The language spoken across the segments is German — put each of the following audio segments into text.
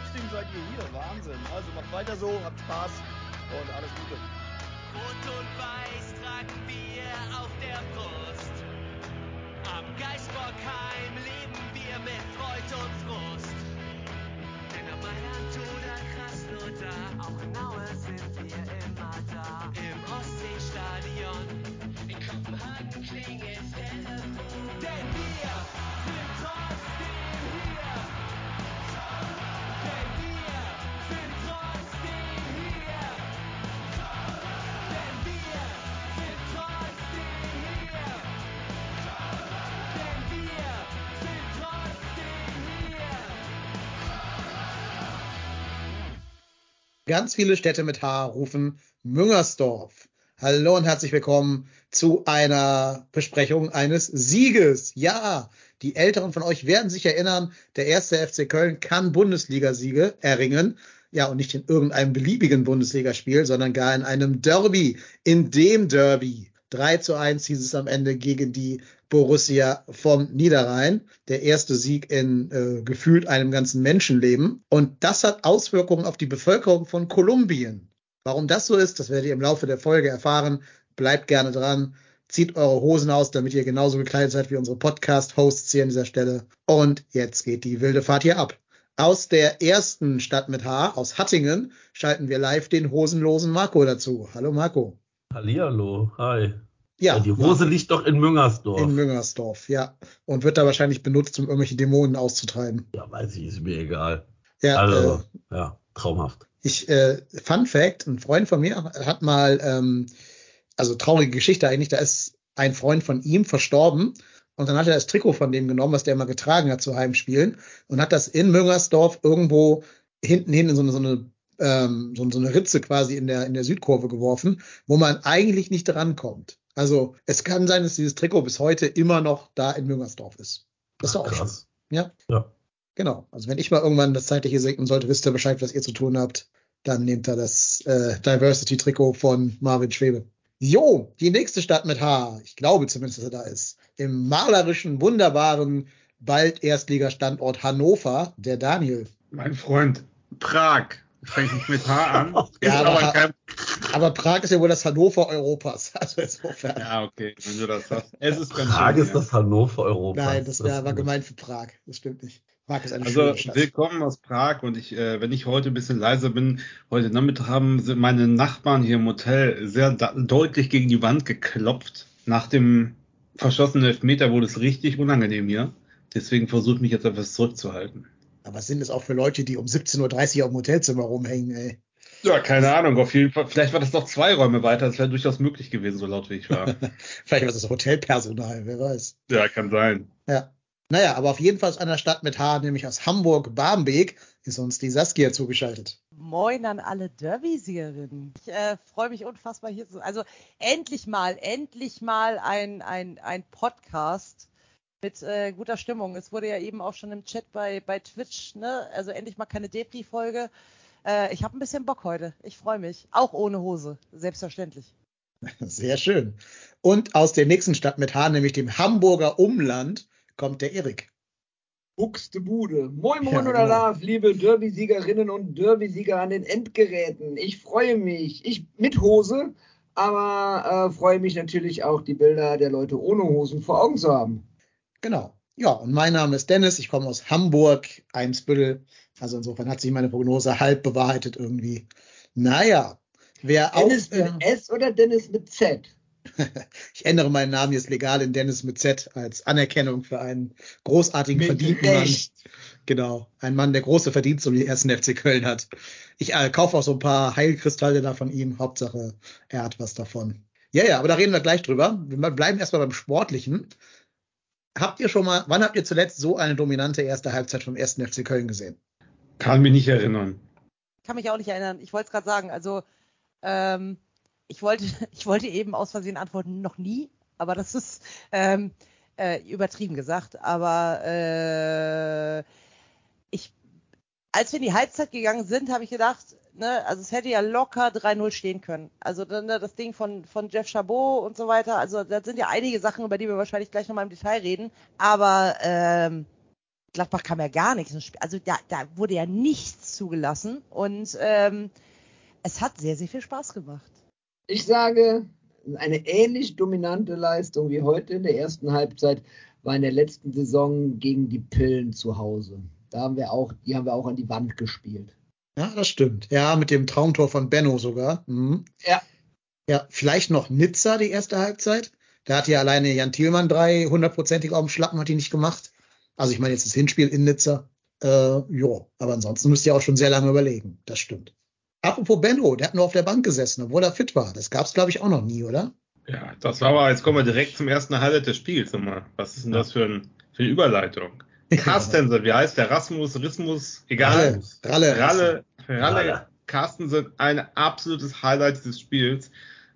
trotzdem seid ihr hier. Wahnsinn. Also macht weiter so, habt Spaß und alles Gute. Rot und Weiß tragen wir auf der Brust. Ganz viele Städte mit H rufen Müngersdorf. Hallo und herzlich willkommen zu einer Besprechung eines Sieges. Ja, die Älteren von euch werden sich erinnern, der erste FC Köln kann Bundesligasiege erringen. Ja, und nicht in irgendeinem beliebigen Bundesligaspiel, sondern gar in einem Derby. In dem Derby. 3 zu 1 hieß es am Ende gegen die Borussia vom Niederrhein. Der erste Sieg in äh, gefühlt einem ganzen Menschenleben. Und das hat Auswirkungen auf die Bevölkerung von Kolumbien. Warum das so ist, das werdet ihr im Laufe der Folge erfahren. Bleibt gerne dran. Zieht eure Hosen aus, damit ihr genauso gekleidet seid wie unsere Podcast-Hosts hier an dieser Stelle. Und jetzt geht die wilde Fahrt hier ab. Aus der ersten Stadt mit H, aus Hattingen, schalten wir live den hosenlosen Marco dazu. Hallo Marco. Hallihallo, hi. Ja, die Hose liegt doch in Müngersdorf. in Müngersdorf, ja. Und wird da wahrscheinlich benutzt, um irgendwelche Dämonen auszutreiben. ja, weiß ich, ist mir egal. Ja, Also, äh, ja, traumhaft. Ich, äh, Fun Fact, ein Freund von mir hat mal, ähm, also traurige Geschichte eigentlich, da ist ein Freund von ihm verstorben und dann hat er das Trikot von dem genommen, was der immer getragen hat zu Heimspielen und hat das in Müngersdorf irgendwo hinten hin in so eine, so eine, ähm, so, so eine Ritze quasi in der, in der Südkurve geworfen, wo man eigentlich nicht rankommt. Also es kann sein, dass dieses Trikot bis heute immer noch da in Müngersdorf ist. Das ist doch auch schön. Krass. Ja. Ja. Genau. Also wenn ich mal irgendwann das zeitliche segnen sollte, wisst ihr Bescheid, was ihr zu tun habt. Dann nehmt ihr das äh, Diversity-Trikot von Marvin Schwebe. Jo, die nächste Stadt mit H. Ich glaube zumindest, dass er da ist. Im malerischen, wunderbaren, bald Erstligastandort Hannover, der Daniel. Mein Freund, Prag. Fängt nicht mit H an. Ja, aber- aber kein. Aber Prag ist ja wohl das Hannover Europas. Also insofern. Ja, okay, wenn du das hast. Es ist ganz Prag schön, ist das Hannover Europas. Nein, das wär, war ist- gemeint für Prag. Das stimmt nicht. Prag ist eine Also willkommen aus Prag und ich, äh, wenn ich heute ein bisschen leiser bin, heute Nachmittag haben meine Nachbarn hier im Hotel sehr deutlich gegen die Wand geklopft. Nach dem verschossenen Elfmeter wurde es richtig unangenehm hier. Deswegen versuche ich mich jetzt etwas zurückzuhalten. Aber sind es auch für Leute, die um 17.30 Uhr auf dem Hotelzimmer rumhängen, ey. Ja, keine Ahnung, auf jeden Fall. Vielleicht war das noch zwei Räume weiter, das wäre durchaus möglich gewesen, so laut wie ich war. Vielleicht war das Hotelpersonal, wer weiß. ja, kann sein. Ja. Naja, aber auf jeden Fall aus einer Stadt mit H, nämlich aus Hamburg-Barmbek, ist uns die Saskia zugeschaltet. Moin an alle Derby-Siegerinnen. Ich äh, freue mich unfassbar hier zu sein. Also endlich mal, endlich mal ein, ein, ein Podcast mit äh, guter Stimmung. Es wurde ja eben auch schon im Chat bei, bei Twitch, ne? Also endlich mal keine Depri-Folge. Äh, ich habe ein bisschen Bock heute. Ich freue mich. Auch ohne Hose, selbstverständlich. Sehr schön. Und aus der nächsten Stadt mit H, nämlich dem Hamburger Umland, kommt der Erik. Buxtebude. Moin, moin Ja, oder genau. Love, liebe Derby-Siegerinnen und Derby-Sieger an den Endgeräten. Ich freue mich. Ich mit Hose, aber äh, freue mich natürlich auch, die Bilder der Leute ohne Hosen vor Augen zu haben. Genau. Ja, und mein Name ist Dennis. Ich komme aus Hamburg, Eimsbüttel. Also insofern hat sich meine Prognose halb bewahrheitet irgendwie. Naja, wer auch. Dennis äh, mit S oder Dennis mit Z? ich ändere meinen Namen jetzt legal in Dennis mit Z als Anerkennung für einen großartigen Mit verdienten Recht. Mann. Genau, ein Mann, der große Verdienste um den ersten FC Köln hat. Ich äh, kaufe auch so ein paar Heilkristalle da von ihm. Hauptsache, er hat was davon. Ja, ja, aber da reden wir gleich drüber. Wir bleiben erstmal beim Sportlichen. Habt ihr schon mal, wann habt ihr zuletzt so eine dominante erste Halbzeit vom ersten FC Köln gesehen? Kann mich nicht erinnern. kann mich auch nicht erinnern. Ich wollte es gerade sagen. Also ähm, ich wollte, ich wollte eben aus Versehen antworten, noch nie, aber das ist ähm, äh, übertrieben gesagt. Aber äh, ich, als wir in die Halbzeit gegangen sind, habe ich gedacht, ne, also es hätte ja locker 3-0 stehen können. Also ne, das Ding von, von Jeff Chabot und so weiter. Also da sind ja einige Sachen, über die wir wahrscheinlich gleich nochmal im Detail reden. Aber ähm, Gladbach kam ja gar nichts. ins Spiel. Also da, da wurde ja nichts zugelassen und ähm, es hat sehr, sehr viel Spaß gemacht. Ich sage, eine ähnlich dominante Leistung wie heute in der ersten Halbzeit war in der letzten Saison gegen die Pillen zu Hause. Da haben wir auch, die haben wir auch an die Wand gespielt. Ja, das stimmt. Ja, mit dem Traumtor von Benno sogar. Mhm. Ja. Ja, vielleicht noch Nizza die erste Halbzeit. Da hat ja alleine Jan Thielmann drei hundertprozentig auf dem Schlappen, hat die nicht gemacht. Also ich meine jetzt das Hinspiel in Nizza. Äh, jo, aber ansonsten müsst ihr auch schon sehr lange überlegen. Das stimmt. Apropos Benno, der hat nur auf der Bank gesessen, obwohl er fit war. Das gab's glaube ich auch noch nie, oder? Ja, das war aber, jetzt kommen wir direkt zum ersten Highlight des Spiels nochmal. Was ist denn das für, ein, für eine Überleitung? Carstensen, wie heißt der? Rasmus, Rismus, egal. Ralle. Ralle, Ralle, Ralle. Carstensen, ein absolutes Highlight dieses Spiels,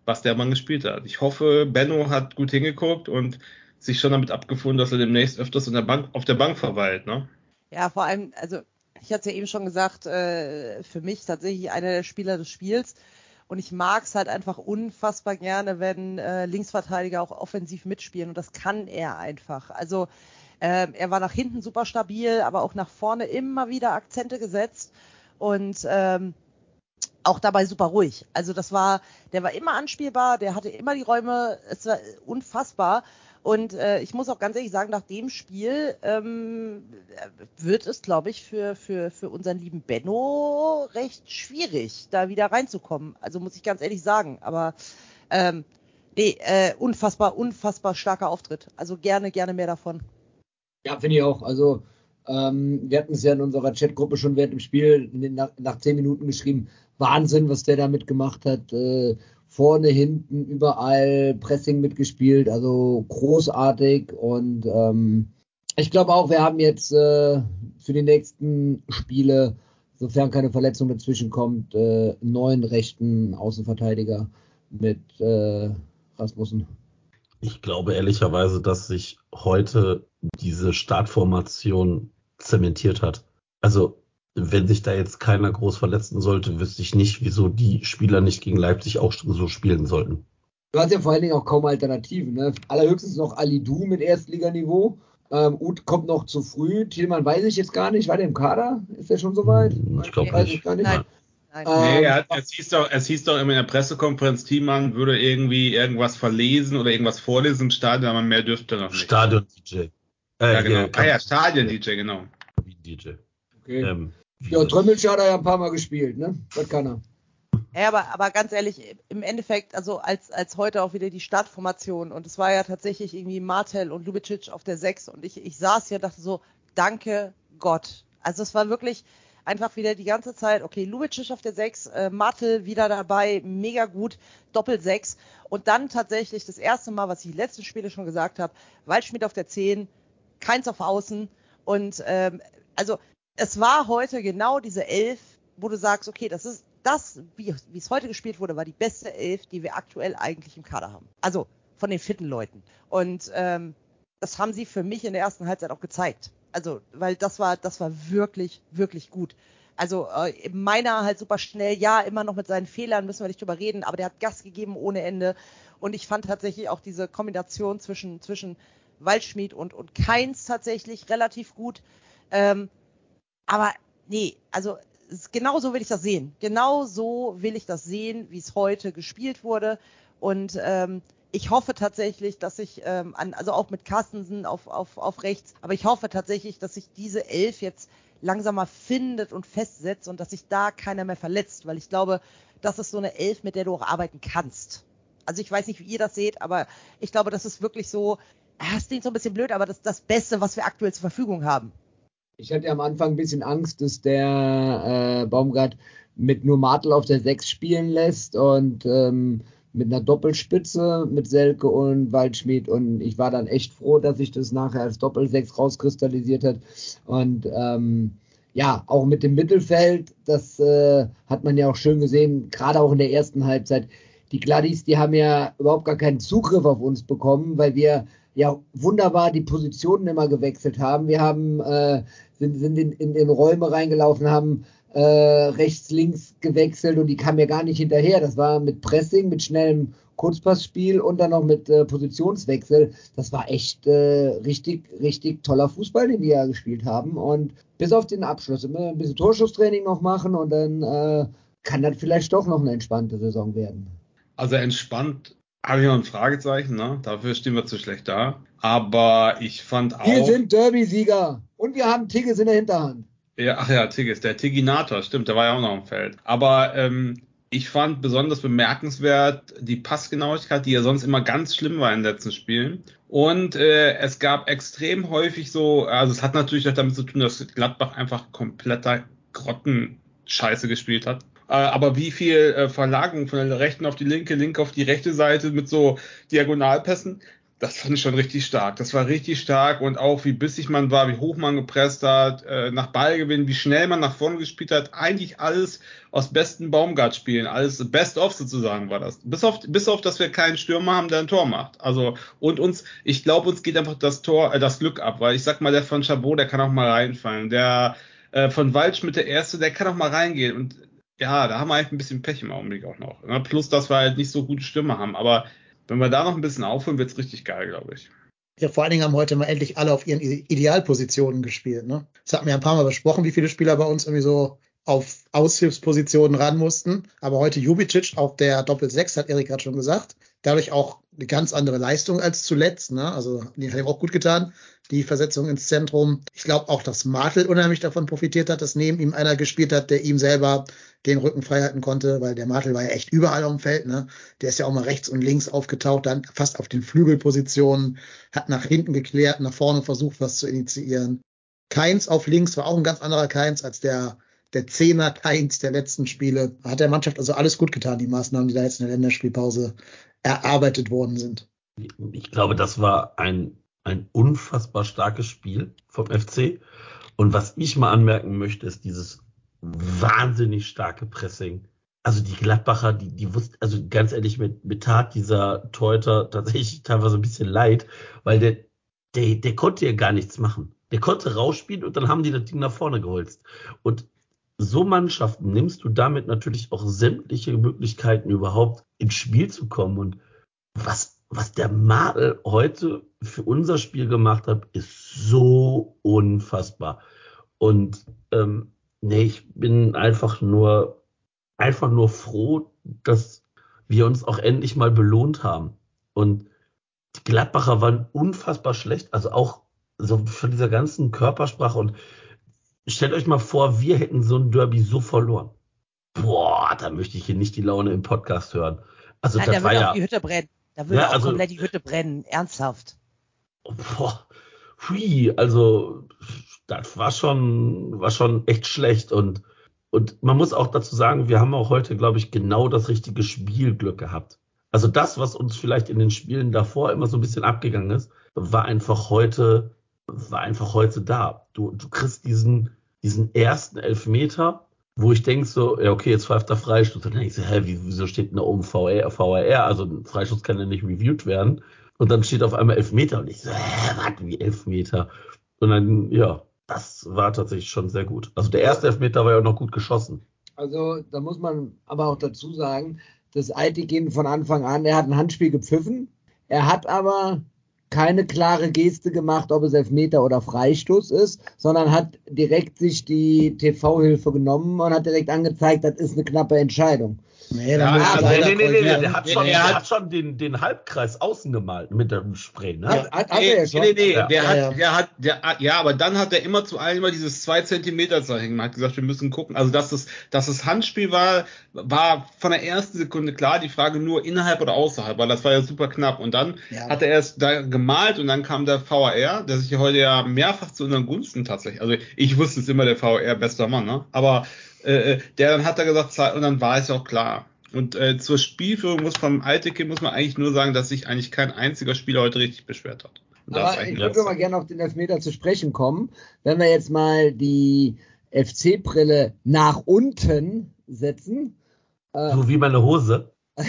was der Mann gespielt hat. Ich hoffe, Benno hat gut hingeguckt und sich schon damit abgefunden, dass er demnächst öfters der Bank, auf der Bank verweilt, ne? Ja, vor allem, also ich hatte es ja eben schon gesagt, äh, für mich tatsächlich einer der Spieler des Spiels. Und ich mag es halt einfach unfassbar gerne, wenn äh, Linksverteidiger auch offensiv mitspielen. Und das kann er einfach. Also ähm, er war nach hinten super stabil, aber auch nach vorne immer wieder Akzente gesetzt. Und ähm, auch dabei super ruhig. Also das war, der war immer anspielbar, der hatte immer die Räume, es war unfassbar. Und äh, ich muss auch ganz ehrlich sagen, nach dem Spiel ähm, wird es, glaube ich, für, für, für unseren lieben Benno recht schwierig, da wieder reinzukommen. Also muss ich ganz ehrlich sagen. Aber ähm, nee, äh, unfassbar, unfassbar starker Auftritt. Also gerne, gerne mehr davon. Ja, finde ich auch. Also ähm, wir hatten es ja in unserer Chatgruppe schon während dem Spiel nach, nach zehn Minuten geschrieben. Wahnsinn, was der da mitgemacht hat. Äh, vorne, hinten, überall Pressing mitgespielt, also großartig und ähm, ich glaube auch, wir haben jetzt äh, für die nächsten Spiele, sofern keine Verletzung dazwischen kommt, äh, neuen rechten Außenverteidiger mit äh, Rasmussen. Ich glaube ehrlicherweise, dass sich heute diese Startformation zementiert hat. Also wenn sich da jetzt keiner groß verletzen sollte, wüsste ich nicht, wieso die Spieler nicht gegen Leipzig auch so spielen sollten. Du hast ja vor allen Dingen auch kaum Alternativen. Ne? Allerhöchstens noch Ali Du mit Erstliganiveau. Ähm, Uth kommt noch zu früh. Thielmann weiß ich jetzt gar nicht. War der im Kader? Ist der schon soweit? Hm, Ich glaube Weiß nicht. ich gar nicht. Nein. Nein. Ähm, Nee, er hat, es, hieß doch, es hieß doch immer in der Pressekonferenz, Thiemann würde irgendwie irgendwas verlesen oder irgendwas vorlesen im Stadion, aber mehr dürfte noch nicht. Stadion-DJ. Äh, Ja, genau. Ah ja, Stadion-DJ, genau. DJ. okay. Ähm, ja, Trömmelsch hat er ja ein paar Mal gespielt, ne? Das kann er. Ja, aber, aber ganz ehrlich, im Endeffekt, also als, als heute auch wieder die Startformation und es war ja tatsächlich irgendwie Martel und Lubicic auf der 6 und ich, ich saß hier und dachte so, danke Gott. Also es war wirklich einfach wieder die ganze Zeit, okay, Lubicic auf der 6, äh, Martel wieder dabei, mega gut, Doppel 6 und dann tatsächlich das erste Mal, was ich die letzten Spiele schon gesagt habe, Waldschmidt auf der 10, keins auf Außen und ähm, also es war heute genau diese Elf, wo du sagst, okay, das ist das, wie, es heute gespielt wurde, war die beste Elf, die wir aktuell eigentlich im Kader haben. Also von den fitten Leuten. Und ähm, das haben sie für mich in der ersten Halbzeit auch gezeigt. Also, weil das war, das war wirklich, wirklich gut. Also äh, meiner halt super schnell, ja, immer noch mit seinen Fehlern, müssen wir nicht drüber reden, aber der hat Gas gegeben ohne Ende. Und ich fand tatsächlich auch diese Kombination zwischen, zwischen Waldschmied und, und Keins tatsächlich relativ gut. Ähm, aber nee, also genau so will ich das sehen. Genau so will ich das sehen, wie es heute gespielt wurde. Und ähm, ich hoffe tatsächlich, dass ich ähm, an, also auch mit Carstensen auf, auf, auf rechts, aber ich hoffe tatsächlich, dass sich diese Elf jetzt langsamer findet und festsetzt und dass sich da keiner mehr verletzt, weil ich glaube, das ist so eine Elf, mit der du auch arbeiten kannst. Also ich weiß nicht, wie ihr das seht, aber ich glaube, das ist wirklich so, ah, es klingt so ein bisschen blöd, aber das ist das Beste, was wir aktuell zur Verfügung haben. Ich hatte am Anfang ein bisschen Angst, dass der äh, Baumgart mit nur Martel auf der 6 spielen lässt und ähm, mit einer Doppelspitze mit Selke und Waldschmied. Und ich war dann echt froh, dass sich das nachher als Doppel-6 rauskristallisiert hat. Und ähm, ja, auch mit dem Mittelfeld, das äh, hat man ja auch schön gesehen, gerade auch in der ersten Halbzeit. Die Gladys, die haben ja überhaupt gar keinen Zugriff auf uns bekommen, weil wir ja wunderbar die Positionen immer gewechselt haben. Wir haben äh, sind, sind in, in, in Räume reingelaufen, haben äh, rechts, links gewechselt und die kamen ja gar nicht hinterher. Das war mit Pressing, mit schnellem Kurzpassspiel und dann noch mit äh, Positionswechsel. Das war echt äh, richtig, richtig toller Fußball, den die ja gespielt haben. Und bis auf den Abschluss immer ein bisschen Torschusstraining noch machen und dann äh, kann das vielleicht doch noch eine entspannte Saison werden. Also entspannt habe ich noch ein Fragezeichen, ne? Dafür stehen wir zu schlecht da. Aber ich fand auch. Wir sind Derby-Sieger und wir haben Tigges in der Hinterhand. Ja, ach ja, Tigges, der Tiginator, stimmt, der war ja auch noch im Feld. Aber ähm, ich fand besonders bemerkenswert die Passgenauigkeit, die ja sonst immer ganz schlimm war in den letzten Spielen. Und äh, es gab extrem häufig so, also es hat natürlich auch damit zu tun, dass Gladbach einfach kompletter Grottenscheiße gespielt hat. Äh, aber wie viel äh, Verlagerung von der rechten auf die linke, linke auf die rechte Seite mit so Diagonalpässen, das fand ich schon richtig stark. Das war richtig stark und auch wie bissig man war, wie hoch man gepresst hat, äh, nach Ballgewinn, wie schnell man nach vorne gespielt hat. Eigentlich alles aus besten Baumgart-Spielen, alles Best of sozusagen war das. Bis auf, bis auf, dass wir keinen Stürmer haben, der ein Tor macht. Also und uns, ich glaube, uns geht einfach das Tor, äh, das Glück ab, weil ich sag mal, der von Chabot, der kann auch mal reinfallen. Der äh, von Waldschmidt, der erste, der kann auch mal reingehen und ja, da haben wir halt ein bisschen Pech im Augenblick auch noch. Ne? Plus, dass wir halt nicht so gute Stürmer haben. Aber wenn wir da noch ein bisschen aufholen, wird's richtig geil, glaube ich. Ja, vor allen Dingen haben heute mal endlich alle auf ihren Idealpositionen gespielt. Ne? Das hatten wir ein paar Mal besprochen, wie viele Spieler bei uns irgendwie so auf Aushilfspositionen ran mussten. Aber heute Jubicic auf der Doppel-6, hat Erik gerade schon gesagt. Dadurch auch eine ganz andere Leistung als zuletzt. Ne? Also die hat ihm auch gut getan, die Versetzung ins Zentrum. Ich glaube auch, dass Martel unheimlich davon profitiert hat, dass neben ihm einer gespielt hat, der ihm selber den Rücken frei halten konnte, weil der Martel war ja echt überall auf dem Feld. Ne? Der ist ja auch mal rechts und links aufgetaucht, dann fast auf den Flügelpositionen, hat nach hinten geklärt, nach vorne versucht, was zu initiieren. Keins auf links war auch ein ganz anderer Keins als der der Zehner Keins der letzten Spiele. Hat der Mannschaft also alles gut getan, die Maßnahmen, die da jetzt in der Länderspielpause erarbeitet worden sind. Ich glaube, das war ein, ein unfassbar starkes Spiel vom FC. Und was ich mal anmerken möchte, ist dieses wahnsinnig starke Pressing. Also die Gladbacher, die, die wussten, also ganz ehrlich, mit, mit tat dieser Teuter tatsächlich teilweise ein bisschen leid, weil der, der, der konnte ja gar nichts machen. Der konnte rausspielen und dann haben die das Ding nach vorne geholzt. Und so Mannschaften nimmst du damit natürlich auch sämtliche Möglichkeiten überhaupt ins Spiel zu kommen. Und was, was der Madel heute für unser Spiel gemacht hat, ist so unfassbar. Und ähm, nee, ich bin einfach nur, einfach nur froh, dass wir uns auch endlich mal belohnt haben. Und die Gladbacher waren unfassbar schlecht, also auch so von dieser ganzen Körpersprache und stellt euch mal vor, wir hätten so ein Derby so verloren. Boah, da möchte ich hier nicht die Laune im Podcast hören. Also Nein, das da würde ja, auch die Hütte brennen. Da würde Ja, auch also- komplett die Hütte brennen. Ernsthaft. boah, hui, also das war schon, war schon echt schlecht und und man muss auch dazu sagen, wir haben auch heute, glaube ich, genau das richtige Spielglück gehabt. Also das, was uns vielleicht in den Spielen davor immer so ein bisschen abgegangen ist, war einfach heute, war einfach heute da. Du, du kriegst diesen, diesen ersten Elfmeter, wo ich denk so, ja, okay, jetzt pfeift der Freistoß. Dann denk ich so, hä, wie, wieso steht denn da oben VR, VAR? Also ein Freistoß kann ja nicht reviewed werden. Und dann steht auf einmal Elfmeter und ich so, hä, was, wie Elfmeter? Und dann, ja, das war tatsächlich schon sehr gut. Also der erste Elfmeter war ja auch noch gut geschossen. Also da muss man aber auch dazu sagen, dass Aitikin von Anfang an, er hat ein Handspiel gepfiffen, er hat aber keine klare Geste gemacht, ob es Elfmeter oder Freistoß ist, sondern hat direkt sich die TV-Hilfe genommen und hat direkt angezeigt, das ist eine knappe Entscheidung. Nee, Ja, muss ich also, nee, nee, nee, nee, der hat schon, er der hat- schon den, den Halbkreis außen gemalt mit dem Spray, ne? Ja. Hat, hat Nee, er ja schon. nee, nee, Ja. der Ja, hat, ja. der hat, der, ja, aber dann hat er immer zu allen immer dieses zwei Zentimeter Zeichen. Man hat gesagt, wir müssen gucken. Also, dass es, dass es Handspiel war, war von der ersten Sekunde klar. Die Frage nur innerhalb oder außerhalb, weil das war ja super knapp. Und dann Ja. hat er erst da gemalt und dann kam der VAR, der sich ja heute ja mehrfach zu unseren Gunsten tatsächlich. Also, ich wusste es immer, der VAR bester Mann, ne? Aber, äh, der dann hat er gesagt, und dann war es ja auch klar. Und äh, zur Spielführung muss vom Alteke muss man eigentlich nur sagen, dass sich eigentlich kein einziger Spieler heute richtig beschwert hat. Und Aber ich würde mal gerne auf den Elfmeter zu sprechen kommen. Wenn wir jetzt mal die FC-Brille nach unten setzen, äh, So wie meine Hose.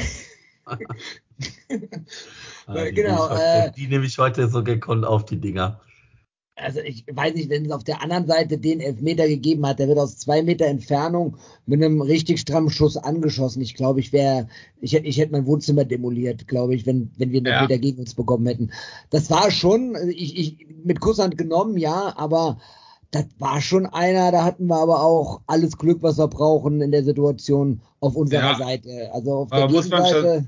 Ah, die Genau, heute- äh, die nehme ich heute so gekonnt auf, die Dinger. Also ich weiß nicht, wenn es auf der anderen Seite den Elfmeter gegeben hat, der wird aus zwei Meter Entfernung mit einem richtig strammen Schuss angeschossen. Ich glaube, ich wäre, ich hätte, ich hätte mein Wohnzimmer demoliert, glaube ich, wenn, wenn wir einen Ja. Elfmeter gegen uns bekommen hätten. Das war schon, ich, ich, mit Kusshand genommen, ja, aber das war schon einer, da hatten wir aber auch alles Glück, was wir brauchen in der Situation auf unserer Ja. Seite. Also auf Aber der muss man Gegenseite.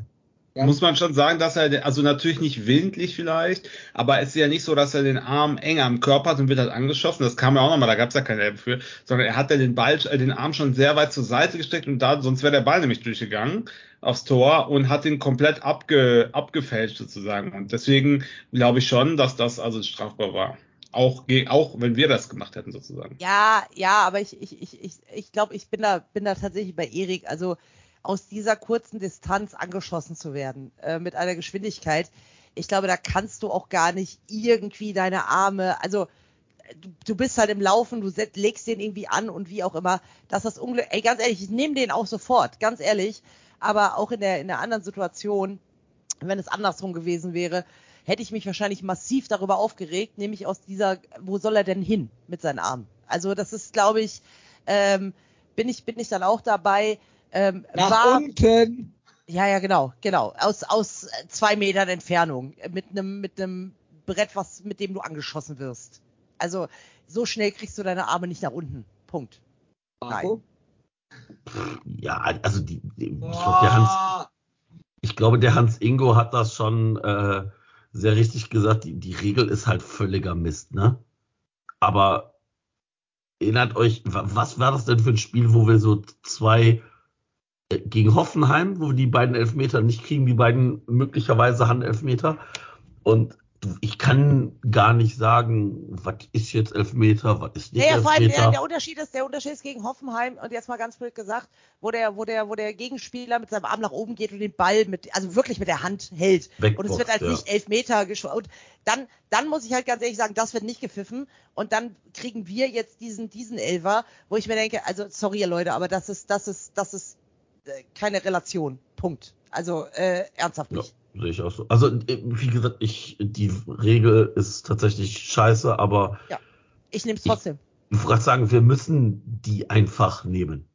Ja. Muss man schon sagen, dass er, also natürlich nicht willentlich vielleicht, aber es ist ja nicht so, dass er den Arm eng am Körper hat und wird halt angeschossen. Das kam ja auch nochmal, da gab es ja keine Elbe für, sondern er hat ja den Ball, äh, den Arm schon sehr weit zur Seite gesteckt und da, sonst wäre der Ball nämlich durchgegangen aufs Tor und hat ihn komplett abge, abgefälscht sozusagen. Und deswegen glaube ich schon, dass das also strafbar war. Auch, auch wenn wir das gemacht hätten sozusagen. Ja, ja, aber ich, ich, ich, ich, ich glaube, ich bin da, bin da tatsächlich bei Erik. Also aus dieser kurzen Distanz angeschossen zu werden, äh, mit einer Geschwindigkeit. Ich glaube, da kannst du auch gar nicht irgendwie deine Arme, also du, du bist halt im Laufen, du set, legst den irgendwie an und wie auch immer. Dass das Unglück, ey, ganz ehrlich, ich nehme den auch sofort, ganz ehrlich. Aber auch in der, in der anderen Situation, wenn es andersrum gewesen wäre, hätte ich mich wahrscheinlich massiv darüber aufgeregt, nämlich aus dieser, wo soll er denn hin mit seinen Armen? Also das ist, glaube ich, ähm, bin ich, bin ich dann auch dabei. Ähm, Nach war, unten. ja, ja, genau, genau. Aus, aus äh, zwei Metern Entfernung. Mit einem, mit einem Brett, was, mit dem du angeschossen wirst. Also, so schnell kriegst du deine Arme nicht nach unten. Punkt. Marco? Ja, also die, die, ich glaube, der Hans, ich glaube, der Hans Ingo hat das schon äh, sehr richtig gesagt. Die, die Regel ist halt völliger Mist, ne? Aber erinnert euch, wa- was war das denn für ein Spiel, wo wir so zwei gegen Hoffenheim, wo wir die beiden Elfmeter nicht kriegen, die beiden möglicherweise Handelfmeter. Und ich kann gar nicht sagen, was ist jetzt Elfmeter, was ist nicht Naja, vor allem der, Elfmeter. der Unterschied ist, der Unterschied ist gegen Hoffenheim und jetzt mal ganz blöd gesagt, wo der, wo der, wo der Gegenspieler mit seinem Arm nach oben geht und den Ball mit, also wirklich mit der Hand hält. und es wird als ja. nicht elf Meter geschossen. Und dann, dann muss ich halt ganz ehrlich sagen, das wird nicht gepfiffen. Und dann kriegen wir jetzt diesen, diesen Elfer, wo ich mir denke, also sorry ihr Leute, aber das ist, das ist, das ist keine Relation. Punkt. Also äh, ernsthaft Ja, nicht. sehe ich auch so. Also, äh, wie gesagt, ich, die Regel ist tatsächlich scheiße, aber Ich nehme es trotzdem. ich wollte gerade sagen, wir müssen die einfach nehmen.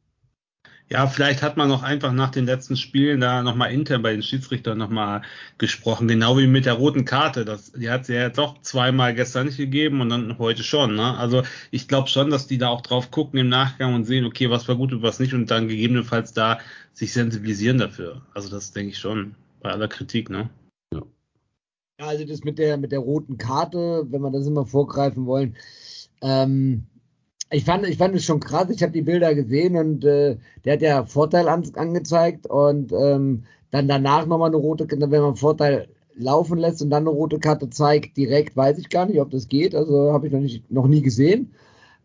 Ja, vielleicht hat man noch einfach nach den letzten Spielen da nochmal intern bei den Schiedsrichtern nochmal gesprochen, genau wie mit der roten Karte. Das, die hat es ja auch zweimal gestern nicht gegeben und dann heute schon. Ne? Also ich glaube schon, dass die da auch drauf gucken im Nachgang und sehen, okay, was war gut und was nicht und dann gegebenenfalls da sich sensibilisieren dafür. Also das denke ich schon bei aller Kritik. Ne? Ja, also das mit der, mit der roten Karte, wenn wir das immer vorgreifen wollen, ähm, ich fand, ich fand es schon krass. Ich habe die Bilder gesehen und äh, der hat ja Vorteil an, angezeigt und ähm, dann danach nochmal eine rote, wenn man Vorteil laufen lässt und dann eine rote Karte zeigt, direkt, weiß ich gar nicht, ob das geht. Also habe ich noch nicht, noch nie gesehen.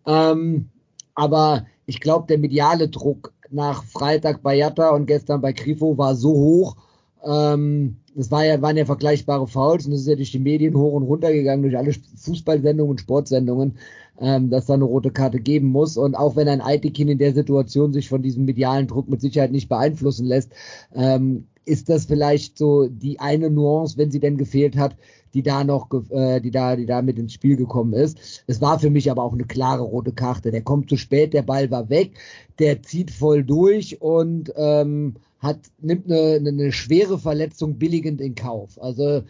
Ähm, aber ich glaube, der mediale Druck nach Freitag bei Jatta und gestern bei Grifo war so hoch. Ähm, das war ja, waren ja vergleichbare Fouls und das ist ja durch die Medien hoch und runter gegangen, durch alle Fußballsendungen und Sportsendungen, ähm, dass da eine rote Karte geben muss. Und auch wenn ein Aitekin in der Situation sich von diesem medialen Druck mit Sicherheit nicht beeinflussen lässt, ähm, ist das vielleicht so die eine Nuance, wenn sie denn gefehlt hat, die da noch, äh, die da, die da mit ins Spiel gekommen ist. Es war für mich aber auch eine klare rote Karte. Der kommt zu spät, der Ball war weg, der zieht voll durch und ähm, hat nimmt eine, eine, eine schwere Verletzung billigend in Kauf. Also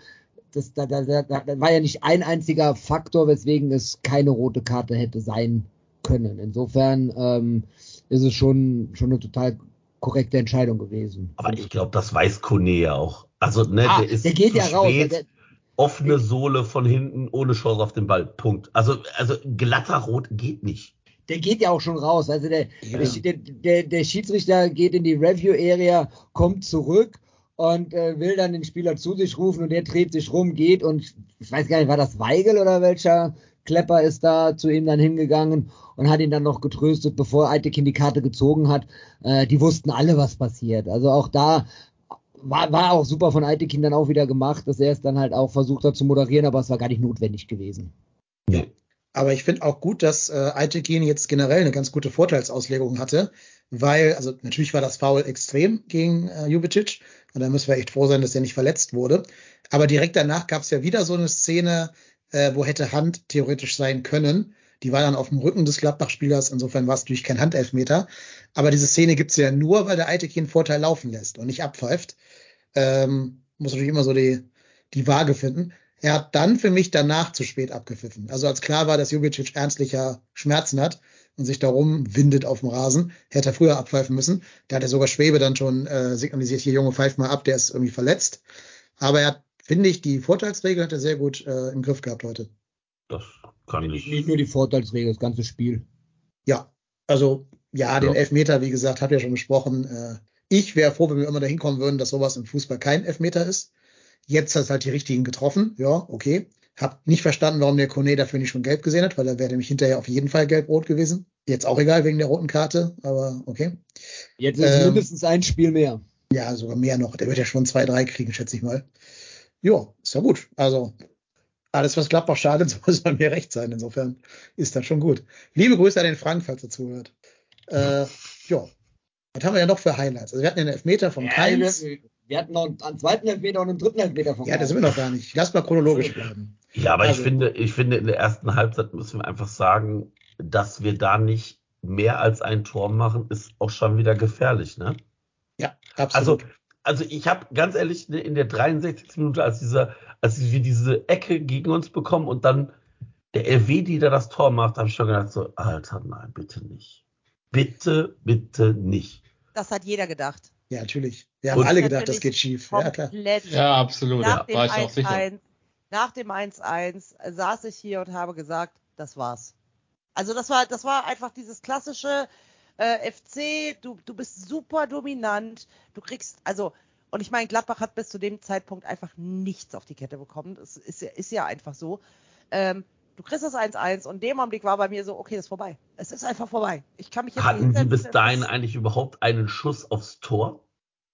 das, da, da, da, da war ja nicht ein einziger Faktor, weswegen es keine rote Karte hätte sein können. Insofern ähm, ist es schon schon eine total korrekte Entscheidung gewesen. Aber ich glaube, das weiß Kone ja auch. Also, ne, Ah, der ist der geht zu ja raus. spät, Der, offene Sohle von hinten, ohne Chance auf den Ball. Punkt. Also, also glatter Rot geht nicht. Der geht ja auch schon raus. Also der, Ja. der, der, der Schiedsrichter geht in die Review-Area, kommt zurück und äh, will dann den Spieler zu sich rufen und der dreht sich rum, geht und ich weiß gar nicht, war das Weigel oder welcher Klepper ist da zu ihm dann hingegangen und hat ihn dann noch getröstet, bevor Eitekin die Karte gezogen hat. Äh, die wussten alle, was passiert. Also auch da war, war auch super von Eitekin dann auch wieder gemacht, dass er es dann halt auch versucht hat zu moderieren, aber es war gar nicht notwendig gewesen. Nee. Aber ich finde auch gut, dass äh, Aitekin jetzt generell eine ganz gute Vorteilsauslegung hatte, weil, also natürlich war das Foul extrem gegen äh, Jubicic und da müssen wir echt froh sein, dass er nicht verletzt wurde. Aber direkt danach gab es ja wieder so eine Szene, äh, wo hätte Hand theoretisch sein können. Die war dann auf dem Rücken des Gladbach-Spielers, insofern war es natürlich kein Handelfmeter. Aber diese Szene gibt's ja nur, weil der einen Vorteil laufen lässt und nicht abpfeift. Ähm, muss natürlich immer so die, die Waage finden. Er hat dann für mich danach zu spät abgepfiffen. Also als klar war, dass Jubicic ernstlicher Schmerzen hat und sich darum windet auf dem Rasen, hätte er früher abpfeifen müssen. Da hat er sogar Schwebe dann schon äh, signalisiert, hier Junge, pfeif mal ab, der ist irgendwie verletzt. Aber er hat, finde ich, die Vorteilsregel hat er sehr gut äh, im Griff gehabt heute. Das kann Nicht, ich. nicht nur die Vorteilsregel, das ganze Spiel. Ja, also ja, den Ja. Elfmeter, wie gesagt, habt ihr schon besprochen. Äh, ich wäre froh, wenn wir immer dahin kommen würden, dass sowas im Fußball kein Elfmeter ist. Jetzt hat halt die richtigen getroffen. Ja, okay. Hab nicht verstanden, warum der Kone dafür nicht schon gelb gesehen hat, weil er wäre nämlich hinterher auf jeden Fall gelb-rot gewesen. Jetzt auch egal wegen der roten Karte, aber okay. Jetzt ist Ähm, mindestens ein Spiel mehr. Ja, sogar mehr noch. Der wird ja schon zwei, drei kriegen, schätze ich mal. Ja, ist ja gut. Also alles, was Gladbach schadet, soll mir recht sein. Insofern ist das schon gut. Liebe Grüße an den Frank, falls er zuhört. Äh, ja. Was haben wir ja noch für Highlights? Also wir hatten den Elfmeter von Ja, Keins. wir, wir hatten noch einen zweiten Elfmeter und einen dritten Elfmeter von Ja, da sind wir noch gar nicht. Lass mal chronologisch bleiben. Ja, aber Also- ich finde, ich finde, in der ersten Halbzeit müssen wir einfach sagen, dass wir da nicht mehr als ein Tor machen, ist auch schon wieder gefährlich, ne? Ja, Also, absolut. also ich habe ganz ehrlich ne, in der 63. Minute, als dieser, als wir diese Ecke gegen uns bekommen und dann der LW, die da das Tor macht, habe ich schon gedacht so, Alter, nein, bitte nicht. Bitte, bitte nicht. Das hat jeder gedacht. Ja, natürlich. Wir haben Und- alle gedacht, das geht schief. Ja, klar. Komplett. Ja, absolut. nach Ja, dem war ich auch sicher. 1-1, nach dem 1-1 saß ich hier und habe gesagt, das war's. Also das war, das war einfach dieses klassische äh, FC, du, du bist super dominant, du kriegst, also, und ich meine, Gladbach hat bis zu dem Zeitpunkt einfach nichts auf die Kette bekommen. Das ist, ja- ist ja einfach so. Ähm, du kriegst das 1-1 und in dem Augenblick war bei mir so, okay, das ist vorbei. Es ist einfach vorbei. Ich kann mich jetzt Hatten Sie bis dahin eigentlich überhaupt einen Schuss aufs Tor?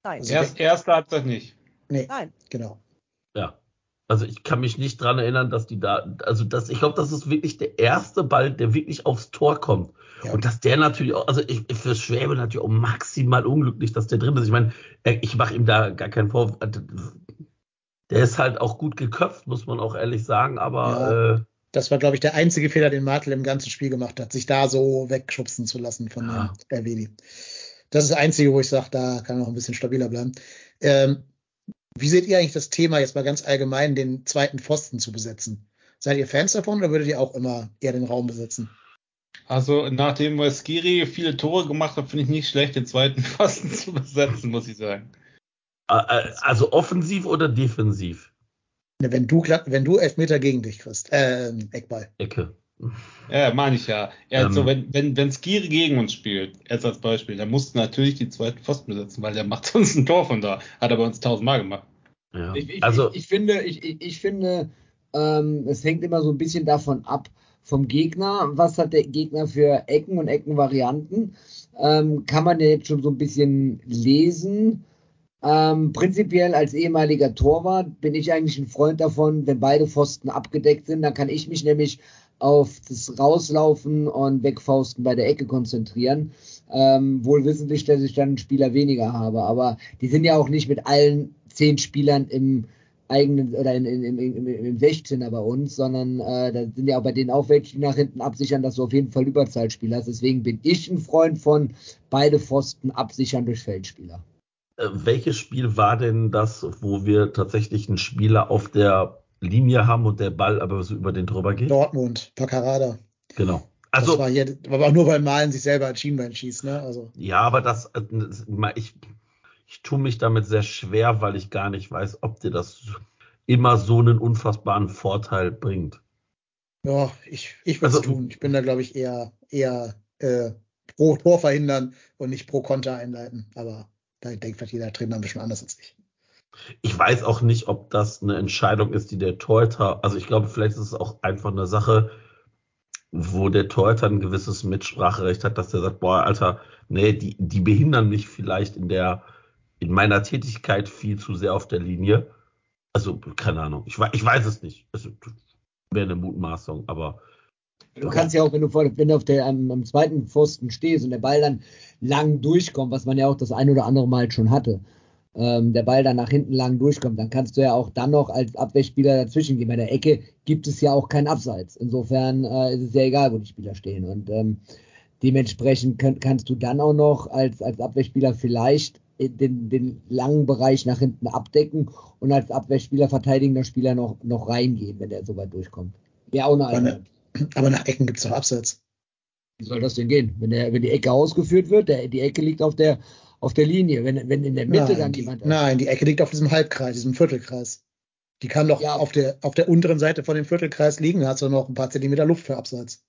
Nein, Also- Erst, erste Halbzeit nicht. Nee, nein. genau. Ja. Also ich kann mich nicht dran erinnern, dass die da, also das, ich glaube, das ist wirklich der erste Ball, der wirklich aufs Tor kommt. Ja. Und dass der natürlich auch, also ich, ich für Schwäbe natürlich auch maximal unglücklich, dass der drin ist. Ich meine, er- ich mache ihm da gar keinen Vorwurf. Der ist halt auch gut geköpft, muss man auch ehrlich sagen, aber äh, Das war, glaube ich, der einzige Fehler, den Martel im ganzen Spiel gemacht hat, sich da so wegschubsen zu lassen von Ja. dem Erwedi. Das ist das Einzige, wo ich sage, da kann er noch ein bisschen stabiler bleiben. Ähm, wie seht ihr eigentlich das Thema, jetzt mal ganz allgemein, den zweiten Pfosten zu besetzen? Seid ihr Fans davon oder würdet ihr auch immer eher den Raum besetzen? Also nachdem Skiri viele Tore gemacht hat, finde ich nicht schlecht, den zweiten Pfosten zu besetzen, muss ich sagen. äh, äh, also offensiv oder defensiv? Ne, Wenn du, wenn du Elfmeter gegen dich kriegst, äh, Eckball. Ecke. Ja, meine ich ja. Ähm. Also wenn, wenn, wenn Skiri gegen uns spielt, jetzt als Beispiel, dann musst du natürlich die zweiten Pfosten besetzen, weil der macht sonst ein Tor von da. Hat er bei uns tausendmal gemacht. Ja. Ich, ich, also ich, ich finde, ich, ich, ich finde, ähm, es hängt immer so ein bisschen davon ab vom Gegner. Was hat der Gegner für Ecken und Eckenvarianten? Ähm, kann man ja jetzt schon so ein bisschen lesen. Ähm, prinzipiell als ehemaliger Torwart bin ich eigentlich ein Freund davon, wenn beide Pfosten abgedeckt sind, dann kann ich mich nämlich auf das Rauslaufen und Wegfausten bei der Ecke konzentrieren. Ähm, wohl wissentlich, dass ich dann einen Spieler weniger habe. Aber die sind ja auch nicht mit allen zehn Spielern im eigenen oder in, in, in, im, im 16er bei uns, sondern äh, da sind ja auch bei denen auch welche, die nach hinten absichern, dass du auf jeden Fall Überzahlspieler hast. Deswegen bin ich ein Freund von beide Pfosten absichern durch Feldspieler. Äh, welches Spiel war denn das, wo wir tatsächlich einen Spieler auf der Linie haben und der Ball aber so über den drüber geht? Dortmund, Paccarada. Genau. das Also, war hier, aber nur beim Malen sich selber als Schienbein schießt, ne? Also, ja, aber das, äh, das- ich, ich tue mich damit sehr schwer, weil ich gar nicht weiß, ob dir das immer so einen unfassbaren Vorteil bringt. ja, ich, ich würde es Also- tun. Ich bin da, glaube ich, eher, eher äh, pro Tor verhindern und nicht pro Konter einleiten. Aber da denkt vielleicht jeder Trainer ein bisschen anders als ich. Ich weiß auch nicht, ob das eine Entscheidung ist, die der Torhüter, also ich glaube, vielleicht ist es auch einfach eine Sache, wo der Torhüter ein gewisses Mitspracherecht hat, dass der sagt, boah, Alter, nee, die, die behindern mich vielleicht in der, in meiner Tätigkeit viel zu sehr auf der Linie. Also, keine Ahnung. Ich, ich weiß es nicht. Also, wäre eine Mutmaßung, aber Du kannst ja auch, wenn du, vor, wenn du auf der, am, am zweiten Pfosten stehst und der Ball dann lang durchkommt, was man ja auch das ein oder andere Mal schon hatte, ähm, der Ball dann nach hinten lang durchkommt, dann kannst du ja auch dann noch als Abwehrspieler dazwischen gehen. Bei der Ecke gibt es ja auch kein Abseits. Insofern äh, ist es ja egal, wo die Spieler stehen. Und ähm, dementsprechend könnt, kannst du dann auch noch als, als Abwehrspieler vielleicht den, den langen Bereich nach hinten abdecken und als Abwehrspieler, verteidigender Spieler noch, noch reingehen, wenn der so weit durchkommt. Wäre auch eine Alternative. Aber nach Ecken gibt's doch Abseits. Wie soll das denn gehen? Wenn, der, wenn die Ecke ausgeführt wird, der, die Ecke liegt auf der, auf der Linie. Wenn, wenn in der Mitte nein, dann die, jemand. nein, die Ecke liegt auf diesem Halbkreis, diesem Viertelkreis. Die kann doch Ja. auf, der, auf der unteren Seite von dem Viertelkreis liegen, da hast du noch ein paar Zentimeter Luft für Abseits.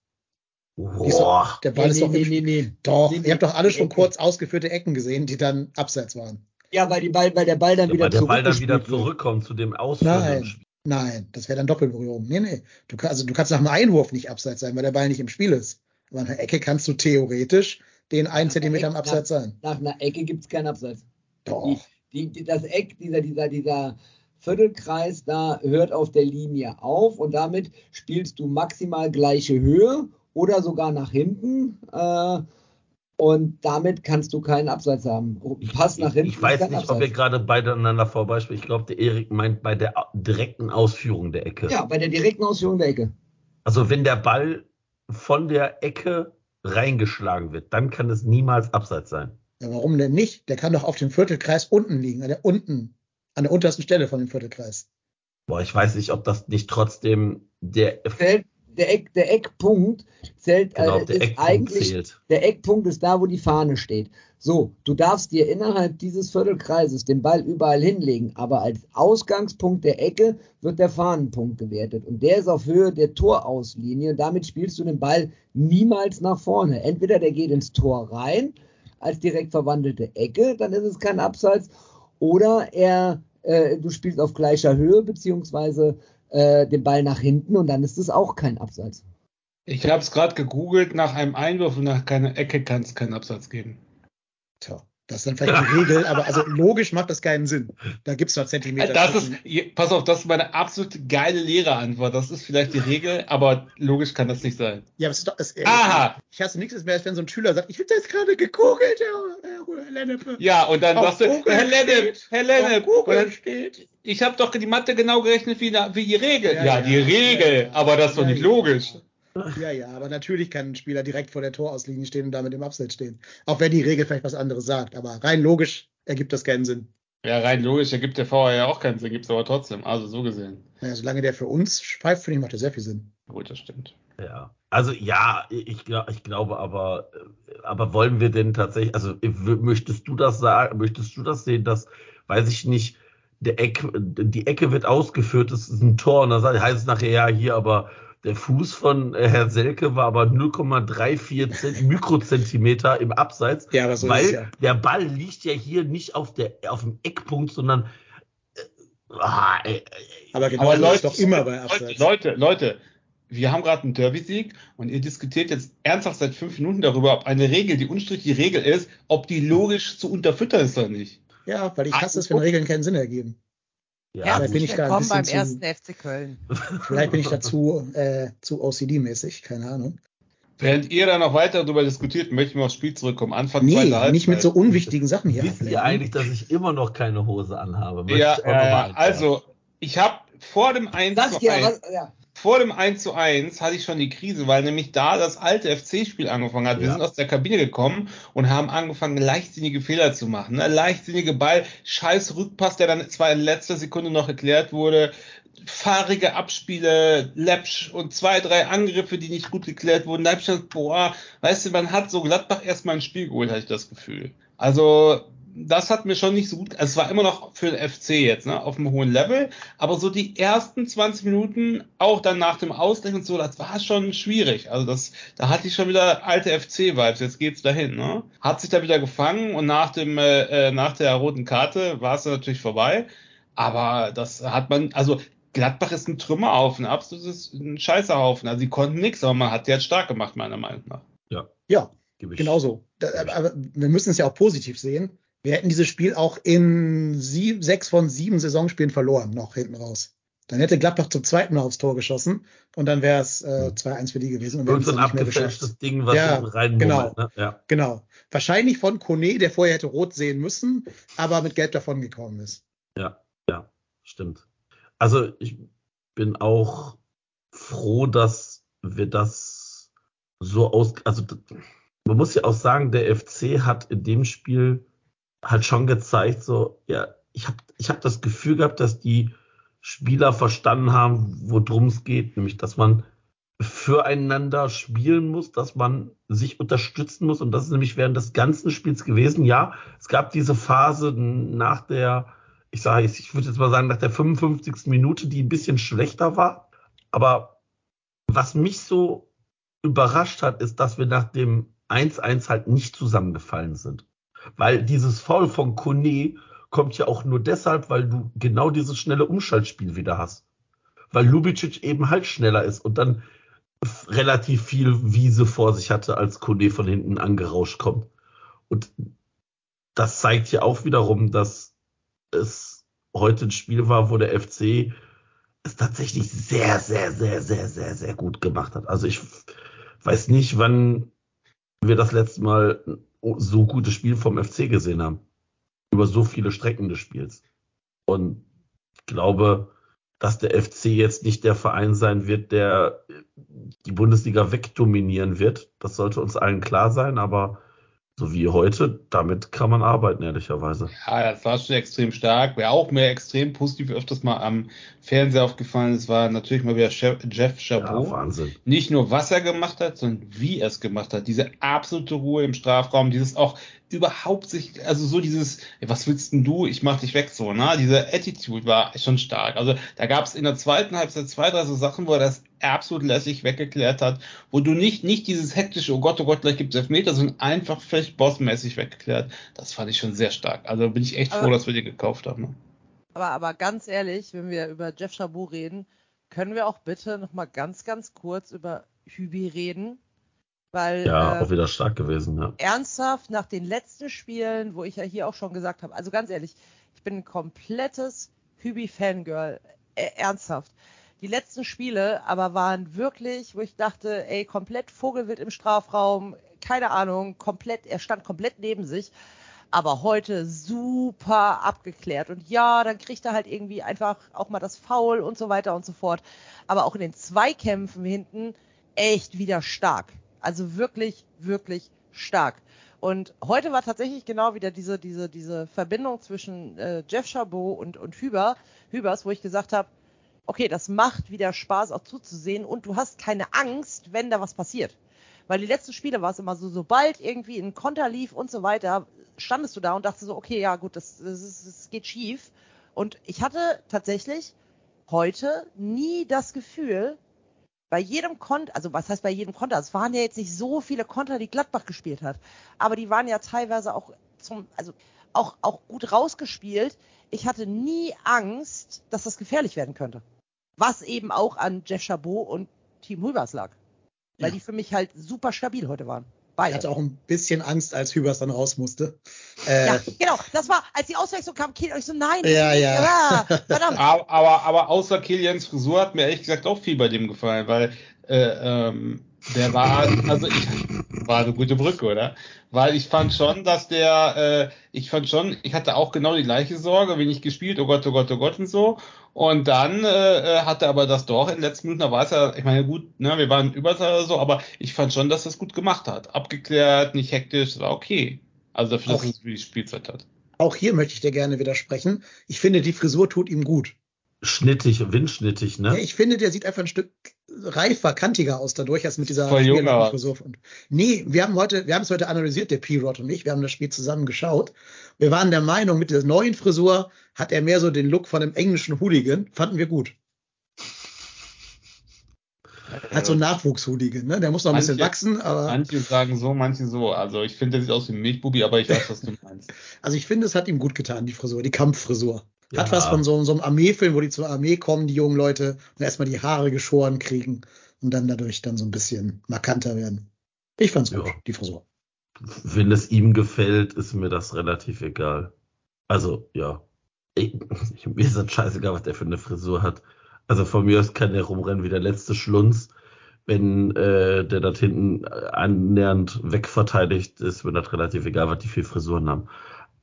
Die ist doch, Boah. der Ball Nee, ist doch nee, im nee, nee, nee. Doch, Nee, nee, ihr habt doch alle schon Ecke. kurz ausgeführte Ecken gesehen, die dann abseits waren. Ja, weil, die Ball, weil der Ball dann Ja, wieder weil der Ball dann wieder zurückkommt zu dem ausführenden Nein, Spiel. Nein, das wäre dann Doppelberührung. Nee, nee. Du, kann, also, du kannst nach einem Einwurf nicht abseits sein, weil der Ball nicht im Spiel ist. Aber an der Ecke kannst du theoretisch den einen Nach Zentimeter einer im Ecke- Abseits sein. Nach einer Ecke gibt es keinen Abseits. Doch. Die, die, das Eck, dieser, dieser, dieser Viertelkreis da hört auf der Linie auf und damit spielst du maximal gleiche Höhe oder sogar nach hinten. Äh, und damit kannst du keinen Abseits haben. Pass nach hinten. Ich weiß nicht, ob wir Abseits. gerade beide aneinander vorbeispielen. Ich glaube, der Erik meint bei der direkten Ausführung der Ecke. Ja, bei der direkten Ausführung der Ecke. Also wenn der Ball von der Ecke reingeschlagen wird, dann kann es niemals abseits sein. Ja, warum denn nicht? Der kann doch auf dem Viertelkreis unten liegen, an der unten, an der untersten Stelle von dem Viertelkreis. Boah, ich weiß nicht, ob das nicht trotzdem der, Zählt, der, Eck, der Eckpunkt zählt, genau, äh, der ist Eckpunkt eigentlich zählt. Der Eckpunkt ist da, wo die Fahne steht. So, du darfst dir innerhalb dieses Viertelkreises den Ball überall hinlegen, aber als Ausgangspunkt der Ecke wird der Fahnenpunkt gewertet und der ist auf Höhe der Torauslinie. Damit spielst du den Ball niemals nach vorne. Entweder der geht ins Tor rein als direkt verwandelte Ecke, dann ist es kein Abseits, oder er, äh, du spielst auf gleicher Höhe beziehungsweise äh, den Ball nach hinten und dann ist es auch kein Abseits. Ich habe es gerade gegoogelt, nach einem Einwurf und nach keiner Ecke kann es keinen Absatz geben. Tja, das ist dann vielleicht die Regel, aber also logisch macht das keinen Sinn. Da gibt's noch Zentimeter. Das ist, pass auf, das ist meine absolute geile Lehrerantwort. Das ist vielleicht die Regel, aber logisch kann das nicht sein. Ja, aber es ist doch, es, äh, Aha. Ich hasse nichts mehr, als wenn so ein Schüler sagt, ich habe das gerade gegoogelt, Herr, Herr Lennepe. Ja, und dann Auf sagst du, Google Herr Lennep. Herr Lennep, und Google dann, steht. Ich habe doch die Mathe genau gerechnet wie, wie die Regel. Ja, Ja, ja, die Regel, ja, ja. aber das ist doch Ja, nicht ja. logisch. Ja, ja, aber natürlich kann ein Spieler direkt vor der Torauslinie stehen und damit im Abseits stehen. Auch wenn die Regel vielleicht was anderes sagt. Aber rein logisch ergibt das keinen Sinn. Ja, rein logisch ergibt der VR ja auch keinen Sinn, gibt's aber trotzdem. Also so gesehen. Naja, solange der für uns pfeift, finde ich, macht das sehr viel Sinn. Gut, das stimmt. Ja, also ja, ich, ich glaube aber, aber wollen wir denn tatsächlich, also möchtest du das sagen, möchtest du das sehen, dass, weiß ich nicht, der Eck, die Ecke wird ausgeführt, es ist ein Tor und dann heißt es nachher, ja, hier, aber der Fuß von äh, Herrn Selke war aber 0,34 Zent- Mikrozentimeter im Abseits, Ja, aber so weil ist ja. der Ball liegt ja hier nicht auf der, auf dem Eckpunkt, sondern, äh, ah, ey, ey, Aber genau Aber Leute, doch immer bei Abseits. Leute, Leute, wir haben gerade einen Derby-Sieg und ihr diskutiert jetzt ernsthaft seit fünf Minuten darüber, ob eine Regel, die unstrittige Regel ist, ob die logisch zu unterfüttern ist oder nicht. Ja, weil ich hasse es, wenn Regeln keinen Sinn ergeben. ja, Vielleicht Herzlich bin ich da ein willkommen beim bisschen ersten zu- FC Köln. Vielleicht bin ich dazu äh, zu OCD-mäßig, keine Ahnung. Während ihr da noch weiter darüber diskutiert, möchte ich mal aufs Spiel zurückkommen. Anfang Nee, zweiter Halbzeit. nicht mit so unwichtigen Sachen hier. Wisst ihr eigentlich, dass ich immer noch keine Hose anhabe? Möchte Ja, ich ja, ja. einwerfen. Also, ich habe vor dem 1 Sag zu dir, 1, was, ja. Vor dem 1 zu 1 hatte ich schon die Krise, weil nämlich da das alte FC-Spiel angefangen hat. Wir Ja. sind aus der Kabine gekommen und haben angefangen, leichtsinnige Fehler zu machen. Ne? Leichtsinnige Ball, scheiß Rückpass, der dann zwar in letzter Sekunde noch erklärt wurde, fahrige Abspiele, Läppsch und zwei, drei Angriffe, die nicht gut geklärt wurden. Da hab ich gedacht, boah, weißt du, man hat so Gladbach erstmal ein Spiel geholt, hatte ich das Gefühl. Also, das hat mir schon nicht so gut, also es war immer noch für den FC jetzt, ne, auf einem hohen Level, aber so die ersten 20 Minuten, auch dann nach dem Ausgleich und so, das war schon schwierig. Also das, da hatte ich schon wieder alte FC-Vibes, jetzt geht's dahin, ne. Hat sich da wieder gefangen und nach dem, äh, äh, nach der roten Karte war es natürlich vorbei. Aber das hat man, also Gladbach ist ein Trümmerhaufen, ein absolutes ein Scheißerhaufen. Also die konnten nichts, aber man hat die jetzt stark gemacht, meiner Meinung nach. Ja, ich- genau so. Aber wir müssen es ja auch positiv sehen. Wir hätten dieses Spiel auch in sieb, sechs von sieben Saisonspielen verloren, noch hinten raus. Dann hätte Gladbach zum zweiten Mal aufs Tor geschossen und dann wäre es äh, 2-1 für die gewesen. Und Irgend so ein abgefälschtes Ding, was Ja, rein genau. ne? Ja. Genau. Wahrscheinlich von Kone, der vorher hätte rot sehen müssen, aber mit Gelb davon gekommen ist. Ja, ja, stimmt. Also ich bin auch froh, dass wir das so aus, also man muss ja auch sagen, der FC hat in dem Spiel halt schon gezeigt, so, ja, ich habe ich hab das Gefühl gehabt, dass die Spieler verstanden haben, worum es geht, nämlich, dass man füreinander spielen muss, dass man sich unterstützen muss und das ist nämlich während des ganzen Spiels gewesen. Ja, es gab diese Phase nach der, ich sage jetzt, ich würde jetzt mal sagen, nach der 55. Minute, die ein bisschen schlechter war. Aber was mich so überrascht hat, ist, dass wir nach dem 1-1 halt nicht zusammengefallen sind. Weil dieses Foul von Kone kommt ja auch nur deshalb, weil du genau dieses schnelle Umschaltspiel wieder hast. Weil Lubicic eben halt schneller ist und dann relativ viel Wiese vor sich hatte, als Kone von hinten angerauscht kommt. Und das zeigt ja auch wiederum, dass es heute ein Spiel war, wo der FC es tatsächlich sehr, sehr, sehr, sehr, sehr, sehr gut gemacht hat. Also ich weiß nicht, wann wir das letzte Mal so gutes Spiel vom FC gesehen haben. Über so viele Strecken des Spiels. Und ich glaube, dass der FC jetzt nicht der Verein sein wird, der die Bundesliga wegdominieren wird. Das sollte uns allen klar sein, aber so wie heute, damit kann man arbeiten, ehrlicherweise. Ja, das war schon extrem stark. Wer auch mir extrem positiv öfters mal am Fernseher aufgefallen ist, war natürlich mal wieder Jeff Ja, Chabot. Wahnsinn. nicht nur was er gemacht hat, sondern wie er es gemacht hat. Diese absolute Ruhe im Strafraum, dieses auch überhaupt sich, also so dieses, was willst denn du? Ich mach dich weg so, ne? Diese Attitude war schon stark. Also da gab es in der zweiten Halbzeit zwei, drei so Sachen, wo er das absolut lässig weggeklärt hat, wo du nicht, nicht dieses hektische, oh Gott, oh Gott, gleich gibt's Elfmeter, sondern einfach vielleicht bossmäßig weggeklärt. Das fand ich schon sehr stark. Also bin ich echt Aber- froh, dass wir die gekauft haben. Ne? Aber, aber ganz ehrlich, wenn wir über Jeff Chabot reden, können wir auch bitte noch mal ganz, ganz kurz über Hübi reden. Weil Ja, äh, auch wieder stark gewesen, ja. ernsthaft nach den letzten Spielen, wo ich ja hier auch schon gesagt habe, also ganz ehrlich, ich bin ein komplettes Hübi-Fangirl. Äh, ernsthaft. Die letzten Spiele aber waren wirklich, wo ich dachte, ey, komplett Vogelwild im Strafraum, keine Ahnung, komplett, er stand komplett neben sich. Aber heute super abgeklärt. Und ja, dann kriegt er halt irgendwie einfach auch mal das Foul und so weiter und so fort. Aber auch in den Zweikämpfen hinten echt wieder stark. Also wirklich, wirklich stark. Und heute war tatsächlich genau wieder diese, diese, diese Verbindung zwischen äh, Jeff Chabot und, und Hüber, Hübers, wo ich gesagt habe, okay, das macht wieder Spaß auch zuzusehen und du hast keine Angst, wenn da was passiert. Weil die letzten Spiele war es immer so, sobald irgendwie ein Konter lief und so weiter, standest du da und dachtest so, okay, ja gut, das, das, das geht schief. Und ich hatte tatsächlich heute nie das Gefühl, bei jedem Konter, also was heißt bei jedem Konter? Es waren ja jetzt nicht so viele Konter, die Gladbach gespielt hat, aber die waren ja teilweise auch zum, also auch, auch gut rausgespielt. Ich hatte nie Angst, dass das gefährlich werden könnte. Was eben auch an Jeff Chabot und Team Rübers lag. Weil Ja. die für mich halt super stabil heute waren. Ich Beide. hatte auch ein bisschen Angst, als Hübers dann raus musste. Äh, Ja, genau. Das war, als die Auswechslung kam, Kiel, ich so, nein. Ja, ja. verdammt. Aber, aber, aber außer Kilians Frisur hat mir ehrlich gesagt auch viel bei dem gefallen, weil äh, ähm, der war, also ich war eine gute Brücke, oder? Weil ich fand schon, dass der, äh, ich fand schon, ich hatte auch genau die gleiche Sorge, wenig gespielt, oh Gott, oh Gott, oh Gott und so. Und dann äh, hatte aber das doch in den letzten Minuten, da war es ja, ich meine, gut, ne, wir waren Überzahl oder so, aber ich fand schon, dass das gut gemacht hat. Abgeklärt, nicht hektisch, das war okay. Also dafür, dass Auch- es für die Spielzeit hat. Auch hier möchte ich dir gerne widersprechen. Ich finde, die Frisur tut ihm gut. Schnittig, windschnittig, Ja, ne? ich finde, der sieht einfach ein Stück reifer, kantiger aus dadurch, als mit dieser. Frisur. Und nee, wir haben heute, wir haben es heute analysiert, der P-Rod und ich. Wir haben das Spiel zusammen geschaut. Wir waren der Meinung, mit dieser neuen Frisur hat er mehr so den Look von einem englischen Hooligan. Fanden wir gut. Halt so ein Nachwuchs-Hooligan, ne? Der muss noch ein bisschen Manche- wachsen, aber Manche sagen so, manche so. Also ich finde, der sieht aus wie ein Milchbubi, aber ich weiß, was du meinst. also ich finde, es hat ihm gut getan, die Frisur, die Kampffrisur. Hat Ja. was von so, so einem Armeefilm, wo die zur Armee kommen, die jungen Leute, und erstmal die Haare geschoren kriegen und dann dadurch dann so ein bisschen markanter werden. Ich fand's gut, Ja. die Frisur. Wenn es ihm gefällt, ist mir das relativ egal. Also, ja. Ich, mir ist das scheißegal, was der für eine Frisur hat. Also von mir aus kann der rumrennen wie der letzte Schlunz, wenn äh, der dort hinten annähernd wegverteidigt ist, wird das relativ egal, was die vier Frisuren haben.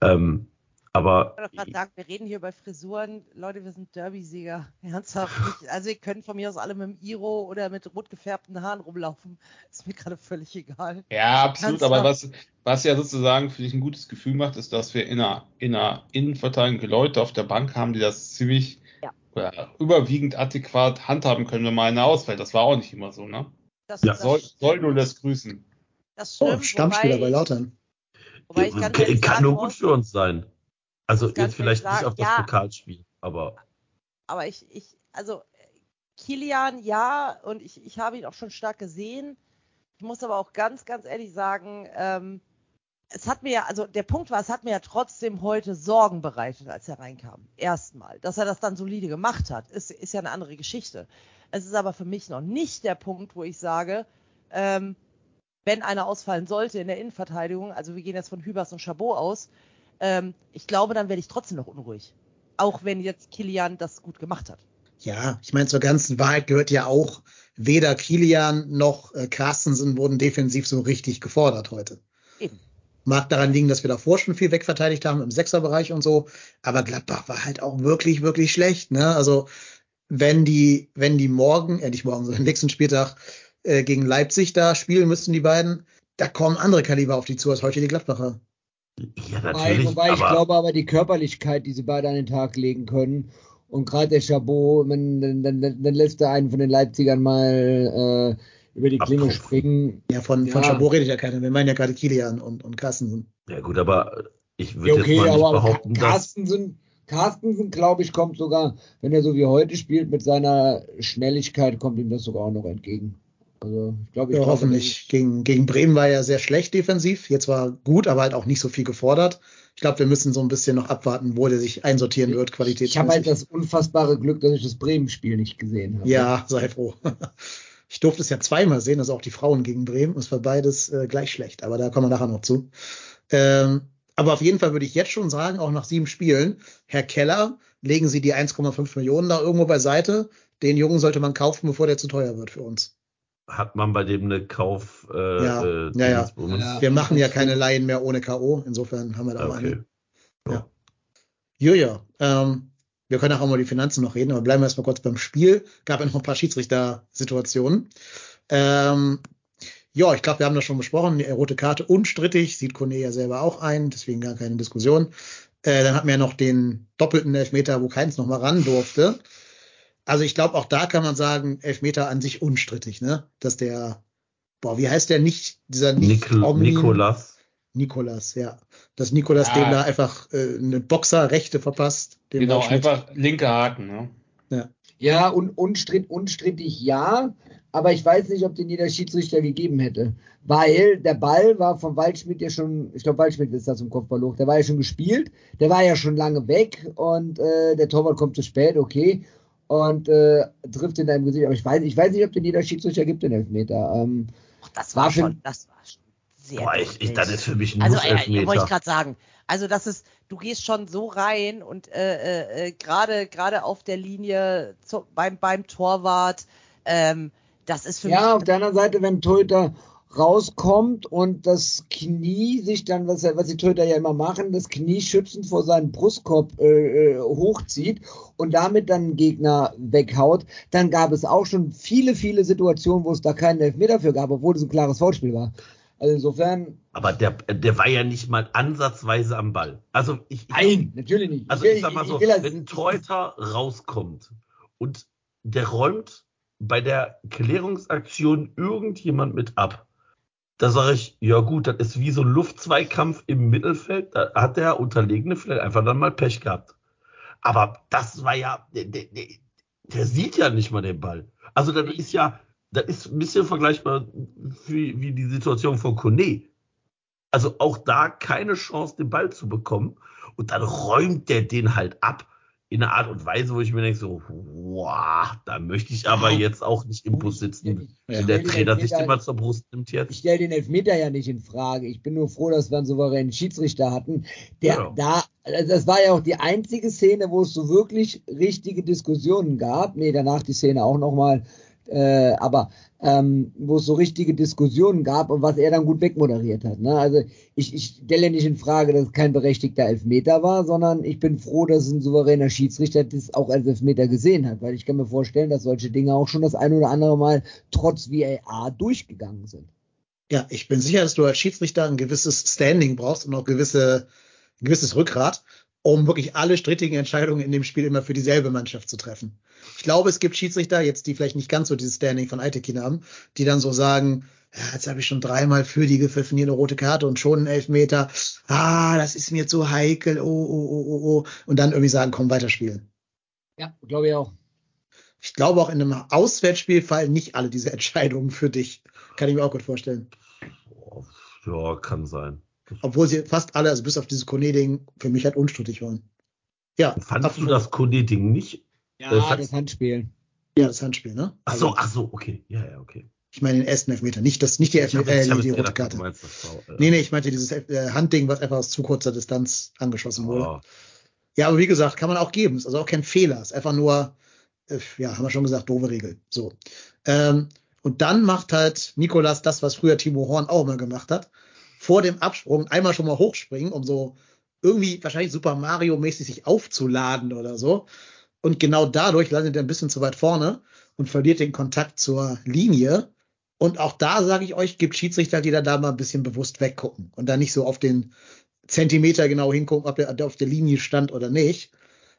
Ähm, aber Ich wollte gerade sagen, wir reden hier über Frisuren. Leute, wir sind Derby-Sieger. Ernsthaft. Nicht. Also ihr könnt von mir aus alle mit dem Iro oder mit rot gefärbten Haaren rumlaufen. Ist mir gerade völlig egal. Ja, absolut. Ernsthaft? Aber was, was ja sozusagen für dich ein gutes Gefühl macht, ist, dass wir in einer, in einer Innenverteidigung Leute auf der Bank haben, die das ziemlich Ja. oder überwiegend adäquat handhaben können, wenn mal einer ausfällt. Das war auch nicht immer so, ne? Das, Ja. das, Soll, soll nur das grüßen. das Oh, stimmt. Stammspieler wobei, bei Lautern. Wobei ich ganz kann, kann nur gut für uns sein. Also jetzt vielleicht nicht auf das ja. Pokalspiel, aber aber ich, ich, also Kilian ja, und ich, ich habe ihn auch schon stark gesehen. Ich muss aber auch ganz, ganz ehrlich sagen, ähm, es hat mir ja, also der Punkt war, es hat mir ja trotzdem heute Sorgen bereitet, als er reinkam. Erstmal. Dass er das dann solide gemacht hat, ist, ist ja eine andere Geschichte. Es ist aber für mich noch nicht der Punkt, wo ich sage, ähm, wenn einer ausfallen sollte in der Innenverteidigung, also wir gehen jetzt von Hübers und Chabot aus, ähm, ich glaube, dann werde ich trotzdem noch unruhig. Auch wenn jetzt Kilian das gut gemacht hat. Ja, ich meine, zur ganzen Wahrheit gehört ja auch, weder Kilian noch äh, Carstensen wurden defensiv so richtig gefordert heute. Eben. Mag daran liegen, dass wir davor schon viel wegverteidigt haben im Sechserbereich und so, aber Gladbach war halt auch wirklich, wirklich schlecht. Ne? Also wenn die, wenn die morgen, äh, nicht morgen, sondern nächsten Spieltag äh, gegen Leipzig da spielen müssten, die beiden, da kommen andere Kaliber auf die zu als heute die Gladbacher. Ja, Wobei, natürlich. wobei ich aber glaube aber die Körperlichkeit, die sie beide an den Tag legen können. Und gerade der Chabot, wenn, dann, dann, dann lässt er einen von den Leipzigern mal äh, über die Klinge Abtropfen. springen. Ja, von, von Ja. Chabot redet ja keiner. Wir meinen ja gerade Kilian und, und Carstensen. ja gut, aber ich würde Ja, okay, jetzt mal nicht aber behaupten, dass Carstensen, Carstensen, glaube ich, kommt sogar, wenn er so wie heute spielt, mit seiner Schnelligkeit, kommt ihm das sogar auch noch entgegen. Also, ich glaube, ich Ja, glaube, hoffentlich. Gegen, gegen Bremen war er sehr schlecht defensiv. Jetzt war gut, aber halt auch nicht so viel gefordert. Ich glaube, wir müssen so ein bisschen noch abwarten, wo der sich einsortieren wird, qualitätsmäßig. Ich habe halt das unfassbare Glück, dass ich das Bremen-Spiel nicht gesehen habe. Ja, sei froh. Ich durfte es ja zweimal sehen, also auch die Frauen gegen Bremen. Es war beides äh, gleich schlecht, aber da kommen wir nachher noch zu. Ähm, aber auf jeden Fall würde ich jetzt schon sagen, auch nach sieben Spielen, Herr Keller, legen Sie die 1,5 Millionen da irgendwo beiseite. Den Jungen sollte man kaufen, bevor der zu teuer wird für uns. Hat man bei dem eine Kauf äh, Ja, äh, ja, ja. Ja. Wir machen ja keine Laien mehr ohne K.O. Insofern haben wir da auch eine. Okay. Joja, ähm, wir können auch mal die Finanzen noch reden, aber bleiben wir erstmal kurz beim Spiel. Gab ja noch ein paar Schiedsrichter-Situationen. Ähm, ja, ich glaube, wir haben das schon besprochen. Die rote Karte unstrittig, sieht Kone ja selber auch ein, deswegen gar keine Diskussion. Äh, dann hatten wir ja noch den doppelten Elfmeter, wo keins noch mal ran durfte. Also ich glaube, auch da kann man sagen, Elfmeter an sich unstrittig, ne? Dass der, boah, wie heißt der nicht, dieser nicht Nikolas. Nikolas, ja. Dass Nikolas Ja. dem da einfach äh, eine Boxerrechte verpasst. Dem Genau, einfach linker Haken, ne? Ja, und unstritt, unstrittig ja, aber ich weiß nicht, ob den jeder Schiedsrichter gegeben hätte. Weil der Ball war von Waldschmidt ja schon, ich glaube, Waldschmidt ist da zum Kopfball hoch, der war ja schon gespielt, der war ja schon lange weg und äh, der Torwart kommt zu spät, okay, und äh, trifft in deinem Gesicht. Aber ich weiß, ich weiß nicht, ob den jeder Schiedsrichter gibt, den Elfmeter. Ähm, Ach, das War schon, das war schon sehr Boah, ich, ich, das ist für mich ein Also, äh, wollte ich gerade sagen. Also, das ist, du gehst schon so rein und äh, äh, äh, gerade gerade auf der Linie zu, beim, beim Torwart, ähm, das ist für ja, auf mich. der anderen Seite, wenn ein Torhüter rauskommt und das Knie sich dann, was, was die Torhüter ja immer machen, das Knie schützend vor seinen Brustkorb äh, äh, hochzieht und damit dann einen Gegner weghaut, dann gab es auch schon viele, viele Situationen, wo es da keinen Elfmeter für gab, obwohl es ein klares Foulspiel war. Also insofern, Aber der, der war ja nicht mal ansatzweise am Ball. Also ich, ich nein, natürlich nicht. Also will- ich sag mal so, will wenn ein Torhüter rauskommt und der räumt bei der Klärungsaktion irgendjemand mit ab, da sage ich, ja gut, das ist wie so ein Luftzweikampf im Mittelfeld, da hat der Unterlegene vielleicht einfach dann mal Pech gehabt. Aber das war ja, der, der, der, sieht ja nicht mal den Ball. Also das ist ja, das ist ein bisschen vergleichbar wie, wie die Situation von Kone. Also auch da keine Chance, den Ball zu bekommen. Und dann räumt der den halt ab. In einer Art und Weise, wo ich mir denke, so, wow, da möchte ich aber jetzt auch nicht im Bus sitzen, Ich- wenn der ich- Trainer sich immer zur Brust nimmt Ich jetzt. stelle den Elfmeter ja nicht in Frage. Ich bin nur froh, dass wir einen souveränen Schiedsrichter hatten. Der Ja. da, also das war ja auch die einzige Szene, wo es so wirklich richtige Diskussionen gab. Nee, danach die Szene auch nochmal. Äh, aber ähm, wo es so richtige Diskussionen gab und was er dann gut wegmoderiert hat. Ne? Also ich, ich stelle nicht in Frage, dass es kein berechtigter Elfmeter war, sondern ich bin froh, dass ein souveräner Schiedsrichter das auch als Elfmeter gesehen hat, weil ich kann mir vorstellen, dass solche Dinge auch schon das ein oder andere Mal trotz VAR durchgegangen sind. Ja, ich bin sicher, dass du als Schiedsrichter ein gewisses Standing brauchst und auch gewisse, ein gewisses Rückgrat, um wirklich alle strittigen Entscheidungen in dem Spiel immer für dieselbe Mannschaft zu treffen. Ich glaube, es gibt Schiedsrichter, jetzt die vielleicht nicht ganz so dieses Standing von Aitekin haben, die dann so sagen, ja, jetzt habe ich schon dreimal für die gepfiffen, hier eine rote Karte und schon einen Elfmeter. Ah, das ist mir zu heikel. Oh, oh, oh, oh, oh. Und dann irgendwie sagen, komm, weiterspielen. Ja, glaube ich auch. Ich glaube, auch in einem Auswärtsspiel fallen nicht alle diese Entscheidungen für dich. Kann ich mir auch gut vorstellen. Ja, kann sein. Obwohl sie fast alle, also bis auf dieses Kone-Ding, für mich halt unstrittig waren. Ja, Fandest du apropos- das Kone-Ding nicht? Ja, Äh, das Handspiel. Ja, das Handspiel, ne? Ach so, ach so, okay. Ja, ja, okay. Ich meine den ersten Elfmeter, nicht das, nicht die, Elfmeter, äh, die rote gedacht, Karte. meinst war, äh, Nee, nee, ich meinte dieses äh, Handding, was einfach aus zu kurzer Distanz angeschossen wurde. oh, Ja, aber wie gesagt, kann man auch geben. Ist also auch kein Fehler. Ist einfach nur, äh, ja, haben wir schon gesagt, doofe Regel. So. Ähm, und dann macht halt Nikolas das, was früher Timo Horn auch mal gemacht hat. Vor dem Absprung einmal schon mal hochspringen, um so irgendwie wahrscheinlich Super Mario-mäßig sich aufzuladen oder so. Und genau dadurch landet er ein bisschen zu weit vorne und verliert den Kontakt zur Linie. Und auch da sage ich euch, gibt Schiedsrichter, die da, da mal ein bisschen bewusst weggucken und da nicht so auf den Zentimeter genau hingucken, ob er auf der Linie stand oder nicht.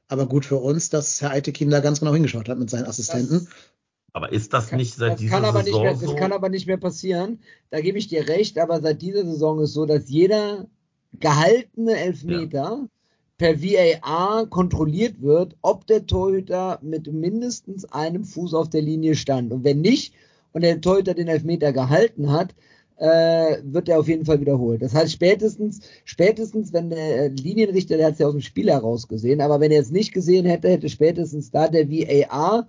Aber gut für uns, dass Herr Eitekin da ganz genau hingeschaut hat mit seinen Assistenten. aber ist das nicht seit Das dieser kann, aber nicht Saison mehr, das so? kann aber nicht mehr passieren. Da gebe ich dir recht, aber seit dieser Saison ist so, dass jeder gehaltene Elfmeter per VAR kontrolliert wird, ob der Torhüter mit mindestens einem Fuß auf der Linie stand. Und wenn nicht und der Torhüter den Elfmeter gehalten hat, äh, wird er auf jeden Fall wiederholt. Das heißt, spätestens, spätestens, wenn der Linienrichter, der hat es ja aus dem Spiel heraus gesehen, aber wenn er es nicht gesehen hätte, hätte spätestens da der VAR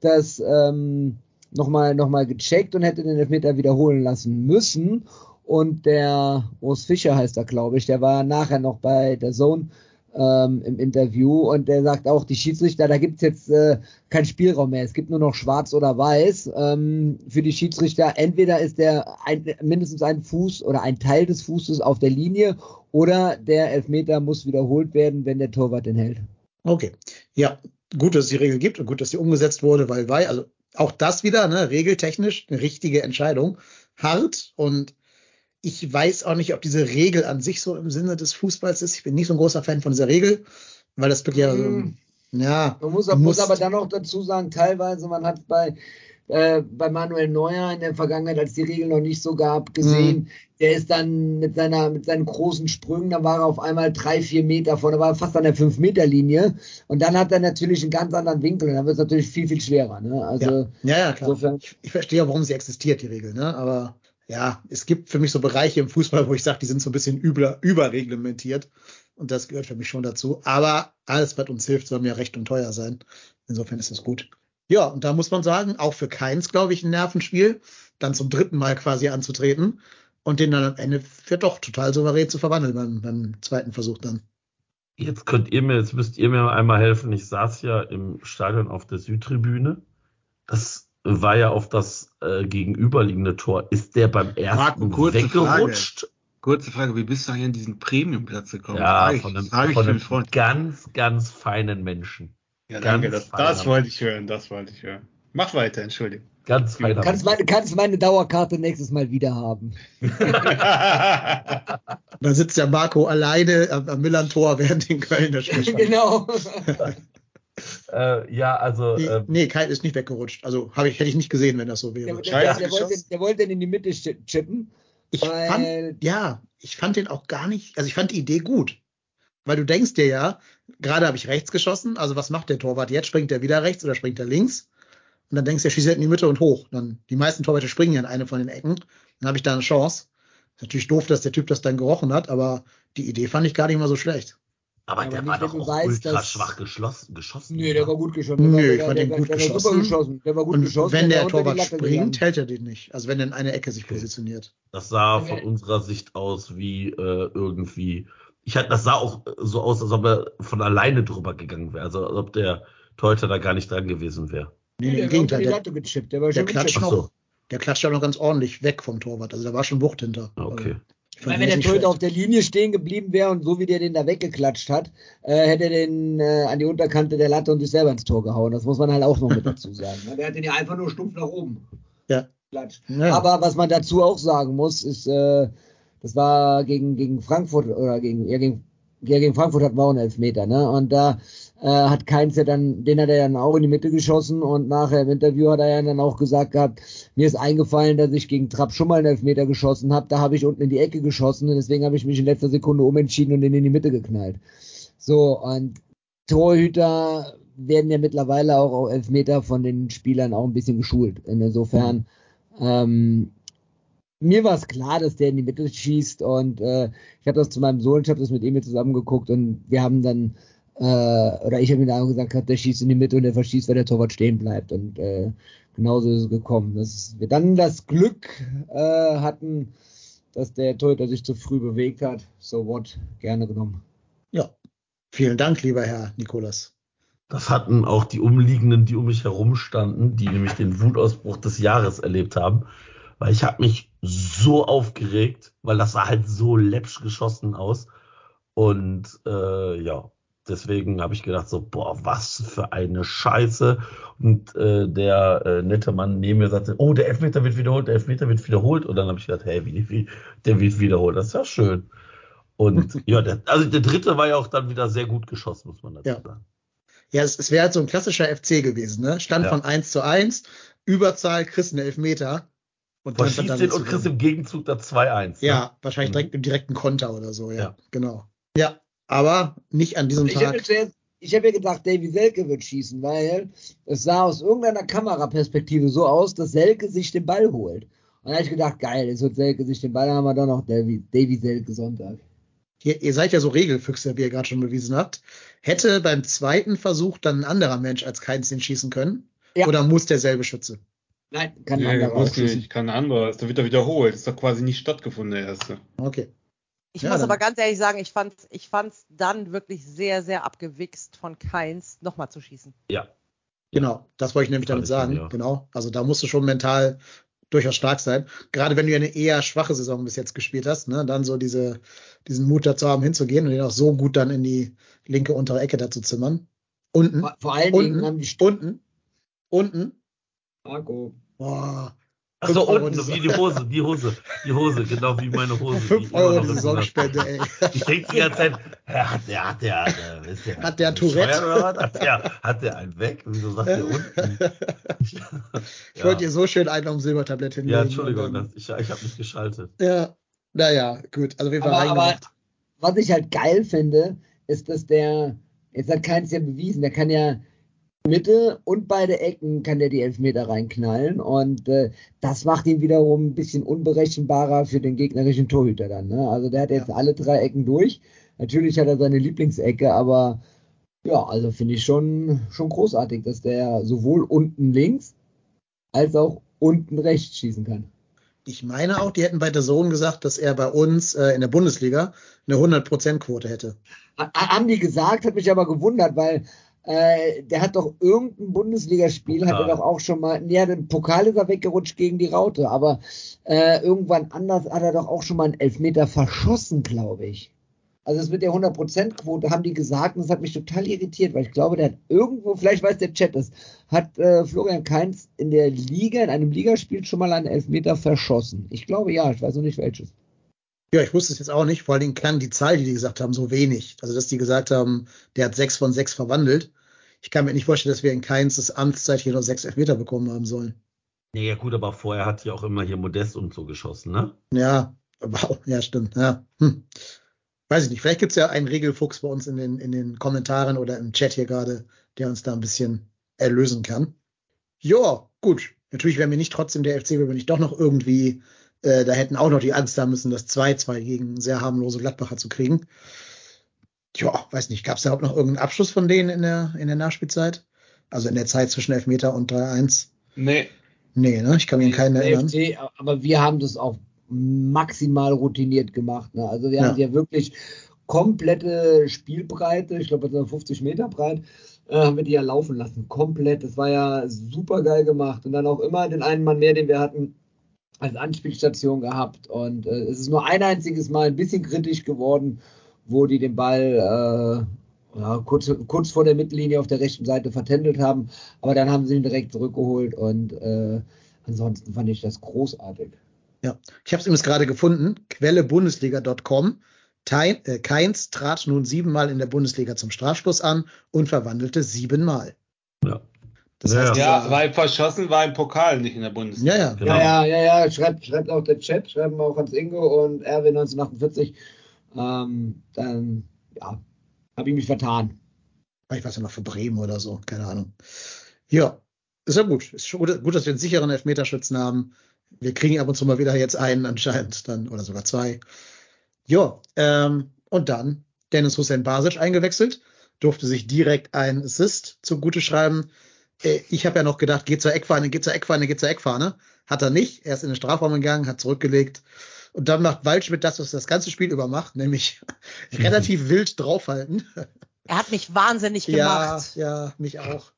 das ähm, nochmal noch mal gecheckt und hätte den Elfmeter wiederholen lassen müssen. Und der Urs Fischer heißt er, glaube ich, der war nachher noch bei der Zone ähm, im Interview und der sagt auch, die Schiedsrichter, da gibt's jetzt äh, keinen Spielraum mehr. Es gibt nur noch schwarz oder weiß. Ähm, für die Schiedsrichter, entweder ist der ein, mindestens ein Fuß oder ein Teil des Fußes auf der Linie oder der Elfmeter muss wiederholt werden, wenn der Torwart den hält. Okay. Ja, gut, dass es die Regel gibt und gut, dass sie umgesetzt wurde, weil, weil, also auch das wieder, ne, regeltechnisch eine richtige Entscheidung. Hart und ich weiß auch nicht, ob diese Regel an sich so im Sinne des Fußballs ist. Ich bin nicht so ein großer Fan von dieser Regel, weil das wirklich ja, Mhm. ja, Man muss, Du muss aber dann noch dazu sagen, teilweise, man hat bei, äh, bei Manuel Neuer in der Vergangenheit, als die Regel noch nicht so gab, gesehen, der ist dann mit seiner, mit seinen großen Sprüngen, dann war er auf einmal drei, vier Meter vorne, war fast an der fünf Meter Linie und dann hat er natürlich einen ganz anderen Winkel und dann wird es natürlich viel, viel schwerer. Ne? Also, ja, ja, ja, klar. insofern- Ich, ich verstehe ja, warum sie existiert, die Regel, ne? Aber ja, es gibt für mich so Bereiche im Fußball, wo ich sage, die sind so ein bisschen über, überreglementiert. Und das gehört für mich schon dazu. Aber alles, was uns hilft, soll mir recht und teuer sein. Insofern ist es gut. Ja, und da muss man sagen, auch für keins, glaube ich, ein Nervenspiel, dann zum dritten Mal quasi anzutreten und den dann am Ende für doch total souverän zu verwandeln beim, beim zweiten Versuch dann. Jetzt könnt ihr mir, jetzt müsst ihr mir einmal helfen. Ich saß ja im Stadion auf der Südtribüne. Das war ja auf das äh, gegenüberliegende Tor. Ist der beim ersten kurze weggerutscht? Kurze Frage, wie bist du eigentlich an diesen Premiumplatz gekommen? Ja, Frage von einem, frage ich von einem vorhin. ganz, ganz feinen Menschen. Ja, ganz danke, das, das wollte ich hören, das wollte ich hören. Mach weiter, Entschuldigung. Ganz feiner kannst, meine, kannst meine Dauerkarte nächstes Mal wieder haben. Da sitzt der Marco alleine am, am Millantor während den Kölner Spiel. genau. Äh, ja, also Nee, äh, nee, Kai ist nicht weggerutscht. Also habe ich, hätte ich nicht gesehen, wenn das so Der, wäre. der, Scheiße der, wollte, der wollte den in die Mitte chi- chippen. Ich weil- fand, ja, ich fand den auch gar nicht, also ich fand die Idee gut. Weil du denkst dir ja, gerade habe ich rechts geschossen, also was macht der Torwart jetzt? Springt er wieder rechts oder springt er links? Und dann denkst du, er schießt halt in die Mitte und hoch. Dann, die meisten Torwärter springen ja in eine von den Ecken. Dann habe ich da eine Chance. Ist natürlich doof, dass der Typ das dann gerochen hat, aber die Idee fand ich gar nicht mal so schlecht. Aber Aber der war wenn doch auch weißt, ultra schwach geschlossen, geschossen. Nee, der oder? war gut geschossen. Nö, der ich war, fand der, den der, gut der war geschossen. geschossen. Der war gut Und geschossen. wenn der die Torwart springt, gegangen. hält er den nicht. Also wenn er in eine Ecke sich positioniert. Das sah von unserer Sicht aus wie äh, irgendwie. Ich hatte, das sah auch so aus, als ob er von alleine drüber gegangen wäre. Also als ob der Torhüter da gar nicht dran gewesen wäre. Nee, der im Gegenteil, die der. Der war der schon klatscht noch, so. der klatscht auch noch ganz ordentlich weg vom Torwart. Also da war schon Wucht hinter. Ah, Okay. Also, meine, wenn der Torhüter auf der Linie stehen geblieben wäre und so wie der den da weggeklatscht hat, äh, hätte er den äh, an die Unterkante der Latte und sich selber ins Tor gehauen. Das muss man halt auch noch mit dazu sagen. ne? Der hat den ja einfach nur stumpf nach oben. Ja. Klatscht. Ja. Aber was man dazu auch sagen muss, ist, äh, das war gegen, gegen Frankfurt oder gegen, ja, gegen, ja, gegen Frankfurt hatten wir auch einen Elfmeter, ne? Und da äh, hat Keins ja dann, den hat er dann auch in die Mitte geschossen und nachher im Interview hat er ja dann auch gesagt gehabt, mir ist eingefallen, dass ich gegen Trapp schon mal einen Elfmeter geschossen habe, da habe ich unten in die Ecke geschossen und deswegen habe ich mich in letzter Sekunde umentschieden und den in die Mitte geknallt. So, und Torhüter werden ja mittlerweile auch auf Elfmeter von den Spielern auch ein bisschen geschult. Insofern, ähm, mir war es klar, dass der in die Mitte schießt und äh, ich habe das zu meinem Sohn, ich habe das mit ihm zusammengeguckt und wir haben dann, äh, oder ich habe mir dann gesagt, gehabt, der schießt in die Mitte und der verschießt, weil der Torwart stehen bleibt und äh, genauso ist es gekommen. Dass wir dann das Glück äh, hatten, dass der Torhüter sich zu früh bewegt hat. So what, gerne genommen. Ja. Vielen Dank, lieber Herr Nikolas. Das hatten auch die Umliegenden, die um mich herum standen, die nämlich den Wutausbruch des Jahres erlebt haben. Weil ich habe mich so aufgeregt, weil das sah halt so läppsch geschossen aus. Und äh, ja, deswegen habe ich gedacht so, boah, was für eine Scheiße. Und äh, der äh, nette Mann neben mir sagte, oh, der Elfmeter wird wiederholt, der Elfmeter wird wiederholt. Und dann habe ich gedacht, hey, wie, wie, der wird wiederholt, das ist ja schön. Und ja, der, also der dritte war ja auch dann wieder sehr gut geschossen, muss man dazu Ja. sagen. Ja, es, es wäre halt so ein klassischer FC gewesen, ne? Stand Ja. von 1 zu 1, Überzahl, kriegst einen Elfmeter. Und dann verdammt den zu und kriegst im Gegenzug da 2-1. ne? Ja, wahrscheinlich Mhm. direkt im direkten Konter oder so, ja. Ja. Genau. Ja, aber nicht an diesem Ich habe Tag. ich hab mir gedacht, Davy Selke wird schießen, weil es sah aus irgendeiner Kameraperspektive so aus, dass Selke sich den Ball holt. Und da habe ich gedacht, geil, jetzt wird Selke sich den Ball, dann haben wir doch noch Davy, Davy Selke Sonntag. Ihr, ihr seid ja so Regelfüchse, wie ihr gerade schon bewiesen habt. Hätte beim zweiten Versuch dann ein anderer Mensch als keins den schießen können? Ja. Oder muss derselbe Schütze? Nein, kann ein Nee, anderer muss nicht, kann ein anderer. Ist doch wieder wiederholt. Ist doch quasi nicht stattgefunden, der erste. Okay. Ich Ja, muss aber ganz ehrlich sagen, ich fand's, ich fand's dann wirklich sehr, sehr abgewichst von Keins, nochmal zu schießen. Ja. Genau, das wollte ich nämlich Fand damit sagen. auch. Genau. Also da musst du schon mental durchaus stark sein. Gerade wenn du ja eine eher schwache Saison bis jetzt gespielt hast, ne, dann so diese, diesen Mut dazu haben, hinzugehen und den auch so gut dann in die linke untere Ecke dazu zimmern. Unten, Vor, vor allen Unten? Dingen haben die St unten, unten. Marco. Boah. Achso, unten, die- wie die Hose, die Hose, die Hose, genau wie meine Hose. die 5 immer Euro die Saisonspende, ey. Ich denke die ganze Zeit, hat der, hat der, äh, ist der, Hat der Tourette? Oder was? Hat der, hat der einen weg? Wieso sagt der unten? Ich wollte dir so schön einen auf dem Silbertablett hinlegen. Ja, Entschuldigung, dann- ich, ich habe mich geschaltet. Ja, naja, gut. Also auf jeden Fall Aber, aber was ich halt geil finde, ist, dass der, jetzt hat keins ja bewiesen, der kann ja Mitte und beide Ecken kann der die Elfmeter reinknallen und äh, das macht ihn wiederum ein bisschen unberechenbarer für den gegnerischen Torhüter dann. Ne? Also der hat jetzt alle drei Ecken durch. Natürlich hat er seine Lieblingsecke, aber ja, also finde ich schon, schon großartig, dass der sowohl unten links als auch unten rechts schießen kann. Ich meine auch, die hätten bei der Sohn gesagt, dass er bei uns äh, in der Bundesliga eine 100%-Quote hätte. Ha- Haben die gesagt, hat mich aber gewundert, weil äh, der hat doch irgendein Bundesligaspiel, hat er doch auch schon mal, ja, den Pokal ist er weggerutscht gegen die Raute, aber äh, irgendwann anders hat er doch auch schon mal einen Elfmeter verschossen, glaube ich. Also das mit der 100%-Quote haben die gesagt und das hat mich total irritiert, weil ich glaube, der hat irgendwo, vielleicht weiß der Chat das, hat äh, Florian Kainz in der Liga, in einem Ligaspiel schon mal einen Elfmeter verschossen. Ich glaube ja, ich weiß noch nicht welches. Ja, ich wusste es jetzt auch nicht. Vor allen Dingen klang die Zahl, die die gesagt haben, so wenig. Also, dass die gesagt haben, der hat sechs von sechs verwandelt. Ich kann mir nicht vorstellen, dass wir in keins Amtszeit hier noch sechs Elfmeter bekommen haben sollen. Nee, ja gut, aber vorher hat ja auch immer hier Modest und so geschossen, ne? Ja, auch, ja, stimmt. Ja. Hm. Weiß ich nicht. Vielleicht gibt's ja einen Regelfuchs bei uns in den, in den Kommentaren oder im Chat hier gerade, der uns da ein bisschen erlösen kann. Ja, gut. Natürlich wäre mir nicht trotzdem der FC, wenn nicht doch noch irgendwie, äh, da hätten auch noch die Angst haben müssen, das 2-2 gegen sehr harmlose Gladbacher zu kriegen. Ja, weiß nicht, gab es da überhaupt noch irgendeinen Abschluss von denen in der, in der Nachspielzeit? Also in der Zeit zwischen Elfmeter und 3-1? Nee. Nee, ne? Ich kann mich an keinen erinnern. FC, aber wir haben das auch maximal routiniert gemacht. Ne? Also wir Ja. haben ja wirklich komplette Spielbreite, ich glaube, 50 Meter breit, äh, haben wir die ja laufen lassen. Komplett. Das war ja super geil gemacht. Und dann auch immer den einen Mann mehr, den wir hatten, als Anspielstation gehabt. Und äh, es ist nur ein einziges Mal ein bisschen kritisch geworden, wo die den Ball äh, ja, kurz, kurz vor der Mittellinie auf der rechten Seite vertändelt haben. Aber dann haben sie ihn direkt zurückgeholt und äh, ansonsten fand ich das großartig. Ja, ich habe es übrigens gerade gefunden. Quelle Bundesliga.com. Tein- äh, Keins trat nun siebenmal in der Bundesliga zum Strafstoß an und verwandelte siebenmal. Ja. Das Ja, heißt, Ja, dieser- weil verschossen war im Pokal, nicht in der Bundesliga. ja, ja. Genau. Ja, ja, ja, ja, schreibt, schreibt auch der Chat, schreiben auch Hans Ingo und Erwin 1948. Ähm, dann, ja, habe ich mich vertan. Ich weiß ja noch für Bremen oder so, keine Ahnung. Ja, ist ja gut. Ist gut, gut, dass wir einen sicheren Elfmeterschützen haben. Wir kriegen ab und zu mal wieder jetzt einen anscheinend dann oder sogar zwei. Ja, ähm, und dann Dennis Hussein Basic eingewechselt, durfte sich direkt ein Assist zugute schreiben. Äh, Ich habe ja noch gedacht, geht zur Eckfahne, geht zur Eckfahne, geht zur Eckfahne. Hat er nicht. Er ist in den Strafraum gegangen, hat zurückgelegt. Und dann macht Waldschmidt das, was das ganze Spiel über macht, nämlich relativ wild draufhalten. Er hat mich wahnsinnig Ja, gemacht. ja, mich auch.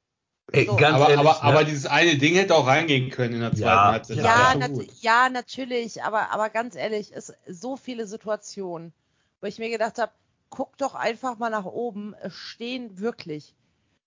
Ey, So. ganz Aber, ehrlich, aber, ne? aber dieses eine Ding hätte auch reingehen können in der zweiten Ja. Halbzeit. Ja, Ja, nat ja, natürlich, aber, aber ganz ehrlich, es so viele Situationen, wo ich mir gedacht habe, guck doch einfach mal nach oben, es stehen wirklich.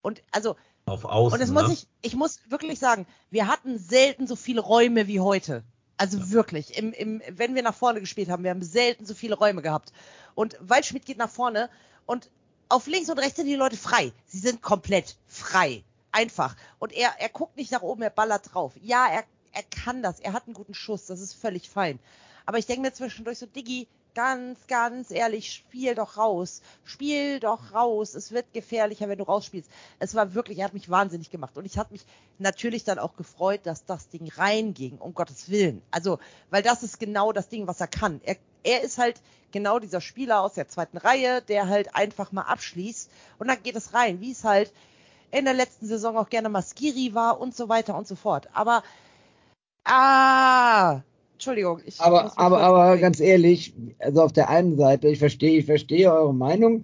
Und also, auf Außen. und das muss ne? ich, ich muss wirklich sagen, wir hatten selten so viele Räume wie heute. Also wirklich, im, im, wenn wir nach vorne gespielt haben, wir haben selten so viele Räume gehabt. Und Waldschmidt geht nach vorne und auf links und rechts sind die Leute frei. Sie sind komplett frei. Einfach. Und er, er guckt nicht nach oben, er ballert drauf. Ja, er, er kann das. Er hat einen guten Schuss. Das ist völlig fein. Aber ich denke mir zwischendurch so, Diggi, ganz, ganz ehrlich, spiel doch raus. Spiel doch raus. Es wird gefährlicher, wenn du rausspielst. Es war wirklich, er hat mich wahnsinnig gemacht. Und ich hatte mich natürlich dann auch gefreut, dass das Ding reinging, um Gottes Willen. Also, weil das ist genau das Ding, was er kann. Er, er ist halt genau dieser Spieler aus der zweiten Reihe, der halt einfach mal abschließt und dann geht es rein, wie es halt in der letzten Saison auch gerne mal Skiri war und so weiter und so fort. Aber, ah, Entschuldigung. Ich Aber, aber, aber ganz ehrlich, also auf der einen Seite, ich verstehe, ich verstehe eure Meinung.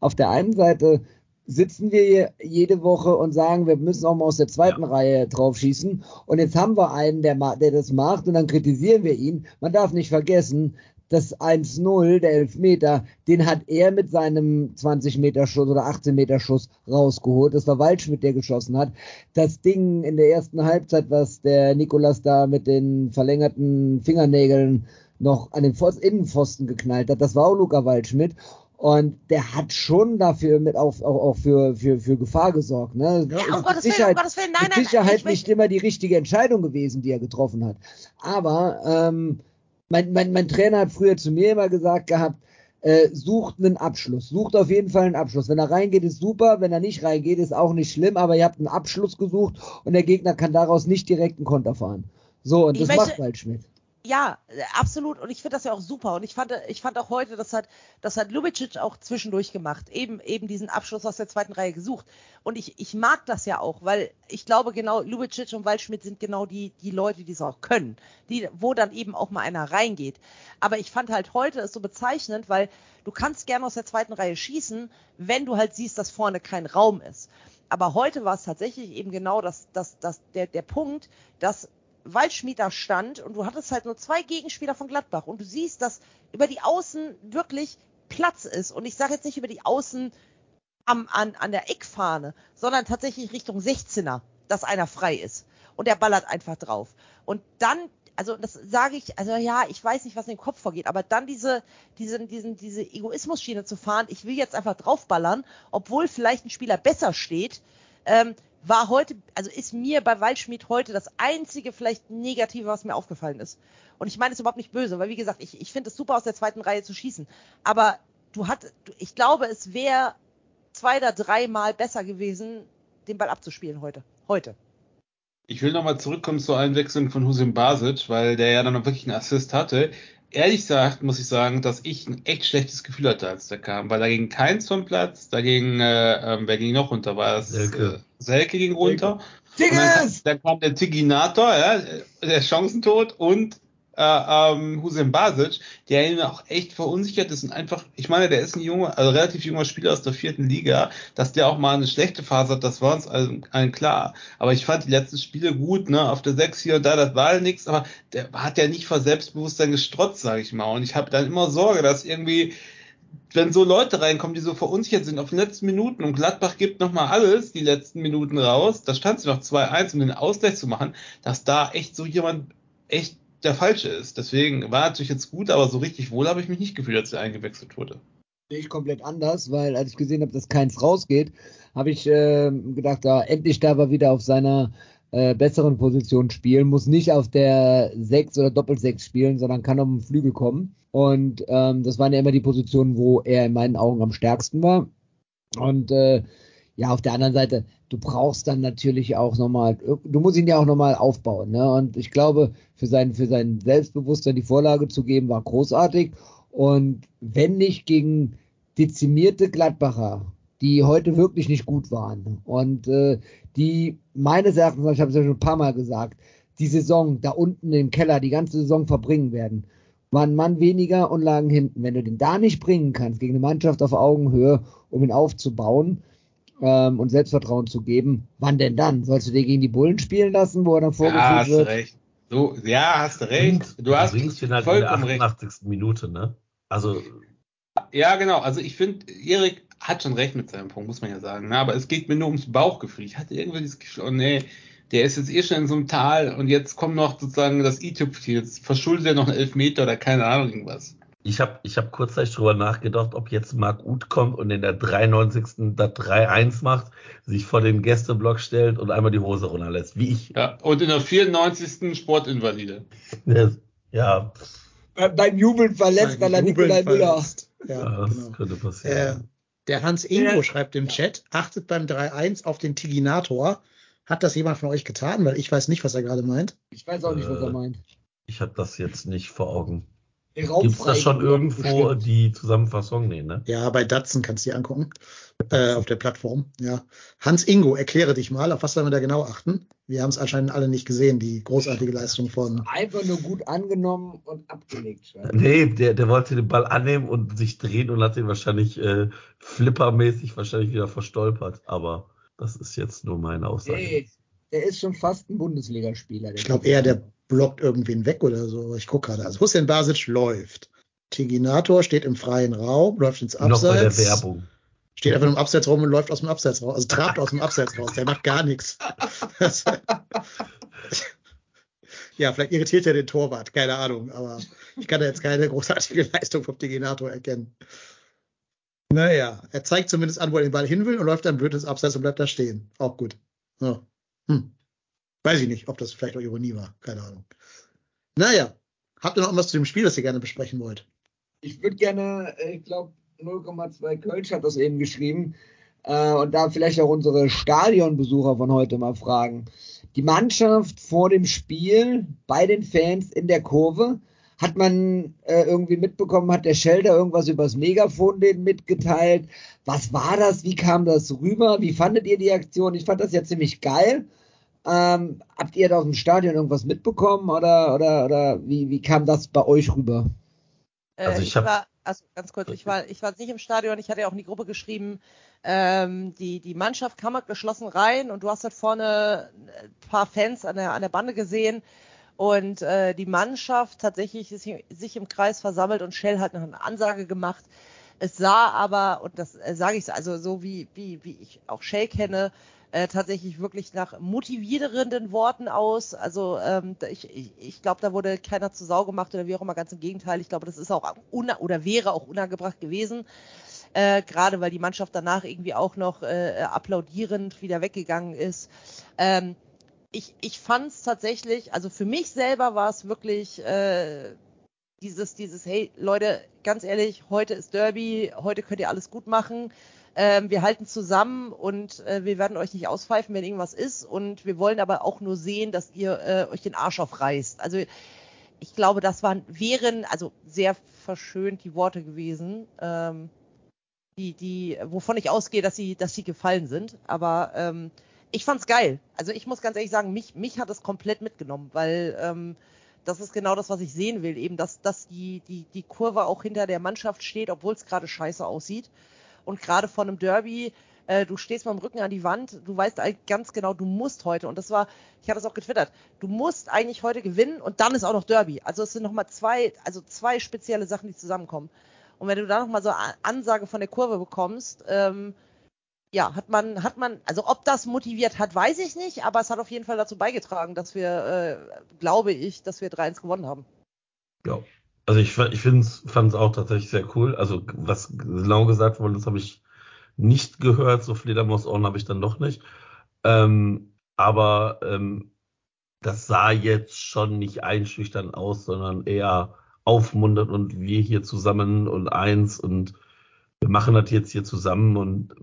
Auf der einen Seite sitzen wir hier jede Woche und sagen, wir müssen auch mal aus der zweiten Reihe drauf schießen. Und jetzt haben wir einen, der, der das macht und dann kritisieren wir ihn. Man darf nicht vergessen, das 1-0, der Elfmeter, den hat er mit seinem 20-Meter-Schuss oder 18-Meter-Schuss rausgeholt. Das war Waldschmidt, der geschossen hat. Das Ding in der ersten Halbzeit, was der Nikolas da mit den verlängerten Fingernägeln noch an den Pfosten, Innenpfosten geknallt hat, das war auch Luca Waldschmidt. Und der hat schon dafür mit auf, auch, auch für, für, für Gefahr gesorgt. Ne? Ja, mit Gottes Willen, Sicherheit- Gottes Willen, nein, nein, Sicherheit nicht immer die richtige Entscheidung gewesen, die er getroffen hat. Aber ähm, mein, mein, mein Trainer hat früher zu mir immer gesagt gehabt, äh, sucht einen Abschluss, sucht auf jeden Fall einen Abschluss. Wenn er reingeht, ist super, wenn er nicht reingeht, ist auch nicht schlimm, aber ihr habt einen Abschluss gesucht und der Gegner kann daraus nicht direkt einen Konter fahren. So, und Ich das möchte- macht Waldschmidt. Ja, äh, absolut. Und ich finde das ja auch super. Und ich fand, ich fand auch heute, das hat, das hat Lubicic auch zwischendurch gemacht. Eben, eben diesen Abschluss aus der zweiten Reihe gesucht. Und ich, ich mag das ja auch, weil ich glaube genau, Lubicic und Waldschmidt sind genau die, die Leute, die es auch können. Die, wo dann eben auch mal einer reingeht. Aber ich fand halt heute es so bezeichnend, weil du kannst gerne aus der zweiten Reihe schießen, wenn du halt siehst, dass vorne kein Raum ist. Aber heute war es tatsächlich eben genau das, das, das, der, der Punkt, dass Waldschmied da stand und du hattest halt nur zwei Gegenspieler von Gladbach und du siehst, dass über die Außen wirklich Platz ist. Und ich sage jetzt nicht über die Außen am, an, an der Eckfahne, sondern tatsächlich Richtung 16er, dass einer frei ist. Und der ballert einfach drauf. Und dann, also das sage ich, also ja, ich weiß nicht, was in den Kopf vorgeht, aber dann diese, diesen, diesen, diese Egoismus-Schiene zu fahren, ich will jetzt einfach draufballern, obwohl vielleicht ein Spieler besser steht, ähm, war heute, also ist mir bei Waldschmidt heute das einzige vielleicht Negative, was mir aufgefallen ist. Und ich meine es überhaupt nicht böse, weil wie gesagt, ich, ich finde es super aus der zweiten Reihe zu schießen. Aber du hat, ich glaube, es wäre zwei oder dreimal besser gewesen, den Ball abzuspielen heute. Heute. Ich will nochmal zurückkommen zur Einwechslung von Husin Basic, weil der ja dann noch wirklich einen Assist hatte. Ehrlich gesagt muss ich sagen, dass ich ein echt schlechtes Gefühl hatte, als der kam, weil da ging keins vom Platz, da ging, äh, ähm, wer ging noch runter? War das Selke. Äh, Selke ging runter. Und dann, Tigges! dann kam der Tiginator, ja, der Chancentod und äh, ähm, Hussein Basic, der ihn auch echt verunsichert ist und einfach, ich meine, der ist ein junger, also relativ junger Spieler aus der vierten Liga, dass der auch mal eine schlechte Phase hat, das war uns allen, allen klar. Aber ich fand die letzten Spiele gut, ne, auf der 6 hier und da, das war nichts, aber der hat ja nicht vor Selbstbewusstsein gestrotzt, sage ich mal. Und ich habe dann immer Sorge, dass irgendwie wenn so Leute reinkommen, die so verunsichert sind auf den letzten Minuten und Gladbach gibt nochmal alles, die letzten Minuten raus, da stand sie noch 2-1, um den Ausgleich zu machen, dass da echt so jemand echt der falsche ist. Deswegen war natürlich jetzt gut, aber so richtig wohl habe ich mich nicht gefühlt, als er eingewechselt wurde. Sehe ich komplett anders, weil als ich gesehen habe, dass keins rausgeht, habe ich äh, gedacht, da endlich darf er wieder auf seiner äh, besseren Position spielen, muss nicht auf der 6 oder Doppel-6 spielen, sondern kann auf den Flügel kommen. Und ähm, das waren ja immer die Positionen, wo er in meinen Augen am stärksten war. Und äh, ja, auf der anderen Seite, du brauchst dann natürlich auch nochmal, du musst ihn ja auch nochmal aufbauen. Ne? Und ich glaube, für sein, für sein Selbstbewusstsein die Vorlage zu geben, war großartig. Und wenn nicht gegen dezimierte Gladbacher, die heute wirklich nicht gut waren und äh, die meines Erachtens, ich habe es ja schon ein paar Mal gesagt, die Saison da unten im Keller die ganze Saison verbringen werden, waren Mann weniger und lagen hinten. Wenn du den da nicht bringen kannst gegen eine Mannschaft auf Augenhöhe, um ihn aufzubauen, ähm, und Selbstvertrauen zu geben. Wann denn dann? Sollst du dir gegen die Bullen spielen lassen, wo er dann vorgeführt ja, hast wird? Du recht. So, ja, hast du recht. Du hast bringst ihn halt vollkommen in recht. der 88. Minute, ne? Also, Ja, genau. Also ich finde, Erik hat schon recht mit seinem Punkt, muss man ja sagen. Ne? Aber es geht mir nur ums Bauchgefühl. Ich hatte irgendwie dieses Gefühl, oh nee, der ist jetzt eh schon in so einem Tal und jetzt kommt noch sozusagen das i-Tüpfchen. Jetzt verschuldet er noch einen Elfmeter oder keine Ahnung irgendwas. Ich habe ich hab kurzzeitig drüber nachgedacht, ob jetzt Marc Uth kommt und in der 93. das 3-1 macht, sich vor den Gästeblock stellt und einmal die Hose runterlässt. Wie ich. Ja, und in der 94. Sportinvalide. Ja, Äh, beim Jubeln verletzt, weil er Nikolai Müller. verletzt. Ja, ja, das genau. könnte Äh, passieren. der Hans Ingo Ja. schreibt im Chat, achtet beim 3-1 auf den Tiginator. Hat das jemand von euch getan? Weil ich weiß nicht, was er gerade meint. Ich weiß auch nicht, was er Äh, meint. ich habe das jetzt nicht vor Augen. Raum Gibt's das schon irgendwo bestimmt. die Zusammenfassung? Nee, ne? Ja, bei Datsen kannst du die angucken. Äh, auf der Plattform. Ja. Hans Ingo, erkläre dich mal, auf was sollen wir da genau achten? Wir haben es anscheinend alle nicht gesehen, die großartige Leistung von. Einfach nur gut angenommen und abgelegt. scheinbar. Nee, der, der wollte den Ball annehmen und sich drehen und hat den wahrscheinlich äh, flippermäßig wahrscheinlich wieder verstolpert. Aber das ist jetzt nur meine Aussage. Nee, der ist schon fast ein Bundesligaspieler. Ich glaube eher, der blockt irgendwen weg oder so. Ich gucke gerade. Also Hussein Basic läuft. Tiginator steht im freien Raum, läuft ins Noch bei der Abseits. Werbung. Steht einfach im Abseits rum und läuft aus dem Abseits raus. Also trabt aus dem Abseits raus. Der macht gar nichts. ja, vielleicht irritiert er den Torwart. Keine Ahnung. Aber ich kann da jetzt keine großartige Leistung vom Tiginator erkennen. Naja, er zeigt zumindest an, wo er den Ball hin will und läuft dann blöd ins Abseits und bleibt da stehen. Auch gut. Ja. Hm. Weiß ich nicht, ob das vielleicht auch Ironie war. Keine Ahnung. Naja, habt ihr noch irgendwas zu dem Spiel, das ihr gerne besprechen wollt? Ich würde gerne, äh, ich glaube, 0,2 Kölsch hat das eben geschrieben. Äh, und da vielleicht auch unsere Stadionbesucher von heute mal fragen. Die Mannschaft vor dem Spiel bei den Fans in der Kurve, hat man äh, irgendwie mitbekommen, hat der Schelder irgendwas übers Megafon denen mitgeteilt? Was war das? Wie kam das rüber? Wie fandet ihr die Aktion? Ich fand das ja ziemlich geil. Ähm, habt ihr da aus dem Stadion irgendwas mitbekommen oder, oder, oder wie, wie kam das bei euch rüber? Äh, Also ich ich war, also ganz kurz, ich war, ich war nicht im Stadion, ich hatte ja auch in die Gruppe geschrieben, ähm, die, die Mannschaft kam halt geschlossen rein und du hast halt vorne ein paar Fans an der, an der Bande gesehen und äh, die Mannschaft tatsächlich ist sich im Kreis versammelt und Shell hat noch eine Ansage gemacht. Es sah aber, und das äh, sage ich also so wie, wie, wie ich auch Shell kenne, äh, tatsächlich wirklich nach motivierenden Worten aus. Also ähm, ich, ich, glaube, da wurde keiner zu Sau gemacht oder wie auch immer, ganz im Gegenteil. Ich glaube, das ist auch oder wäre auch unangebracht gewesen. Äh, gerade weil die Mannschaft danach irgendwie auch noch äh, applaudierend wieder weggegangen ist. Ähm, ich ich fand es tatsächlich, also für mich selber war es wirklich äh, dieses, dieses, hey Leute, ganz ehrlich, heute ist Derby, heute könnt ihr alles gut machen. Ähm, wir halten zusammen und äh, wir werden euch nicht auspfeifen, wenn irgendwas ist. Und wir wollen aber auch nur sehen, dass ihr äh, euch den Arsch aufreißt. Also ich glaube, das waren, wären, also sehr verschönt die Worte gewesen, ähm, die, die, wovon ich ausgehe, dass sie, dass sie gefallen sind. Aber ähm, ich fand's geil. Also ich muss ganz ehrlich sagen, mich, mich hat es komplett mitgenommen, weil ähm, das ist genau das, was ich sehen will, eben, dass, dass die, die, die Kurve auch hinter der Mannschaft steht, obwohl es gerade scheiße aussieht. Und gerade von einem Derby, äh, du stehst mit dem Rücken an die Wand, du weißt ganz genau, du musst heute, und das war, ich hatte es auch getwittert, du musst eigentlich heute gewinnen und dann ist auch noch Derby. Also es sind nochmal zwei, also zwei spezielle Sachen, die zusammenkommen. Und wenn du da nochmal so eine Ansage von der Kurve bekommst, ähm, ja, hat man, hat man, also ob das motiviert hat, weiß ich nicht, aber es hat auf jeden Fall dazu beigetragen, dass wir, äh, glaube ich, dass wir 3-1 gewonnen haben. Ja. Also ich, ich fand es auch tatsächlich sehr cool. Also was genau gesagt wurde, das habe ich nicht gehört. So Fledermausohren habe ich dann doch nicht. Ähm, aber ähm, das sah jetzt schon nicht einschüchtern aus, sondern eher aufmunternd und wir hier zusammen und eins und wir machen das jetzt hier zusammen und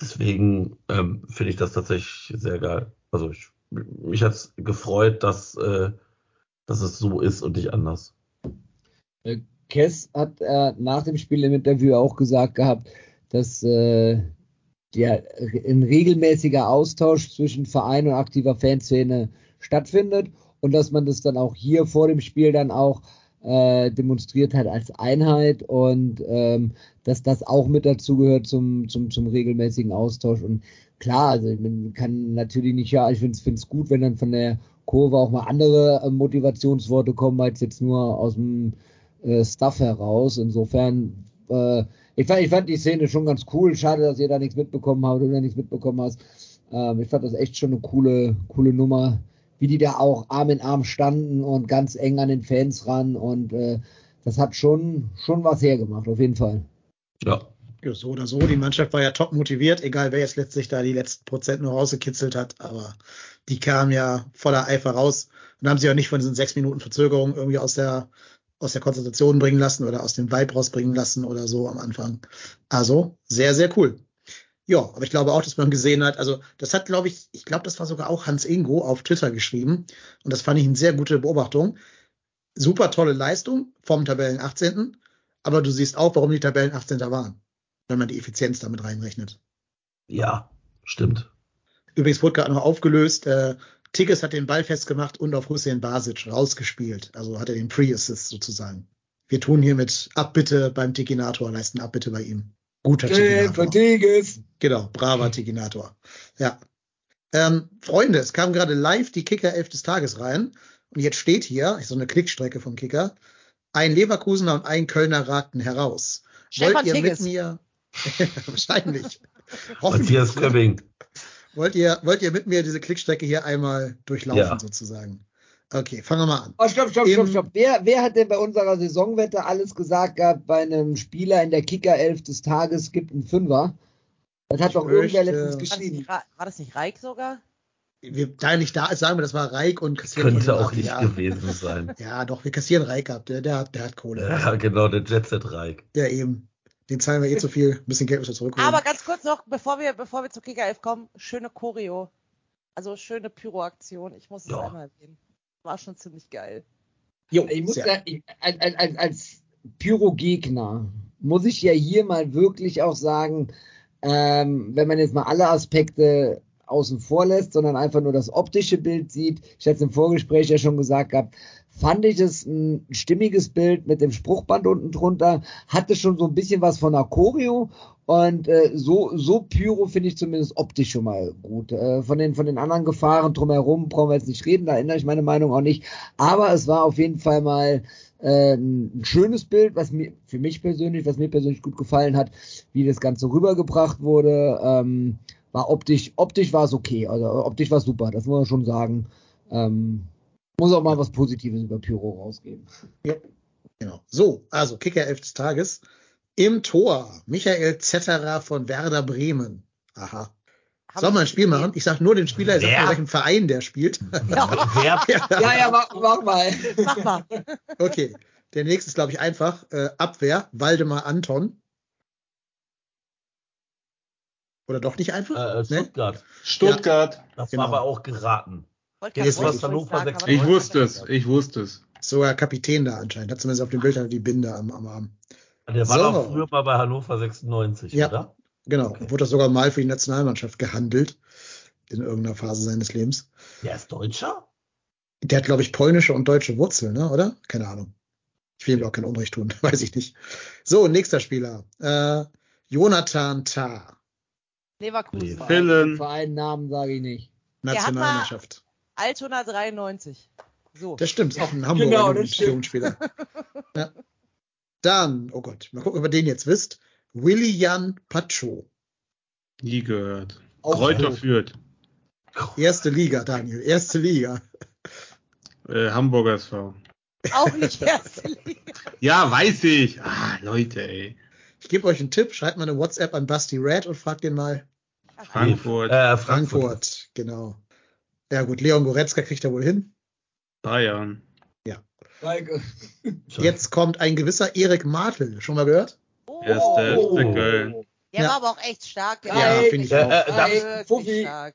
deswegen ähm, finde ich das tatsächlich sehr geil. Also ich, mich hat es gefreut, dass, äh, dass es so ist und nicht anders. Äh, Kess hat äh, nach dem Spiel im Interview auch gesagt gehabt, dass äh, ja, ein regelmäßiger Austausch zwischen Verein und aktiver Fanszene stattfindet und dass man das dann auch hier vor dem Spiel dann auch äh, demonstriert hat als Einheit und ähm, dass das auch mit dazu gehört zum, zum, zum regelmäßigen Austausch. Und klar, also man kann natürlich nicht, ja, ich finde es gut, wenn dann von der Kurve auch mal andere äh, Motivationsworte kommen, als jetzt nur aus dem äh, Stuff heraus. Insofern, äh, ich, fand, ich fand die Szene schon ganz cool. Schade, dass ihr da nichts mitbekommen habt oder nichts mitbekommen hast. Ähm, ich fand das echt schon eine coole, coole Nummer wie die da auch Arm in Arm standen und ganz eng an den Fans ran und äh, das hat schon, schon was hergemacht, auf jeden Fall. Ja. ja. So oder so, die Mannschaft war ja top motiviert, egal wer jetzt letztlich da die letzten Prozent nur rausgekitzelt hat, aber die kamen ja voller Eifer raus und haben sich auch nicht von diesen sechs Minuten Verzögerung irgendwie aus der aus der Konzentration bringen lassen oder aus dem Vibe rausbringen lassen oder so am Anfang. Also sehr, sehr cool. Ja, aber ich glaube auch, dass man gesehen hat, also das hat, glaube ich, ich glaube, das war sogar auch Hans Ingo auf Twitter geschrieben und das fand ich eine sehr gute Beobachtung. Super tolle Leistung vom Tabellen 18. Aber du siehst auch, warum die Tabellen 18. waren, wenn man die Effizienz damit reinrechnet. Ja, stimmt. Übrigens wurde gerade noch aufgelöst, äh, Tigges hat den Ball festgemacht und auf Hussein Basic rausgespielt. Also hat er den Pre-Assist sozusagen. Wir tun hiermit Abbitte beim Tikinator, leisten Abbitte bei ihm. Guter Tiginator. Genau, braver Tiginator. Ja. Ähm, Freunde, es kam gerade live die Kicker 11 des Tages rein. Und jetzt steht hier, so eine Klickstrecke vom Kicker, ein Leverkusener und ein Kölner ragten heraus. Stefan Wollt ihr Tigges. mit mir, wahrscheinlich, Matthias Köbbing. Wollt ihr, wollt ihr mit mir diese Klickstrecke hier einmal durchlaufen Ja. sozusagen? Okay, fangen wir mal an. Oh, stopp, stopp, Im- stopp, stopp. Wer, wer hat denn bei unserer Saisonwette alles gesagt gehabt, bei einem Spieler in der Kicker-Elf des Tages gibt einen Fünfer? Das hat Ich doch irgendwer möchte- letztens War das, geschrieben. nicht, war das nicht Reik sogar? Wir, da er nicht da ist, sagen wir, das war Reik und kassieren Könnte auch ab. nicht ja. gewesen sein. Ja, doch, wir kassieren Reik ab. Der, der, hat, der hat Kohle. Ja, genau, der Jet Set Reik. Ja, eben. Den zahlen wir eh zu viel. Ein bisschen Geld müssen wir zurückholen. Aber ganz kurz noch, bevor wir, bevor wir zu Kicker 11 kommen, schöne Choreo. Also schöne Pyro-Aktion. Ich muss es Ja. einmal erwähnen. War schon ziemlich geil. jo, Ich muss ja, ich, als, als- als, als Pyro-Gegner muss ich ja hier mal wirklich auch sagen, ähm, wenn man jetzt mal alle Aspekte außen vor lässt, sondern einfach nur das optische Bild sieht, ich hatte es im Vorgespräch ja schon gesagt gehabt, fand ich es ein stimmiges Bild mit dem Spruchband unten drunter, hatte schon so ein bisschen was von einer Choreo und äh, so, so Pyro finde ich zumindest optisch schon mal gut. Äh, von, den, von den anderen Gefahren drumherum brauchen wir jetzt nicht reden, da ändere ich meine Meinung auch nicht. Aber es war auf jeden Fall mal äh, ein schönes Bild, was mir für mich persönlich, was mir persönlich gut gefallen hat, wie das Ganze rübergebracht wurde. Ähm, war optisch, optisch war es okay, also optisch war super, das muss man schon sagen. Ähm, muss auch mal was Positives über Pyro rausgeben. Genau. So, also Kicker 11 des Tages. Im Tor Michael Zetterer von Werder Bremen. Aha. Sollen wir ein Spiel machen? Ich sag nur den Spieler, ich sag nur welchen Verein der spielt. Ja, Wer, Ja, ja, mach, mach mal. mach mal. Okay. Der nächste ist, glaube ich, einfach. Äh, Abwehr, Waldemar Anton. Oder doch nicht einfach? äh, Ne? Stuttgart. Stuttgart. Das Genau. war aber auch geraten. Gerade was Wolfsburg Hannover sagen, sechs- aber Ich das wusste es, ich wusste es. sogar Kapitän da anscheinend. Hat zumindest auf dem Bild hat er die Binde am, am Arm. Der war So. doch früher mal bei Hannover 96, Ja. oder? Genau. Okay. Wurde das sogar mal für die Nationalmannschaft gehandelt. In irgendeiner Phase seines Lebens. Der ist Deutscher? Der hat, glaube ich, polnische und deutsche Wurzeln, ne? oder? Keine Ahnung. Ich will ihm auch kein Unrecht tun, weiß ich nicht. So, nächster Spieler. Äh, Jonathan Tah, Leverkusen. Nee. Pillen. Vereinnnamen sage ich nicht. Der hat mal- Nationalmannschaft. Altona 93. So. Das stimmt, ist auch ein Hamburger Genau. Jugendspieler. ja. Dann, oh Gott, mal gucken, ob ihr den jetzt wisst. Willian Pacho. Nie gehört. Auch Kräuter so. führt. Erste Liga, Daniel. Erste Liga. Äh, Hamburger SV. Auch nicht erste Liga. Ja, weiß ich. Ah, Leute, ey. Ich gebe euch einen Tipp. Schreibt mal eine WhatsApp an Basti Red und fragt den mal. Frankfurt. Äh, Frankfurt, genau. Ja gut, Leon Goretzka kriegt er wohl hin. Bayern. Schalke. Jetzt kommt ein gewisser Erik Martel. Schon mal gehört? Oh, Erste Oh. FC Köln. der Ja. war aber auch echt stark. Der Ja, finde ich Äh, auch. äh, darf ich- wirklich Fuffi. stark.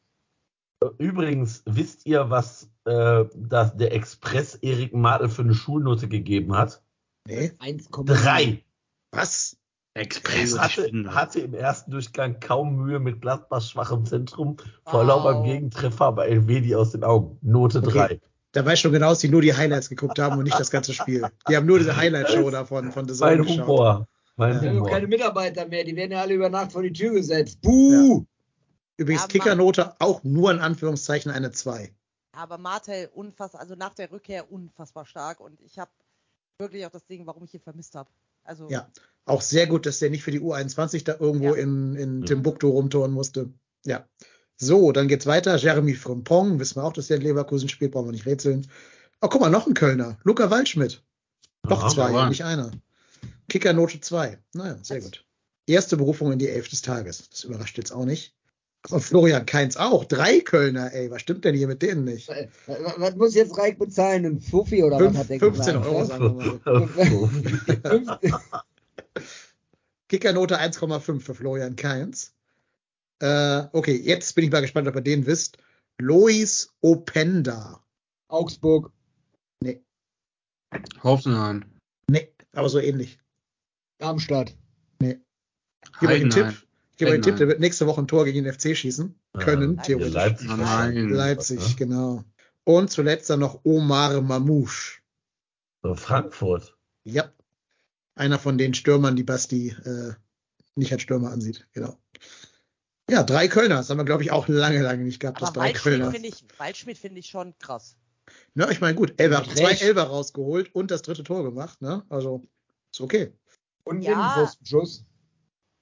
Übrigens, wisst ihr, was äh, das, der Express Erik Madel für eine Schulnote gegeben hat? Nee. 1,3. Drei. Was? Express. Hatte, hatte im ersten Durchgang kaum Mühe mit Gladbachs schwachem Zentrum, vor Wow. lauter Gegentreffer, aber Elvedi aus den Augen. Note Okay. 3. Da weiß ich schon genau, dass die nur die Highlights geguckt haben und nicht das ganze Spiel. Die haben nur diese Highlight-Show davon von The Zone Mein geschaut. Humor. Mein Ja. Wir haben keine Mitarbeiter mehr, die werden ja alle über Nacht vor die Tür gesetzt. Buh! Übrigens Ja, Kickernote auch nur in Anführungszeichen eine 2. Aber Martel unfassbar, also nach der Rückkehr unfassbar stark und ich habe wirklich auch das Ding, warum ich ihn vermisst habe. Also Ja. Auch sehr gut, dass der nicht für die U21 da irgendwo Ja. in, in. Timbuktu rumtouren musste. Ja. So, dann geht's weiter. Jeremy Frimpong, wissen wir auch, dass der in Leverkusen spielt, brauchen wir nicht rätseln. Oh, guck mal, noch ein Kölner. Luca Waldschmidt. Noch Ja, zwei, nicht einer. Kickernote 2. Naja, sehr gut. Erste Berufung in die Elf des Tages. Das überrascht jetzt auch nicht. Und Florian Keins auch. Drei Kölner, ey. Was stimmt denn hier mit denen nicht? Äh, Was muss jetzt Reik bezahlen? Ein Fuffi oder Fünf- was hat der 15 gesagt? Euro, sagen wir mal. Kickernote 1,5 für Florian Keins. Äh, okay, jetzt bin ich mal gespannt, ob ihr den wisst. Lois Openda. Augsburg. Hoffenheim. Nee, aber so ähnlich. Darmstadt. Ich gebe euch einen Tipp. Gebe einen Tipp, der wird nächste Woche ein Tor gegen den FC schießen. Können, Ja, theoretisch. Leipzig. Nein. Leipzig, Was, ne? genau. Und zuletzt dann noch Omar Mamouche. So, Frankfurt. Ja. Einer von den Stürmern, die Basti äh, nicht als Stürmer ansieht. Genau. Ja, drei Kölner. Das haben wir, glaube ich, auch lange, lange nicht gehabt. aber drei Waldschmidt Kölner. finde ich, Waldschmidt finde ich schon krass. Ja, ich meine, gut, Elber, Recht. zwei Elber rausgeholt und das dritte Tor gemacht, ne? Also, ist okay. Und Ja. Innenpfostenschuss.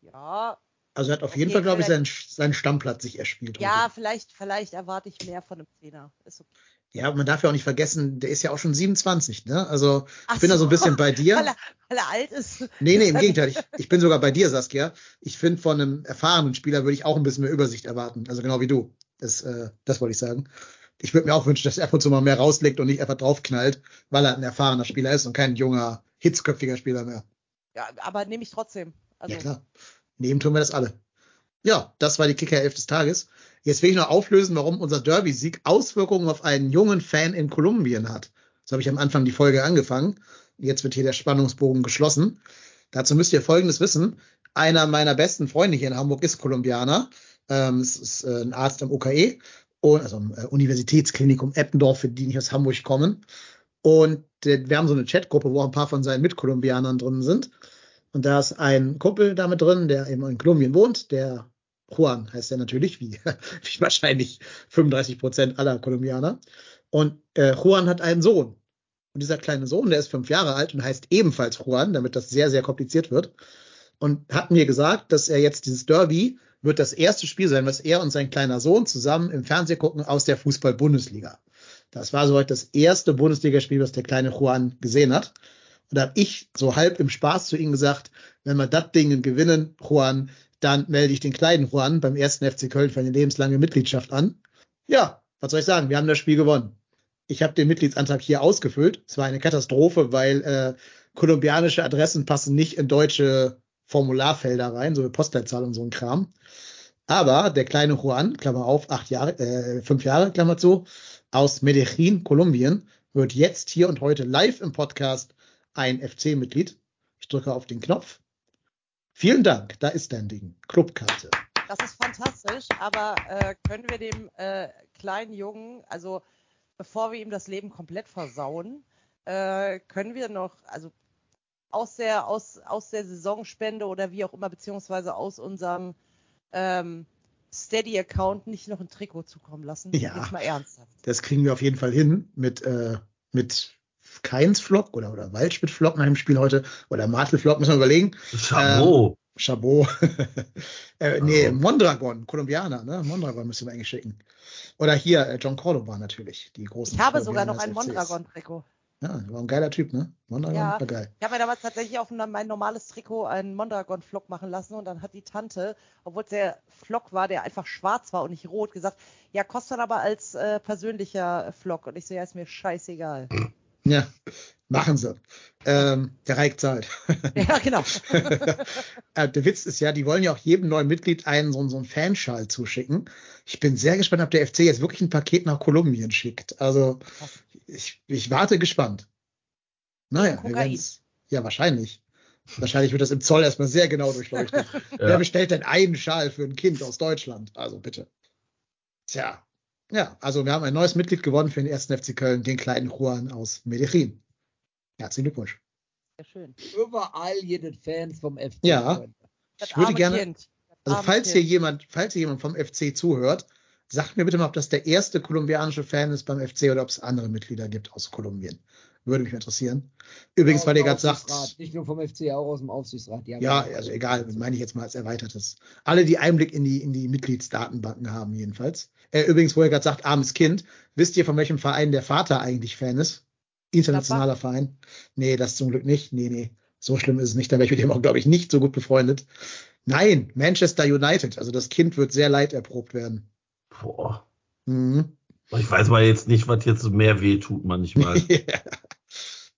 Ja, Also, er hat auf Okay, jeden Fall, glaube ich, seinen, seinen Stammplatz sich erspielt. ja, heute. vielleicht, vielleicht erwarte ich mehr von einem Zehner. Okay. Ja, man darf ja auch nicht vergessen, der ist ja auch schon 27, ne? Also, ich Ach bin da so ein so. bisschen bei dir. Weil er, weil er alt ist. Nee, nee, im Gegenteil. Ich, ich bin sogar bei dir, Saskia. Ich finde, von einem erfahrenen Spieler würde ich auch ein bisschen mehr Übersicht erwarten. Also genau wie du. Das, äh, das wollte ich sagen. Ich würde mir auch wünschen, dass er ab und zu mal mehr rauslegt und nicht einfach draufknallt, weil er ein erfahrener Spieler ist und kein junger, hitzköpfiger Spieler mehr. Ja, aber nehme ich trotzdem. Also, ja, klar. Nehmen tun wir das alle. Ja, das war die Kicker 11 des Tages. Jetzt will ich noch auflösen, warum unser Derby-Sieg Auswirkungen auf einen jungen Fan in Kolumbien hat. So habe ich am Anfang die Folge angefangen. Jetzt wird hier der Spannungsbogen geschlossen. Dazu müsst ihr Folgendes wissen. Einer meiner besten Freunde hier in Hamburg ist Kolumbianer. Ähm, es ist äh, ein Arzt am UKE, also am äh, Universitätsklinikum Eppendorf, für die nicht aus Hamburg kommen. Und äh, wir haben so eine Chatgruppe, wo auch ein paar von seinen Mitkolumbianern drin sind. Und da ist ein Kumpel damit drin, der eben in Kolumbien wohnt, der Juan heißt er natürlich, wie, wie wahrscheinlich 35 Prozent aller Kolumbianer. Und äh, Juan hat einen Sohn. Und dieser kleine Sohn, der ist fünf Jahre alt und heißt ebenfalls Juan, damit das sehr, sehr kompliziert wird. Und hat mir gesagt, dass er jetzt dieses Derby wird das erste Spiel sein, was er und sein kleiner Sohn zusammen im Fernsehen gucken aus der Fußball-Bundesliga. Das war soweit das erste Bundesligaspiel, was der kleine Juan gesehen hat. Und da habe ich so halb im Spaß zu ihm gesagt, wenn wir das Ding gewinnen, Juan, dann melde ich den kleinen Juan beim ersten FC Köln für eine lebenslange Mitgliedschaft an. Ja, was soll ich sagen? Wir haben das Spiel gewonnen. Ich habe den Mitgliedsantrag hier ausgefüllt. Es war eine Katastrophe, weil äh, kolumbianische Adressen passen nicht in deutsche Formularfelder rein, so wie Postleitzahl und so ein Kram. Aber der kleine Juan, Klammer auf, acht Jahre, äh, fünf Jahre, Klammer zu, aus Medellin, Kolumbien, wird jetzt hier und heute live im Podcast ein FC-Mitglied. Ich drücke auf den Knopf. Vielen Dank, da ist dein Ding. Clubkarte. Das ist fantastisch, aber äh, können wir dem äh, kleinen Jungen, also bevor wir ihm das Leben komplett versauen, äh, können wir noch, also aus der, aus, aus der Saisonspende oder wie auch immer, beziehungsweise aus unserem ähm, Steady-Account nicht noch ein Trikot zukommen lassen? Ja. Jetzt mal ernsthaft. Das kriegen wir auf jeden Fall hin mit, äh, mit Keins Vlog oder, oder Waldschmidt Vlog nach dem Spiel heute oder Martel Vlog, müssen wir überlegen. Chabot. Chabot. äh, nee, Oh. Mondragon, Kolumbianer, ne? Mondragon müssen wir eigentlich schicken. Oder hier, äh, John Cordoba natürlich, die großen. Ich habe sogar noch Kolumbianer ein des FCs. Mondragon-Trikot. Ja, war ein geiler Typ, ne? Mondragon Ja. war geil. Ich habe mir damals tatsächlich auf mein normales Trikot einen Mondragon-Flock machen lassen und dann hat die Tante, obwohl es der Flock war, der einfach schwarz war und nicht rot, gesagt, ja, kostet dann aber als äh, persönlicher Flock. Und ich so, ja, ist mir scheißegal. Ja, machen sie. Ähm, der Reik zahlt. ja, genau. äh, der Witz ist ja, die wollen ja auch jedem neuen Mitglied einen so, so einen Fanschal zuschicken. Ich bin sehr gespannt, ob der FC jetzt wirklich ein Paket nach Kolumbien schickt. Also ich, ich warte gespannt. Naja, wir werden's. Ja, wahrscheinlich. Wahrscheinlich wird das im Zoll erstmal sehr genau durchleuchtet. Wer Ja. bestellt denn einen Schal für ein Kind aus Deutschland? Also bitte. Tja. Ja, also wir haben ein neues Mitglied gewonnen für den ersten FC Köln, den kleinen Juan aus Medellin. Herzlichen Glückwunsch. Sehr schön. Überall jede Fans vom FC. Ja. Das Ich würde gerne- Also falls hier jemand, falls hier jemand vom FC zuhört, sagt mir bitte mal, ob das der erste kolumbianische Fan ist beim FC oder ob es andere Mitglieder gibt aus Kolumbien. Würde mich interessieren. Übrigens, weil ihr gerade sagt, Nicht nur vom FC, auch aus dem Aufsichtsrat. Die haben ja, also egal, meine ich jetzt mal als erweitertes. Alle, die Einblick in die, in die Mitgliedsdatenbanken haben, jedenfalls. Äh, übrigens, wo ihr gerade sagt, armes Kind, wisst ihr, von welchem Verein der Vater eigentlich Fan ist? Internationaler Verein? Nee, das zum Glück nicht. Nee, nee. So schlimm ist es nicht. Da wäre ich mit dem auch, glaube ich, nicht so gut befreundet. Nein, Manchester United. Also das Kind wird sehr leid erprobt werden. Boah. Mhm. Ich weiß mal jetzt nicht, was jetzt mehr weh tut manchmal. Ja.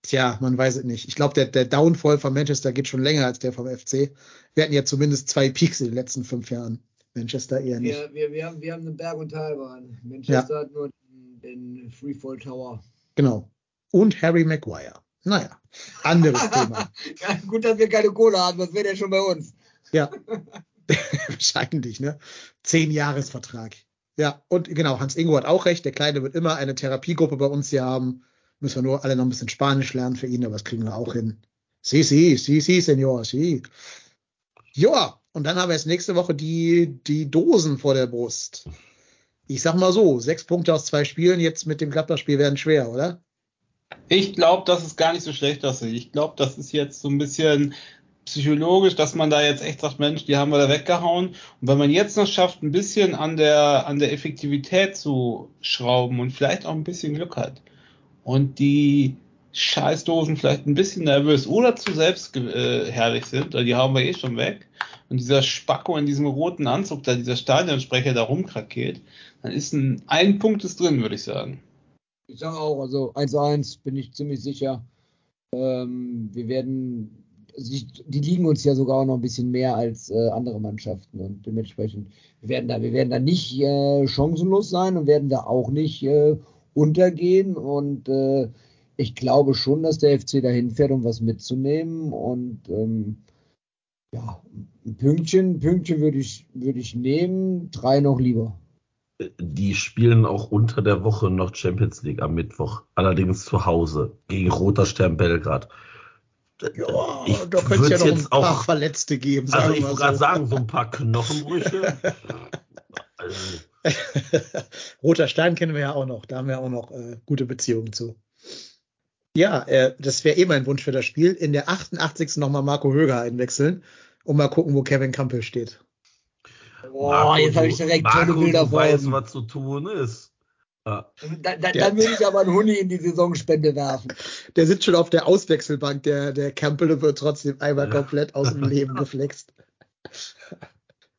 Tja, man weiß es nicht. Ich glaube, der, der Downfall von Manchester geht schon länger als der vom FC. Wir hatten ja zumindest zwei Peaks in den letzten fünf Jahren. Manchester eher nicht. Wir, wir, wir, haben, wir haben eine Berg- und Talbahn. Manchester hat nur den, den Freefall Tower. Genau. Und Harry Maguire. Naja, anderes Thema. Ja, gut, dass wir keine Kohle haben, das wäre ja schon bei uns. Ja. Wahrscheinlich, ne? Zehn Jahresvertrag. Ja, und genau, Hans Ingo hat auch recht. Der Kleine wird immer eine Therapiegruppe bei uns hier haben. Müssen wir nur alle noch ein bisschen Spanisch lernen für ihn, aber das kriegen wir auch hin. Sí, sí, sí, sí, Senor, sí. Ja, und dann haben wir jetzt nächste Woche die, die Dosen vor der Brust. Ich sag mal so, sechs Punkte aus zwei Spielen jetzt mit dem Gladbach-Spiel werden schwer, oder? Ich glaube, das ist gar nicht so schlecht aussieht. Ich glaube, das ist jetzt so ein bisschen psychologisch, dass man da jetzt echt sagt, Mensch, die haben wir da weggehauen. Und wenn man jetzt noch schafft, ein bisschen an der, an der Effektivität zu schrauben und vielleicht auch ein bisschen Glück hat und die Scheißdosen vielleicht ein bisschen nervös oder zu selbstherrlich sind, weil die hauen wir eh schon weg. Und dieser Spacko in diesem roten Anzug, da dieser Stadionsprecher da rumkrakeelt, dann ist ein, ein Punkt ist drin, würde ich sagen. Ich sage auch, also 1-1 bin ich ziemlich sicher. Ähm, wir werden, also ich, die liegen uns ja sogar auch noch ein bisschen mehr als äh, andere Mannschaften und dementsprechend werden da, wir werden da nicht äh, chancenlos sein und werden da auch nicht äh, untergehen und äh, ich glaube schon, dass der FC dahin fährt, um was mitzunehmen und ähm, ja, ein Pünktchen, ein Pünktchen würde ich, würde ich nehmen, drei noch lieber. Die spielen auch unter der Woche noch Champions League am Mittwoch. Allerdings zu Hause gegen Roter Stern Belgrad. Ja, Ich da könnte es ja noch ein jetzt paar auch- Verletzte geben. Also ich wollte gerade so. sagen, so ein paar Knochenbrüche. Also, Roter Stein kennen wir ja auch noch. Da haben wir auch noch äh, gute Beziehungen zu. Ja, äh, das wäre eh mein Wunsch für das Spiel. In der 88. nochmal Marco Höger einwechseln und mal gucken, wo Kevin Campbell steht. Boah, jetzt habe ich direkt Marco, tolle Bilder vor Augen. was zu tun ist. Ja. Da, da, dann würde ich aber einen Huni in die Saisonspende werfen. Der sitzt schon auf der Auswechselbank, der, der Campbell und wird trotzdem einmal Ja. komplett aus dem Leben geflext.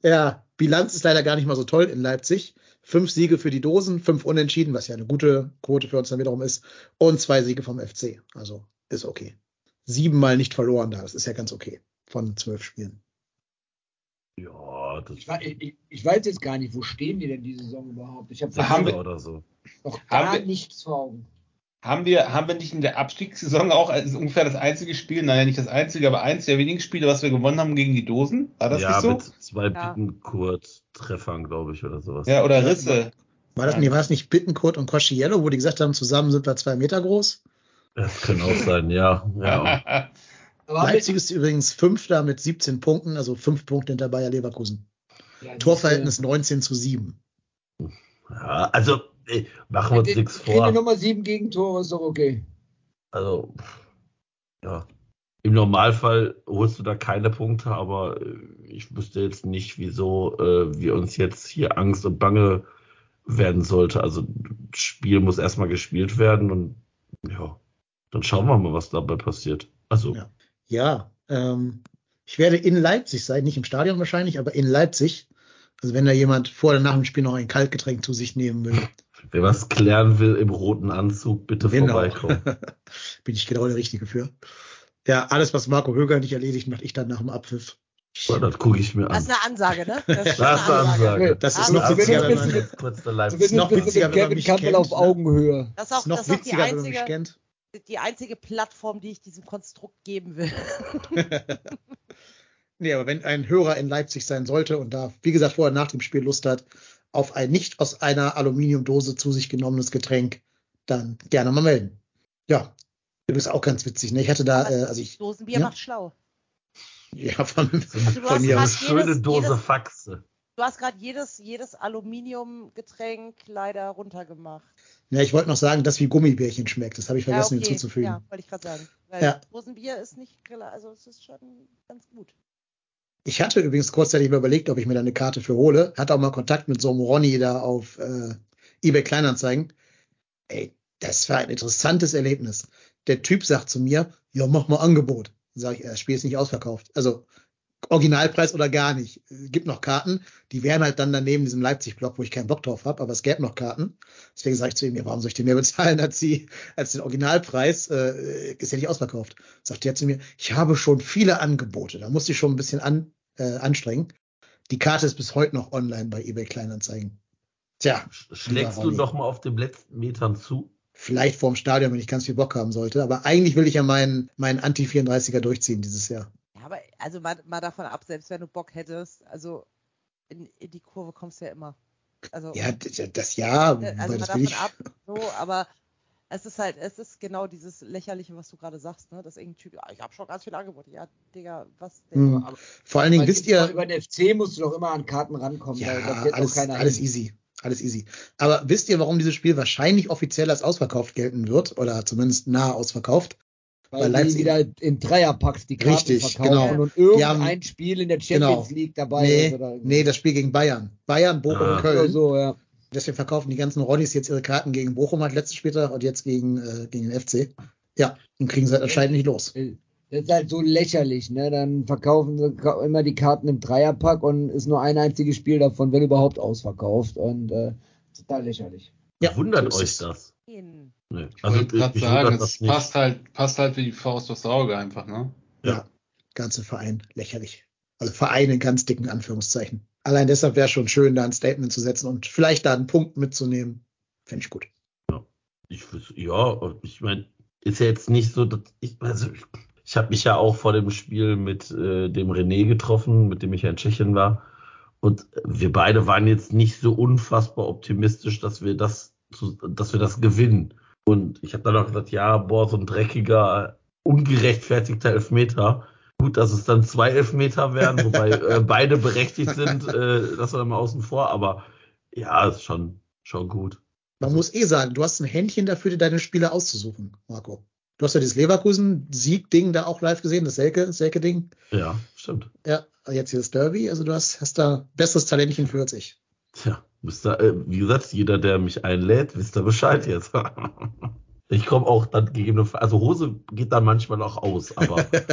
Ja, Bilanz ist leider gar nicht mal so toll in Leipzig. Fünf Siege für die Dosen, fünf Unentschieden, was ja eine gute Quote für uns dann wiederum ist, und zwei Siege vom FC. Also ist okay. Siebenmal nicht verloren da, das ist ja ganz okay von zwölf Spielen. Ja, das Ich, ich, ich weiß jetzt gar nicht, wo stehen die denn diese Saison überhaupt? Ich habe Da haben wir- noch oder so. gar haben nichts vor Augen. Haben wir, haben wir nicht in der Abstiegssaison auch als ungefähr das einzige Spiel, naja, nicht das einzige, aber eins der wenigen Spiele, was wir gewonnen haben gegen die Dosen? War das ja, nicht so? mit zwei Ja. Bittenkurt-Treffern, glaube ich, oder sowas. Ja, oder Risse. War das, nee, war das nicht Bittenkurt und Cosciello, wo die gesagt haben, zusammen sind wir zwei Meter groß? Das kann auch sein, ja. ja. Aber Leipzig ist übrigens Fünfter mit 17 Punkten, also fünf Punkte hinter Bayer Leverkusen. Ja, Torverhältnis 19 zu 7. ja also, ey, machen wir uns nichts vor. nochmal sieben Gegentore, ist doch okay. Also, ja. Im Normalfall holst du da keine Punkte, aber äh, ich wüsste jetzt nicht, wieso äh, wir uns jetzt hier Angst und Bange werden sollte. Also, das Spiel muss erstmal gespielt werden und ja, dann schauen wir mal, was dabei passiert. Also, Ja. Ja, ähm, ich werde in Leipzig sein, nicht im Stadion wahrscheinlich, aber in Leipzig. Also wenn da jemand vor oder nach dem Spiel noch ein Kaltgetränk zu sich nehmen will, wer was klären will im roten Anzug, bitte Genau. vorbeikommen. bin ich genau der Richtige für. Ja, alles, was Marco Höger nicht erledigt, mache ich dann nach dem Abpfiff. So, das gucke ich mir Das an. ist eine Ansage, ne? Das ist, Das ist eine Ansage. Das ist noch das witziger, wenn man, mit- Kurz der Leipzig. Zumindest noch witziger, wenn man mich kennt, auf? Augenhöhe. Das ist auch, ist noch das ist auch die, witziger, wenn man mich einzige, kennt. die einzige Plattform, die ich diesem Konstrukt geben will. Nee, aber wenn ein Hörer in Leipzig sein sollte und da, wie gesagt, vorher nach dem Spiel Lust hat, auf ein nicht aus einer Aluminiumdose zu sich genommenes Getränk, dann gerne mal melden. Ja, du bist auch ganz witzig. Ne? Ich hatte da, äh, also ich, Dosenbier Ja. macht schlau. ja, von, Also du von hast mir aus. Schöne jedes- Dose jedes- Faxe. Du hast gerade jedes, jedes Aluminiumgetränk leider runtergemacht. Ja, ich wollte noch sagen, dass wie Gummibärchen schmeckt. Das habe ich vergessen ja, okay. hinzuzufügen. Ja, wollte ich gerade sagen. Weil Ja. Dosenbier ist nicht, also es ist schon ganz gut. Ich hatte übrigens kurzzeitig mal überlegt, ob ich mir da eine Karte für hole. Hatte auch mal Kontakt mit so einem Ronny da auf äh, eBay Kleinanzeigen. Ey, das war ein interessantes Erlebnis. Der Typ sagt zu mir, ja, mach mal Angebot. Sag ich, das Spiel ist nicht ausverkauft. Also Originalpreis oder gar nicht. Gibt noch Karten. Die wären halt dann daneben diesem Leipzig-Block, wo ich keinen Bock drauf habe, aber es gäbe noch Karten. Deswegen sage ich zu ihm, ja, warum soll ich den mehr bezahlen als, die, als den Originalpreis? Äh, ist ja nicht ausverkauft. Sagt er zu mir, ich habe schon viele Angebote. Da musste ich schon ein bisschen an, äh, anstrengen. Die Karte ist bis heute noch online bei eBay Kleinanzeigen. Tja, Schlägst du doch mal auf den letzten Metern zu? vielleicht vorm Stadion, wenn ich ganz viel Bock haben sollte. Aber eigentlich will ich ja meinen, meinen Anti-34er durchziehen dieses Jahr. Ja, aber also mal, mal davon ab, selbst wenn du Bock hättest, also in, in die Kurve kommst du ja immer. Also, Ja, das ja, weil also mal das davon ab, so, aber es ist halt, es ist genau dieses Lächerliche, was du gerade sagst, ne? Dass irgendein Typ, ja, ich habe schon ganz viele Angebote. Ja, Digga, was denn? Hm. Vor allen Dingen, wisst ihr, Über den FC musst du doch immer an Karten rankommen. Ja, alles, alles hin. easy. Alles easy. Aber wisst ihr, warum dieses Spiel wahrscheinlich offiziell als ausverkauft gelten wird? Oder zumindest nahe ausverkauft? Weil, weil die Leipzig- wieder in Dreierpacks die Karten Richtig, verkaufen genau. und irgendein haben- Spiel in der Champions genau. League dabei Nee, ist. Oder nee, das Spiel gegen Bayern. Bayern, Bochum, Ah. Köln. oder so, ja. Deswegen verkaufen die ganzen Ronnies jetzt ihre Karten gegen Bochum halt letzten Spieltag und jetzt gegen, äh, gegen den FC. Ja, und kriegen sie halt anscheinend nicht los. Das ist halt so lächerlich, ne? Dann verkaufen sie immer die Karten im Dreierpack und ist nur ein einziges Spiel davon, wenn überhaupt, ausverkauft. Und äh, total lächerlich. Ja, Wundert euch das? Hin. Nee. Ich Also wollte gerade mich sagen, es passt halt, passt halt wie die Faust aufs Auge einfach, ne? Ja, ganze Verein lächerlich. Also Verein in ganz dicken Anführungszeichen. Allein deshalb wäre schon schön, da ein Statement zu setzen und vielleicht da einen Punkt mitzunehmen. Fände ich gut. Ich, wüs- ja, ich meine, ist ja jetzt nicht so, dass ich, also ich, ich habe mich ja auch vor dem Spiel mit äh, dem René getroffen, mit dem ich ja in Tschechien war. Und wir beide waren jetzt nicht so unfassbar optimistisch, dass wir das, zu, dass wir das gewinnen. Und ich habe dann auch gesagt, ja, boah, so ein dreckiger, ungerechtfertigter Elfmeter. Gut, dass es dann zwei Elfmeter werden, wobei äh, beide berechtigt sind, äh, das war dann mal außen vor, aber ja, ist schon, schon gut. Man muss eh sagen, du hast ein Händchen dafür, dir deine Spiele auszusuchen, Marco. Du hast ja dieses Leverkusen-Sieg-Ding da auch live gesehen, das Selke- Selke-Ding. Ja, stimmt. ja, jetzt hier das Derby. Also du hast, hast da besseres Talentchen für als ich. Tja, wisst ihr, äh, wie gesagt, jeder, der mich einlädt, wisst ihr Bescheid jetzt. ich komme auch dann gegebenenfalls, also Hose geht dann manchmal auch aus, aber ihr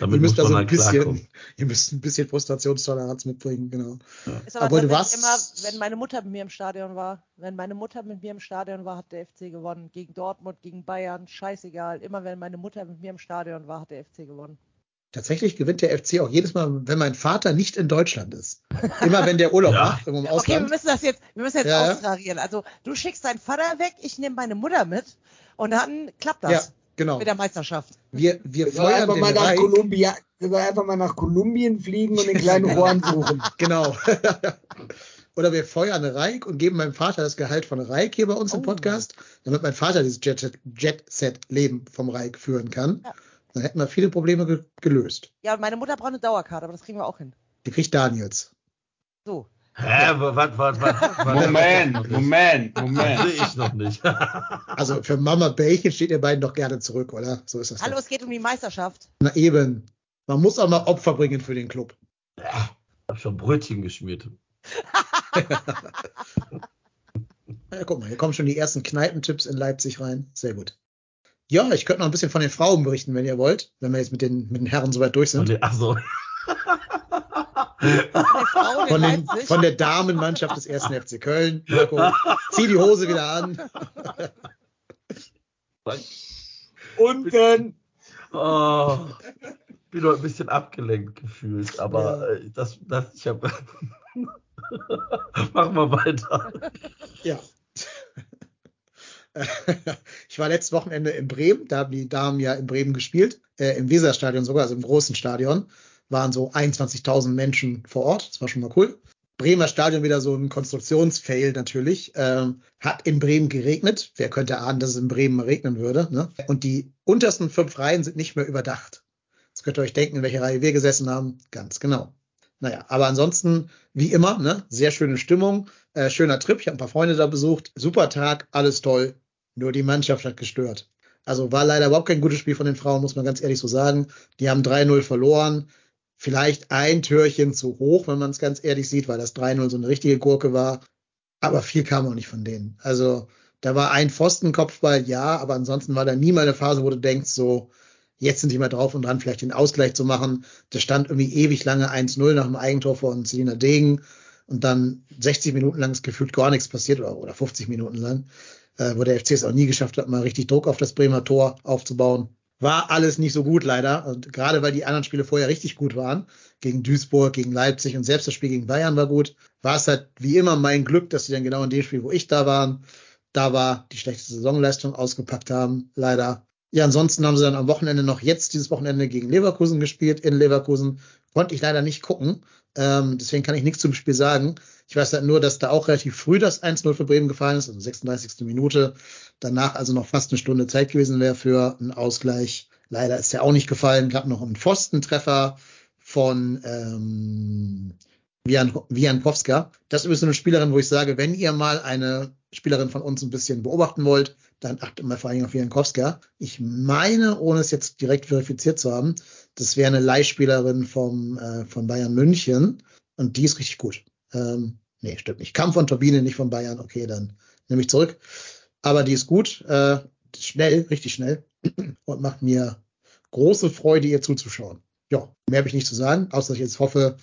damit muss müsst da man so dann ein bisschen, klarkommen. ihr müsst ein bisschen Frustrationstoleranz mitbringen, genau. Ist aber Obwohl, du warst- immer, wenn meine Mutter mit mir im Stadion war, wenn meine Mutter mit mir im Stadion war, hat der FC gewonnen. Gegen Dortmund, gegen Bayern, scheißegal. Immer wenn meine Mutter mit mir im Stadion war, hat der FC gewonnen. Tatsächlich gewinnt der FC auch jedes Mal, wenn mein Vater nicht in Deutschland ist. Immer wenn der Urlaub Ja. macht, im Okay, wir Ausland. müssen das jetzt, wir müssen jetzt Ja, austarieren. Also du schickst deinen Vater weg, ich nehme meine Mutter mit und dann klappt das Ja, genau. mit der Meisterschaft. Wir, wir Wir feuern einfach den mal nach. Kolumbien, wir sollen einfach mal nach Kolumbien fliegen und den kleinen Juan suchen. Genau. Oder wir feuern Reik und geben meinem Vater das Gehalt von Reik hier bei uns im Oh. Podcast, damit mein Vater dieses Jet- Jet-Set-Leben vom Reik führen kann. Ja. Dann hätten wir viele Probleme ge gelöst. Ja, und meine Mutter braucht eine Dauerkarte, aber das kriegen wir auch hin. Die kriegt Daniels. So. Hä, was, was, was, Moment, Moment, Das Moment. sehe ich noch nicht. Also für Mama Bällchen steht ihr beiden doch gerne zurück, oder? So ist das. Hallo, Doch. es geht um die Meisterschaft. Na eben. Man muss auch mal Opfer bringen für den Club. Ich hab schon Brötchen geschmiert. Ja, guck mal, hier kommen schon die ersten Kneipentipps in Leipzig rein. Sehr gut. Ja, ich könnte noch ein bisschen von den Frauen berichten, wenn ihr wollt, wenn wir jetzt mit den, mit den Herren soweit durch sind. Ach so. Von, den, von der Damenmannschaft des 1. FC Köln. Marco, zieh die Hose wieder an. Unten. Oh, bin noch ein bisschen abgelenkt gefühlt, aber Ja. äh, das, das, ich habe. Mach mal weiter. Ja. Ich war letztes Wochenende in Bremen, da haben die Damen ja in Bremen gespielt, äh, im Weserstadion sogar, also im großen Stadion, waren so 21.000 Menschen vor Ort, das war schon mal cool. Bremer Stadion wieder so ein Konstruktionsfail natürlich. Ähm, hat in Bremen geregnet. Wer könnte ahnen, dass es in Bremen regnen würde? Ne? Und die untersten fünf Reihen sind nicht mehr überdacht. Jetzt könnt ihr euch denken, in welcher Reihe wir gesessen haben. Ganz genau. Naja, aber ansonsten, wie immer, ne, sehr schöne Stimmung, äh, schöner Trip. Ich habe ein paar Freunde da besucht. Super Tag, alles toll. Nur die Mannschaft hat gestört. Also war leider überhaupt kein gutes Spiel von den Frauen, muss man ganz ehrlich so sagen. Die haben 3-0 verloren. Vielleicht ein Türchen zu hoch, wenn man es ganz ehrlich sieht, weil das 3-0 so eine richtige Gurke war. Aber viel kam auch nicht von denen. Also da war ein Pfostenkopfball, ja, aber ansonsten war da nie mal eine Phase, wo du denkst, so, jetzt sind die mal drauf und dran, vielleicht den Ausgleich zu machen. Das stand irgendwie ewig lange 1-0 nach dem Eigentor von Selina Degen und dann 60 Minuten lang ist gefühlt gar nichts passiert oder, oder 50 Minuten lang, äh, wo der FC es auch nie geschafft hat, mal richtig Druck auf das Bremer Tor aufzubauen. War alles nicht so gut leider und gerade weil die anderen Spiele vorher richtig gut waren, gegen Duisburg, gegen Leipzig und selbst das Spiel gegen Bayern war gut, war es halt wie immer mein Glück, dass sie dann genau in dem Spiel, wo ich da war, da war die schlechteste Saisonleistung ausgepackt haben, leider. Ja, ansonsten haben sie dann am Wochenende noch jetzt dieses Wochenende gegen Leverkusen gespielt. In Leverkusen konnte ich leider nicht gucken. Ähm, deswegen kann ich nichts zum Spiel sagen. Ich weiß halt nur, dass da auch relativ früh das 1-0 für Bremen gefallen ist, also 36. Minute. Danach also noch fast eine Stunde Zeit gewesen wäre für einen Ausgleich. Leider ist der auch nicht gefallen. Gab noch einen Pfostentreffer von ähm, Wian, Wiankowska. Das ist übrigens eine Spielerin, wo ich sage, wenn ihr mal eine Spielerin von uns ein bisschen beobachten wollt, dann achtet mal vor allem auf Wiankowska. Ich meine, ohne es jetzt direkt verifiziert zu haben, das wäre eine Leihspielerin vom, äh, von Bayern München und die ist richtig gut. Ähm, nee, stimmt nicht. Kam von Turbine, nicht von Bayern. Okay, dann nehme ich zurück. Aber die ist gut, äh, schnell, richtig schnell und macht mir große Freude, ihr zuzuschauen. Ja, mehr habe ich nicht zu sagen, außer dass ich jetzt hoffe,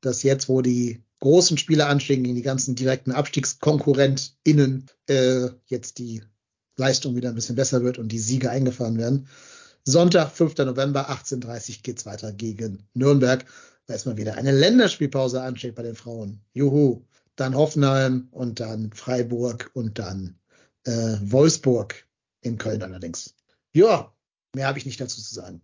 dass jetzt, wo die großen Spiele anstehen gegen die ganzen direkten AbstiegskonkurrentInnen, äh, jetzt die Leistung wieder ein bisschen besser wird und die Siege eingefahren werden. Sonntag, 5. November, 18.30 geht's weiter gegen Nürnberg, weil es mal wieder eine Länderspielpause ansteht bei den Frauen. Juhu. Dann Hoffenheim und dann Freiburg und dann äh, Wolfsburg in Köln allerdings. Ja, mehr habe ich nicht dazu zu sagen.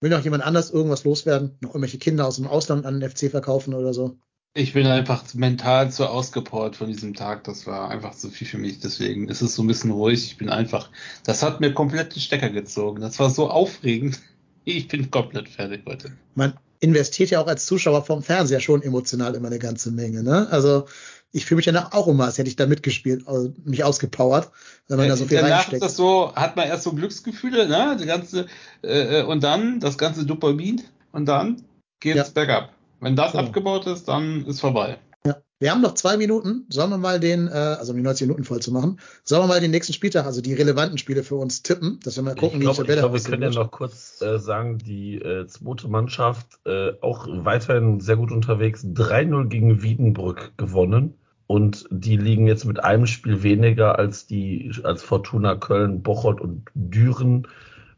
Will noch jemand anders irgendwas loswerden? Noch irgendwelche Kinder aus dem Ausland an den FC verkaufen oder so? Ich bin einfach mental zu ausgepowert von diesem Tag. Das war einfach zu viel für mich. Deswegen ist es so ein bisschen ruhig. Ich bin einfach, das hat mir komplett den Stecker gezogen. Das war so aufregend. Ich bin komplett fertig heute. Man investiert ja auch als Zuschauer vom Fernseher schon emotional immer eine ganze Menge. Ne? Also ich fühle mich danach auch immer, als hätte ich da mitgespielt, also mich ausgepowert, wenn man da so viel Danach reinsteckt. ist das so, hat man erst so Glücksgefühle, ne? Die ganze, äh, und dann das ganze Dopamin und dann geht's Ja. bergab. Wenn das Genau. abgebaut ist, dann ist vorbei. Ja. Wir haben noch zwei Minuten. Sollen wir mal den, äh, also um die 90 Minuten voll zu machen, sollen wir mal den nächsten Spieltag, also die relevanten Spiele für uns tippen, dass wir mal gucken, ich wie glaube, die ich Tabelle glaub, wir aussehen können ja noch kurz äh, sagen, die äh, zweite Mannschaft äh, auch weiterhin sehr gut unterwegs. 3-0 gegen Wiedenbrück gewonnen. Und die liegen jetzt mit einem Spiel weniger als die, als Fortuna Köln, Bocholt und Düren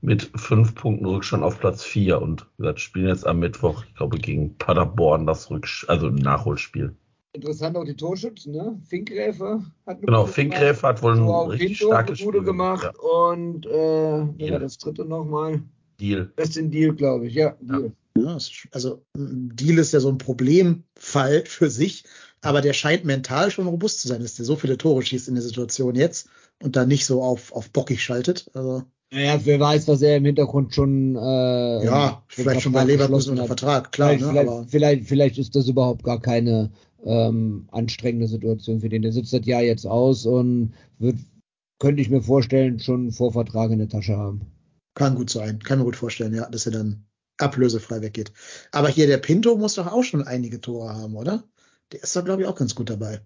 mit fünf Punkten Rückstand auf Platz vier und gesagt, spielen jetzt am Mittwoch, ich glaube, gegen Paderborn das Rücksch also ein Nachholspiel. Interessant auch die Torschützen, ne? Finkgräfe hat eine Genau, Finkgräfe hat wohl ein richtig Pinto starkes eine Spiel gemacht Ja, und äh, war das dritte nochmal? Deal. Das ist ein Deal, glaube ich, ja, Deal. Ja, also Deal ist ja so ein Problemfall für sich, aber der scheint mental schon robust zu sein, dass der so viele Tore schießt in der Situation jetzt und dann nicht so auf, auf bockig schaltet. Also Naja, wer weiß, was er im Hintergrund schon äh, ja, vielleicht schon bei Leverkusen unter. Vertrag, klar, Vielleicht, ne, vielleicht, vielleicht, vielleicht ist das überhaupt gar keine ähm, anstrengende Situation für den. Der sitzt das Jahr jetzt aus und wird, könnte ich mir vorstellen, schon vor Vertrag in der Tasche haben. kann gut sein. Kann mir gut vorstellen, ja, dass er dann ablösefrei weggeht. Aber hier der Pinto muss doch auch schon einige Tore haben, oder? Der ist da, glaube ich, auch ganz gut dabei.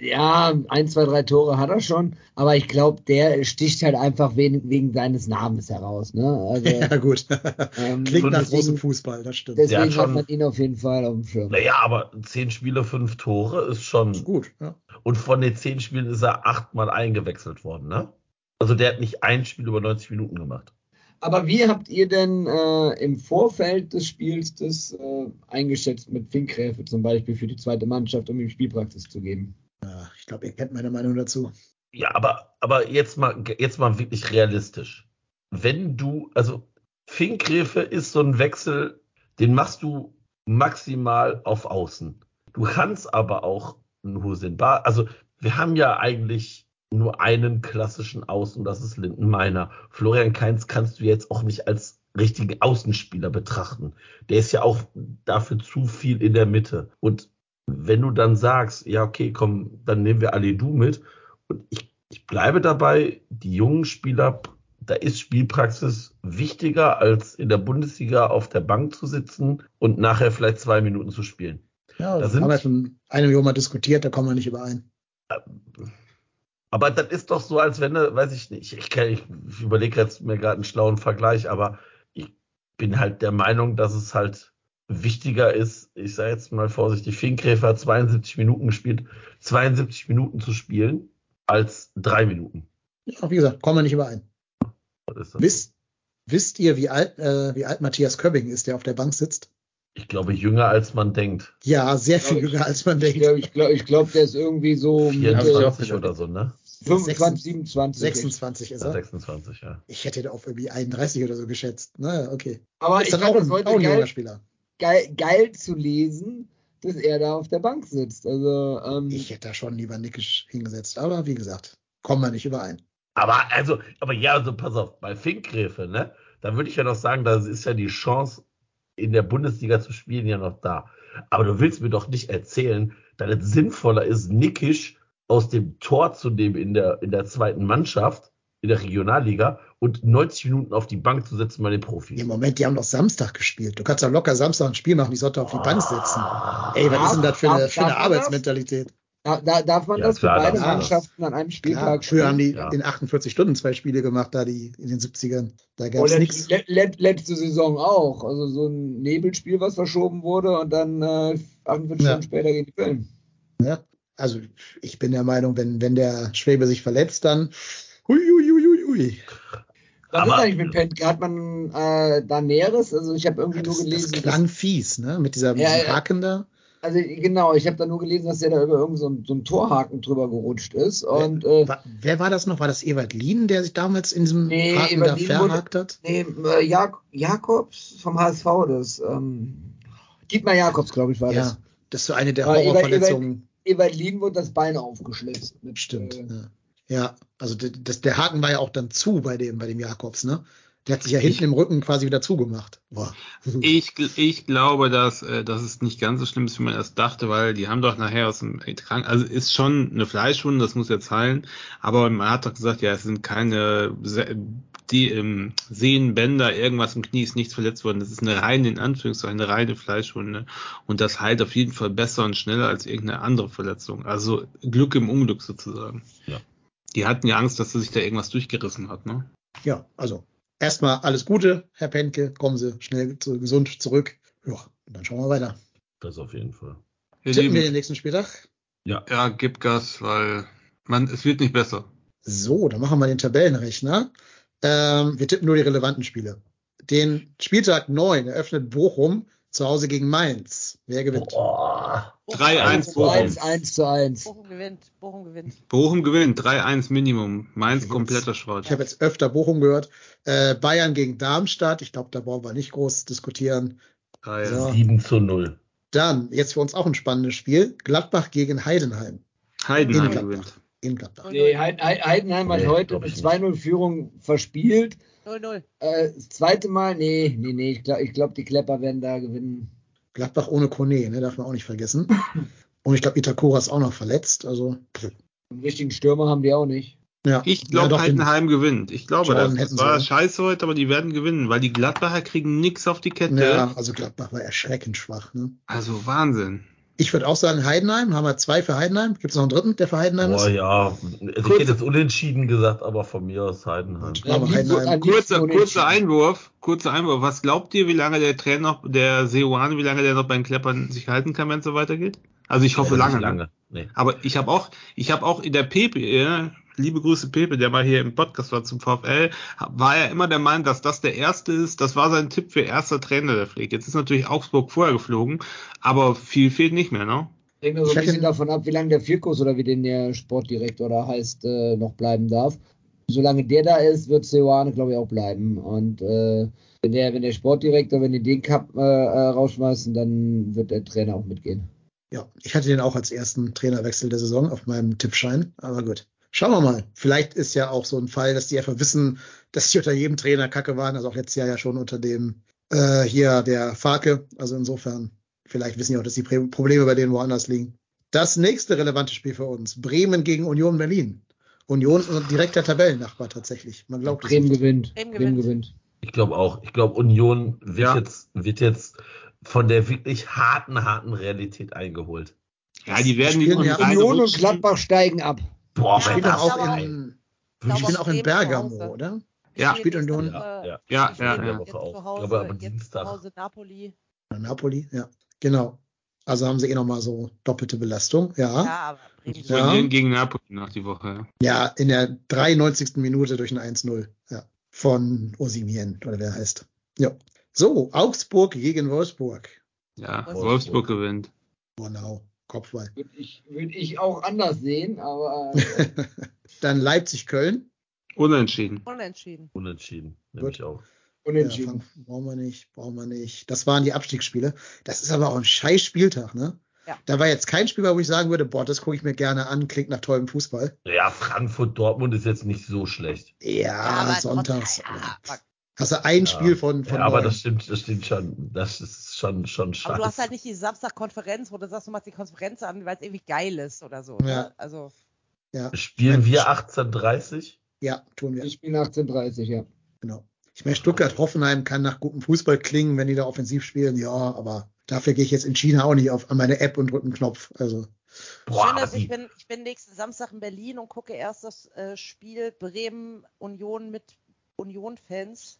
Ja, ein, zwei, drei Tore hat er schon, aber ich glaube, der sticht halt einfach wegen, wegen seines Namens heraus. Ne? Also, Ja, gut. ähm, Klingt nach deswegen- großem Fußball, das stimmt. Deswegen Der hat, hat schon- man ihn auf jeden Fall auf dem Schirm. Naja, aber zehn Spiele, fünf Tore ist schon. Gut, ja. Und von den zehn Spielen ist er achtmal eingewechselt worden, ne? Also der hat nicht ein Spiel über 90 Minuten gemacht. Aber wie habt ihr denn äh, im Vorfeld des Spiels das äh, eingeschätzt mit Finkgräfe zum Beispiel für die zweite Mannschaft, um ihm Spielpraxis zu geben? ja ich glaube, ihr kennt meine Meinung dazu. Ja, aber, aber jetzt mal, jetzt mal wirklich realistisch. Wenn du, also Finkgräfe ist so ein Wechsel, den machst du maximal auf Außen. Du kannst aber auch einen Husin Bar, also wir haben ja eigentlich nur einen klassischen Außen, das ist Linden Meiner. Florian Kainz kannst du jetzt auch nicht als richtigen Außenspieler betrachten. Der ist ja auch dafür zu viel in der Mitte. Und wenn du dann sagst, ja, okay, komm, dann nehmen wir Ali Du mit. Und ich, ich bleibe dabei, die jungen Spieler, da ist Spielpraxis wichtiger, als in der Bundesliga auf der Bank zu sitzen und nachher vielleicht zwei Minuten zu spielen. Ja, Da das sind- haben wir schon eine Million Mal diskutiert, da kommen wir nicht überein. Aber das ist doch so, als wenn, weiß ich nicht, ich, ich, ich überlege jetzt mir gerade einen schlauen Vergleich, aber ich bin halt der Meinung, dass es halt wichtiger ist, ich sage jetzt mal vorsichtig, Finkgräfer hat 72 Minuten gespielt, 72 Minuten zu spielen, als drei Minuten. Ja, wie gesagt, kommen wir nicht überein. Wisst, wisst ihr, wie alt, äh, wie alt Matthias Köbbing ist, der auf der Bank sitzt? Ich glaube, jünger als man denkt. Ja, sehr viel ich- jünger, als man Ich denkt. glaube, ich glaub, ich glaub, der ist irgendwie so hab ich auch 24 gehört. oder so, ne? 25, 27. 26 ist Ja, er. 26, ja. Ich hätte ihn auf irgendwie 31 oder so geschätzt. Naja, okay. Aber ist ich dann fand auch das ein, heute auch ein geil, Spieler. geil, geil zu lesen, dass er da auf der Bank sitzt. Also, ähm, Ich hätte da schon lieber Nickisch hingesetzt. Aber wie gesagt, kommen wir nicht überein. Aber also, aber ja, also pass auf, bei Finkgräfe, ne? Da würde ich ja noch sagen, da ist ja die Chance, in der Bundesliga zu spielen, ja noch da. Aber du willst mir doch nicht erzählen, dass es sinnvoller ist, Nickisch aus dem Tor zu nehmen in der, in der zweiten Mannschaft, in der Regionalliga und 90 Minuten auf die Bank zu setzen bei den Profis. Im Moment, die haben doch Samstag gespielt. Du kannst doch locker Samstag ein Spiel machen, die Sonntag auf die Bank setzen. Ey, was ist denn das für eine, für eine? Arbeitsmentalität? Da, da, darf man Ja, das für beide Mannschaften an einem Spieltag früher haben die Ja. in 48 Stunden zwei Spiele gemacht, da die in den 70ern. Da gab es nichts. let, let, letzte Saison auch. Also so ein Nebelspiel, was verschoben wurde und dann äh, 48 Ja. Stunden später gegen die Köln. Ja, also ich bin der Meinung, wenn, wenn der Schwebe sich verletzt, dann hui, hui, hui, hui, hui. Was Aber- ist eigentlich mit Pentke? Hat man äh, da Näheres? Also ich habe irgendwie Ja, nur das, das gelesen, klang fies, ne? Mit dieser, Ja, diesem ja. Haken da. Also genau, ich habe da nur gelesen, dass der da über irgendeinen so, so einen Torhaken drüber gerutscht ist. Und äh, Wa- Wer war das noch? War das Ewald Lien, der sich damals in diesem Nee, Haken Ewald da Lien verhakt hat? nee, äh, Jak Jakobs vom HSV, das ähm, Dietmar Jakobs, glaube ich, war das. Ja, das ist so eine der Aber Ewald- Horrorverletzungen. Ewald Lien wurde das Bein aufgeschlitzt. Mit, Stimmt. Äh, Ja. ja, also das, der Haken war ja auch dann zu bei dem, bei dem Jakobs, ne? Der hat sich ja hinten im Rücken quasi wieder zugemacht. Boah. Ich, ich glaube, dass, äh, dass es nicht ganz so schlimm ist, wie man erst dachte, weil die haben doch nachher aus dem Krank, also ist schon eine Fleischwunde, das muss jetzt heilen, aber man hat doch gesagt, ja, es sind keine die ähm, Sehnenbänder, irgendwas im Knie ist nichts verletzt worden. Das ist eine reine, in Anführungszeichen, eine reine Fleischwunde. Und das heilt auf jeden Fall besser und schneller als irgendeine andere Verletzung. Also Glück im Unglück sozusagen. Ja. Die hatten ja Angst, dass er sich da irgendwas durchgerissen hat, ne? Ja, also erstmal alles Gute, Herr Penke. Kommen Sie schnell zu, gesund zurück. Ja, und dann schauen wir weiter. Das auf jeden Fall. Ihr Tippen wir Lieben, den nächsten Spieltag. Ja. ja, gib Gas, weil man, es wird nicht besser. So, dann machen wir den Tabellenrechner. Ähm, wir tippen nur die relevanten Spiele. Den Spieltag 9 eröffnet Bochum zu Hause gegen Mainz. Wer gewinnt? Boah. 3-1 Bochum. 1, 1 zu 1. Bochum gewinnt. Bochum gewinnt. Bochum gewinnt, 3-1 Minimum. Mainz kompletter Schrott. Ich habe jetzt öfter Bochum gehört. Äh, Bayern gegen Darmstadt. Ich glaube, da brauchen wir nicht groß diskutieren. So. 7 zu 0. Dann, jetzt für uns auch ein spannendes Spiel. Gladbach gegen Heidenheim. Heidenheim In Gladbach. gewinnt. In Gladbach. Nee, Heid- Heid- Heidenheim hat Nee, heute eine ich nicht. 2-0-Führung verspielt. 0-0. Äh, das zweite Mal, nee, nee, nee, ich glaube, ich glaub, die Klepper werden da gewinnen. Gladbach ohne Kone, ne, darf man auch nicht vergessen. Und ich glaube, Itakura ist auch noch verletzt. Also, Einen richtigen Stürmer haben die auch nicht. ja. Ich Ja, glaube, den- Heidenheim gewinnt. Ich glaube, Jordan das, war sie. scheiße heute, aber die werden gewinnen, weil die Gladbacher kriegen nix auf die Kette. Ja, also Gladbach war erschreckend schwach. Ne? Also Wahnsinn. Ich würde auch sagen Heidenheim. Haben wir zwei für Heidenheim? Gibt es noch einen dritten, der für Heidenheim Boah, ist? ja. Also ich hätte jetzt unentschieden gesagt, aber von mir aus Heidenheim. Liebsten- Heidenheim- liebsten Kurzer, kurzer Einwurf, kurzer Einwurf. Was glaubt ihr, wie lange der Trainer noch, der Seoane, wie lange der noch bei den Kleppern sich halten kann, wenn es so weitergeht? Also ich hoffe Äh, lange. ne? lange. Nee. Aber ich habe auch, ich habe auch in der Pepe, ja, liebe Grüße Pepe, der mal hier im Podcast war zum VfL, war er immer der Meinung, dass das der erste ist. Das war sein Tipp für erster Trainer der Pflege. Jetzt ist natürlich Augsburg vorher geflogen, aber viel fehlt nicht mehr, ne? Hängt nur so ein bisschen davon ab, wie lange der Vierkurs oder wie den der Sportdirektor da heißt, äh, noch bleiben darf. Solange der da ist, wird Seoane, glaube ich, auch bleiben. Und äh, wenn der, wenn der Sportdirektor, wenn die den Cup äh, äh, rausschmeißen, dann wird der Trainer auch mitgehen. Ja, ich hatte den auch als ersten Trainerwechsel der Saison auf meinem Tippschein. Aber gut. Schauen wir mal. Vielleicht ist ja auch so ein Fall, dass die einfach wissen, dass die unter jedem Trainer kacke waren. Also auch letztes Jahr ja schon unter dem äh, hier der Farke. Also insofern, vielleicht wissen die auch, dass die Probleme bei denen woanders liegen. Das nächste relevante Spiel für uns. Bremen gegen Union Berlin. Union direkter Tabellennachbar tatsächlich. Man glaubt Bremen gewinnt. Bremen Bremen gewinnt. gewinnt. Ich glaube auch. Ich glaube, Union wird, Ja. jetzt, wird jetzt von der wirklich harten, harten Realität eingeholt. Ja, die werden die Union und Gladbach steigen ab. Boah, Ja, Spielt aber auch aber- in, spielen auf auch in Bergamo, oder? Ja. Spielt Union- Ja, ja, ja. jetzt Woche zu auch. Hause, Ich glaube, am jetzt Dienstag. Hause Napoli. Napoli, ja. Genau. Also haben sie eh nochmal so doppelte Belastung. Ja, Ja. aber Ja. Gegen Napoli nach die Woche. Ja, in der 93. Minute durch ein 1-0. Ja. Von Osimien, oder wer heißt. Ja. So, Augsburg gegen Wolfsburg. Ja, Wolfsburg. Wolfsburg gewinnt. Genau. Kopfball. Würde ich, würd ich auch anders sehen, aber Dann Leipzig-Köln. Unentschieden. Unentschieden. Unentschieden. Nehme ich auch. Ja, unentschieden. fang- brauchen wir nicht, brauchen wir nicht. Das waren die Abstiegsspiele. Das ist aber auch ein scheiß Spieltag, ne? Ja. Da war jetzt kein Spiel, wo ich sagen würde, boah, das gucke ich mir gerne an, klingt nach tollem Fußball. Ja, Frankfurt-Dortmund ist jetzt nicht so schlecht. Ja, aber sonntags. trotzdem, ja, Hast du ein Ja. Spiel von, von Ja, aber das stimmt, das stimmt schon. Das ist schon, schon scheiße. Aber du hast halt nicht die Samstag-Konferenz, wo du sagst, du machst die Konferenz an, weil es irgendwie geil ist oder so. Ja. Ne? Also, ja, Spielen wir 18:30? ja, tun wir. Ich spiele 18.30 ja. Genau. Ich meine, Stuttgart-Hoffenheim kann nach gutem Fußball klingen, wenn die da offensiv spielen. Ja, aber dafür gehe ich jetzt in China auch nicht auf an meine App und drücke einen Knopf. Also, Boah, Schön ist, ich bin, ich bin nächsten Samstag in Berlin und gucke erst das äh, Spiel Bremen-Union mit Union-Fans,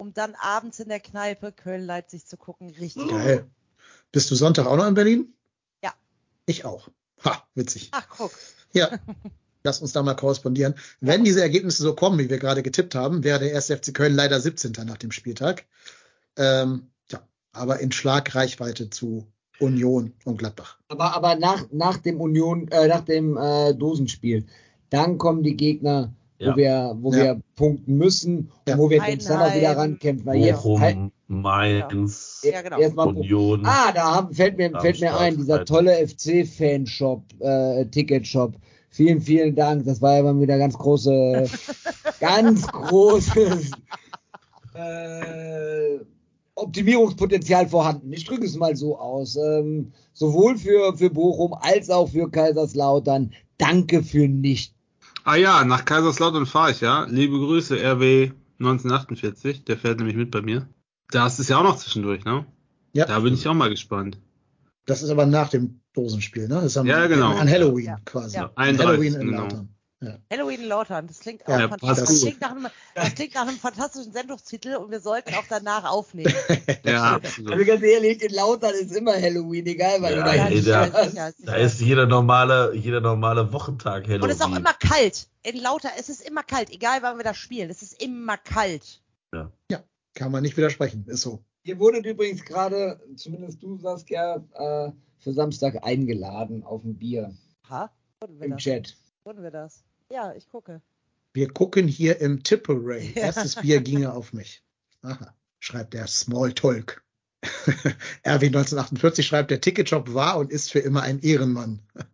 um dann abends in der Kneipe Köln-Leipzig zu gucken. Richtig geil. Bist du Sonntag auch noch in Berlin? Ja. Ich auch. Ha, witzig. Ach, guck. Ja. Lass uns da mal korrespondieren. Wenn diese Ergebnisse so kommen, wie wir gerade getippt haben, wäre der 1. FC Köln leider 17. nach dem Spieltag. Ähm, ja, aber in Schlagreichweite zu Union und Gladbach. Aber, aber nach, nach dem Union, äh, nach dem äh, Dosenspiel, dann kommen die Gegner, wo Ja. wir, wo Ja. wir punkten müssen Ja. und wo wir uns dann auch wieder rankämpfen. Weil jetzt, halt, Bochum, Mainz, Ja, genau. erstmal Union. Ah, da haben, fällt mir, fällt mir ein, dieser tolle FC-Fanshop, äh, Ticketshop. Vielen, vielen Dank. Das war ja mal wieder ganz große, ganz großes äh, Optimierungspotenzial vorhanden. Ich drücke es mal so aus. Ähm, sowohl für, für Bochum als auch für Kaiserslautern. Danke für nicht. Ah ja, nach Kaiserslautern fahre ich, ja. Liebe Grüße, RW 1948. Der fährt nämlich mit bei mir. Das ist ja auch noch zwischendurch, ne? Ja. Da bin ich auch mal gespannt. Das ist aber nach dem Dosenspiel, ne? Ja, genau. An Halloween Ja. quasi. Ja. An 31, Halloween in genau. Lautern. Halloween in Lautern, das klingt auch Ja, fantastisch. Das klingt, nach einem, das klingt nach einem fantastischen Sendungstitel und wir sollten auch danach aufnehmen. Ja, Also absolut. ganz ehrlich, in Lautern ist immer Halloween, egal weil Ja, du da ey, sicher, da-. Da ist jeder normale, jeder normale Wochentag Halloween. Und es ist auch immer kalt. In Lauter, es ist immer kalt, egal wann wir da spielen. Es ist immer kalt. Kann man nicht widersprechen. Ist so. Ihr wurdet übrigens gerade, zumindest du Saskia, äh, für Samstag eingeladen auf ein Bier Ha? Wurden wir im das? Chat. Wurden wir das? Ja, ich gucke. Wir gucken hier im Tipperary. Ja. Erstes Bier ginge auf mich. Aha, schreibt der Smalltalk. RW 1948 schreibt, der Ticketshop war und ist für immer ein Ehrenmann.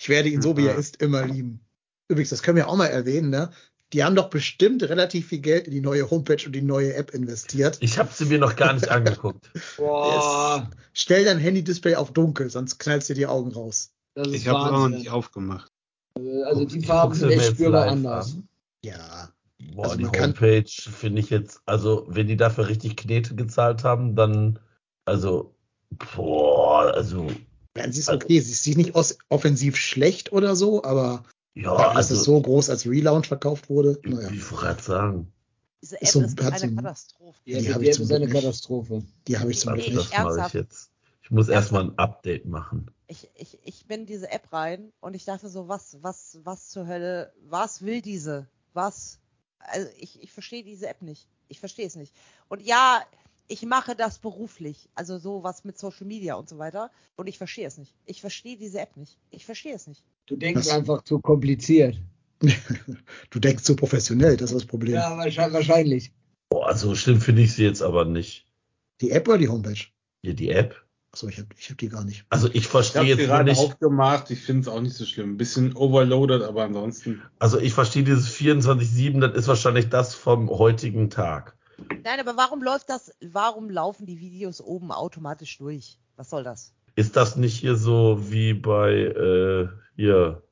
Ich werde ihn so wie er Ja. ist immer lieben. Übrigens, das können wir auch mal erwähnen, ne? Die haben doch bestimmt relativ viel Geld in die neue Homepage und die neue App investiert. ich habe sie mir noch gar nicht angeguckt. Boah, Stell dein Handy-Display auf dunkel, sonst knallst dir die Augen raus. das ist Ich habe es auch noch nicht aufgemacht. Also die Ich Farben sind echt spürbar anders. an. Ja, Boah, Also die Homepage finde ich jetzt, also wenn die dafür richtig Knete gezahlt haben, dann, also, boah, also, Dann sie ist okay. Sie ist nicht aus, offensiv schlecht oder so, aber ja, dass also, es so groß als Relaunch verkauft wurde. ich, Naja, ich wollte gerade sagen, Diese App Ist so- ist eine ein- Katastrophe. Ja, Die die, ich App zum ist eine Glück nicht. Katastrophe. die habe ich zum Glück das nicht. mache ich ernsthaft? jetzt. Ich muss erstmal ein Update machen. Ich, ich, ich bin in diese App rein und ich dachte so, was, was, was zur Hölle, was will diese? Was? Also ich, ich verstehe diese App nicht. Ich verstehe es nicht. Und ja, ich mache das beruflich, also so was mit Social Media und so weiter. Und ich verstehe es nicht. Ich verstehe diese App nicht. Ich verstehe es nicht. Du denkst Was? einfach zu kompliziert. Du denkst zu professionell, das ist das Problem. Ja, wahrscheinlich. wahrscheinlich. Boah, so schlimm finde ich sie jetzt aber nicht. Die App oder die Homepage? Hier die App. Achso, ich habe ich hab die gar nicht. Also ich Ich verstehe habe jetzt gerade nicht, aufgemacht. Ich finde es auch nicht so schlimm. Ein bisschen overloaded, aber ansonsten. also ich verstehe dieses 24-7, das ist wahrscheinlich das vom heutigen Tag. Nein, aber warum läuft das, warum laufen die Videos oben automatisch durch? Was soll das? Ist das nicht hier so wie bei, äh, hier,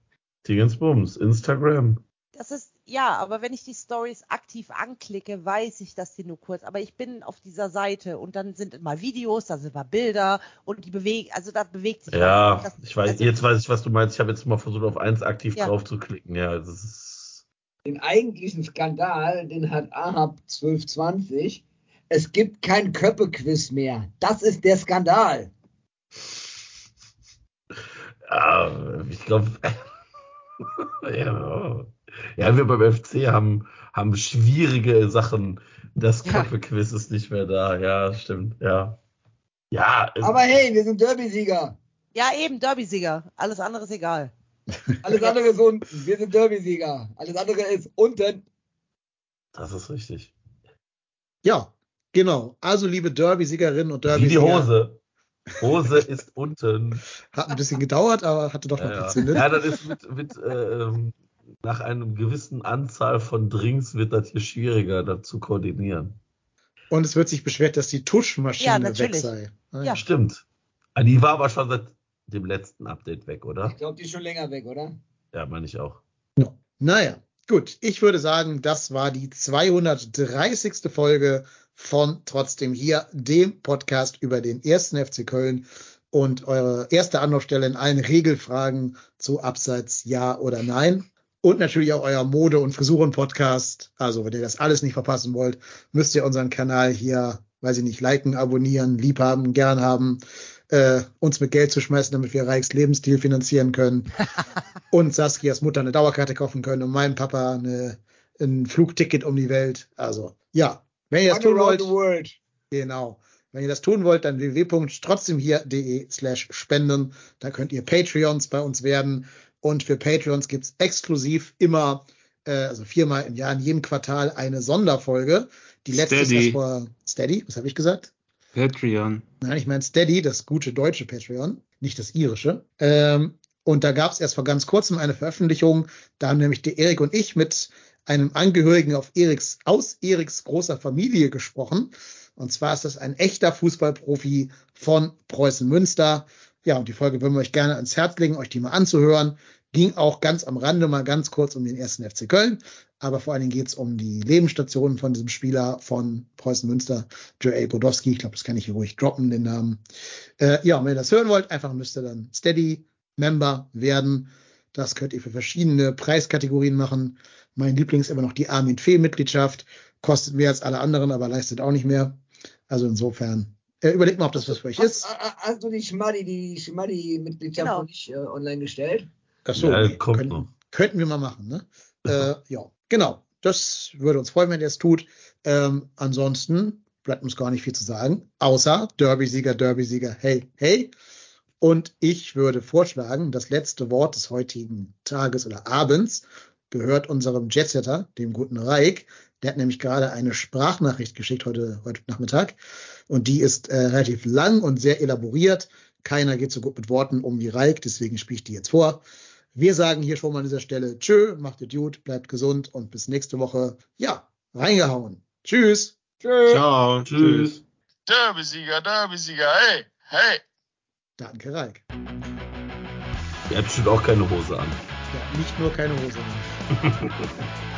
Dingensbums, Instagram? Das ist, ja, aber wenn ich die Stories aktiv anklicke, weiß ich, dass die nur kurz, aber ich bin auf dieser Seite und dann sind mal Videos, da sind mal Bilder und die bewegen, also da bewegt sich Ja. Das- ich weiß, also, jetzt weiß ich, was du meinst. Ich habe jetzt mal versucht, auf eins aktiv Ja. drauf zu klicken. Ja, das ist, Den eigentlichen Skandal, den hat Ahab 1220. Es gibt kein Köppe-Quiz mehr. Das ist der Skandal. ja, ich glaube, ja, ja, wir beim FC haben, haben schwierige Sachen. Das Ja. Köpfe-Quiz ist nicht mehr da. Ja, stimmt, ja. Ja, Aber hey, wir sind Derby-Sieger. Ja, eben, Derby-Sieger. Alles andere ist egal. Alles andere ist unten. Wir sind Derby-Sieger. Alles andere ist unten. das ist richtig. Ja, genau. Also, liebe Derby-Siegerinnen und Wie Derby-Sieger. die Hose. Hose ist unten. Hat ein bisschen gedauert, aber hatte doch noch Ja, ja. funktioniert. ja, das ist mit, mit äh, ähm, nach einem gewissen Anzahl von Drinks wird das hier schwieriger, das zu koordinieren. Und es wird sich beschwert, dass die Tuschmaschine Ja, weg sei. Ah, Ja. Stimmt. Ah, Die war aber schon seit dem letzten Update weg, oder? Ich glaube, die ist schon länger weg, oder? Ja, meine ich auch. Naja, gut. Ich würde sagen, das war die 230. Folge von Trotzdem hier, dem Podcast über den ersten FC Köln und eure erste Anlaufstelle in allen Regelfragen zu Abseits Ja oder Nein. Und natürlich auch euer Mode- und Frisuren-Podcast. Also, wenn ihr das alles nicht verpassen wollt, müsst ihr unseren Kanal hier, weiß ich nicht, liken, abonnieren, liebhaben, gern haben, äh, uns mit Geld zu schmeißen, damit wir Reichs Lebensstil finanzieren können und Saskias Mutter eine Dauerkarte kaufen können und meinem Papa eine, ein Flugticket um die Welt. Also, ja, wenn ihr das tun wollt, genau. Wenn ihr das tun wollt, dann www.trotzdemhier.de slash spenden. Da könnt ihr Patreons bei uns werden. Und für Patreons gibt's exklusiv immer, äh, also viermal im Jahr in jedem Quartal eine Sonderfolge. Die letzte ist Steady. erst vor Steady, was habe ich gesagt? Patreon. Nein, ich meine Steady, das gute deutsche Patreon, nicht das irische. Ähm, und da gab es erst vor ganz kurzem eine Veröffentlichung. Da haben nämlich der Erik und ich mit einem Angehörigen auf Eriks, aus Eriks großer Familie gesprochen. Und zwar ist das ein echter Fußballprofi von Preußen Münster. Ja, und die Folge würden wir euch gerne ans Herz legen, euch die mal anzuhören. Ging auch ganz am Rande mal ganz kurz um den ersten FC Köln. Aber vor allen Dingen geht es um die Lebensstationen von diesem Spieler von Preußen Münster, Joel Godowski. Ich glaube, das kann ich hier ruhig droppen, den Namen. Äh, ja, und wenn ihr das hören wollt, einfach müsst ihr dann Steady Member werden. Das könnt ihr für verschiedene Preiskategorien machen. Mein Liebling ist immer noch die Armin Fee-Mitgliedschaft. Kostet mehr als alle anderen, aber leistet auch nicht mehr. Also insofern, äh, überlegt mal, ob das was für euch ist. Hast, du die Schmaddi, die Schmaddi-Mitgliedschaft Genau. noch nicht äh, online gestellt? Ach so, Ja, nee, könnten, könnten wir mal machen, ne? äh, ja, genau. Das würde uns freuen, wenn ihr es tut. Ähm, ansonsten bleibt uns gar nicht viel zu sagen, außer Derby-Sieger, Derby-Sieger, hey, hey. Und ich würde vorschlagen, das letzte Wort des heutigen Tages oder Abends gehört unserem Jetsetter, dem guten Reik. Der hat nämlich gerade eine Sprachnachricht geschickt heute, heute Nachmittag. Und die ist äh, relativ lang und sehr elaboriert. Keiner geht so gut mit Worten um wie Reik, deswegen spiele ich die jetzt vor. Wir sagen hier schon mal an dieser Stelle Tschö, macht es gut, bleibt gesund und bis nächste Woche. Ja, reingehauen. Tschüss. Tschüss. Ciao. Tschüss. Derby-Sieger, Derby-Sieger, hey, hey. Danke, Reik. Er hat bestimmt auch keine Hose an. Ja, nicht nur keine Hose.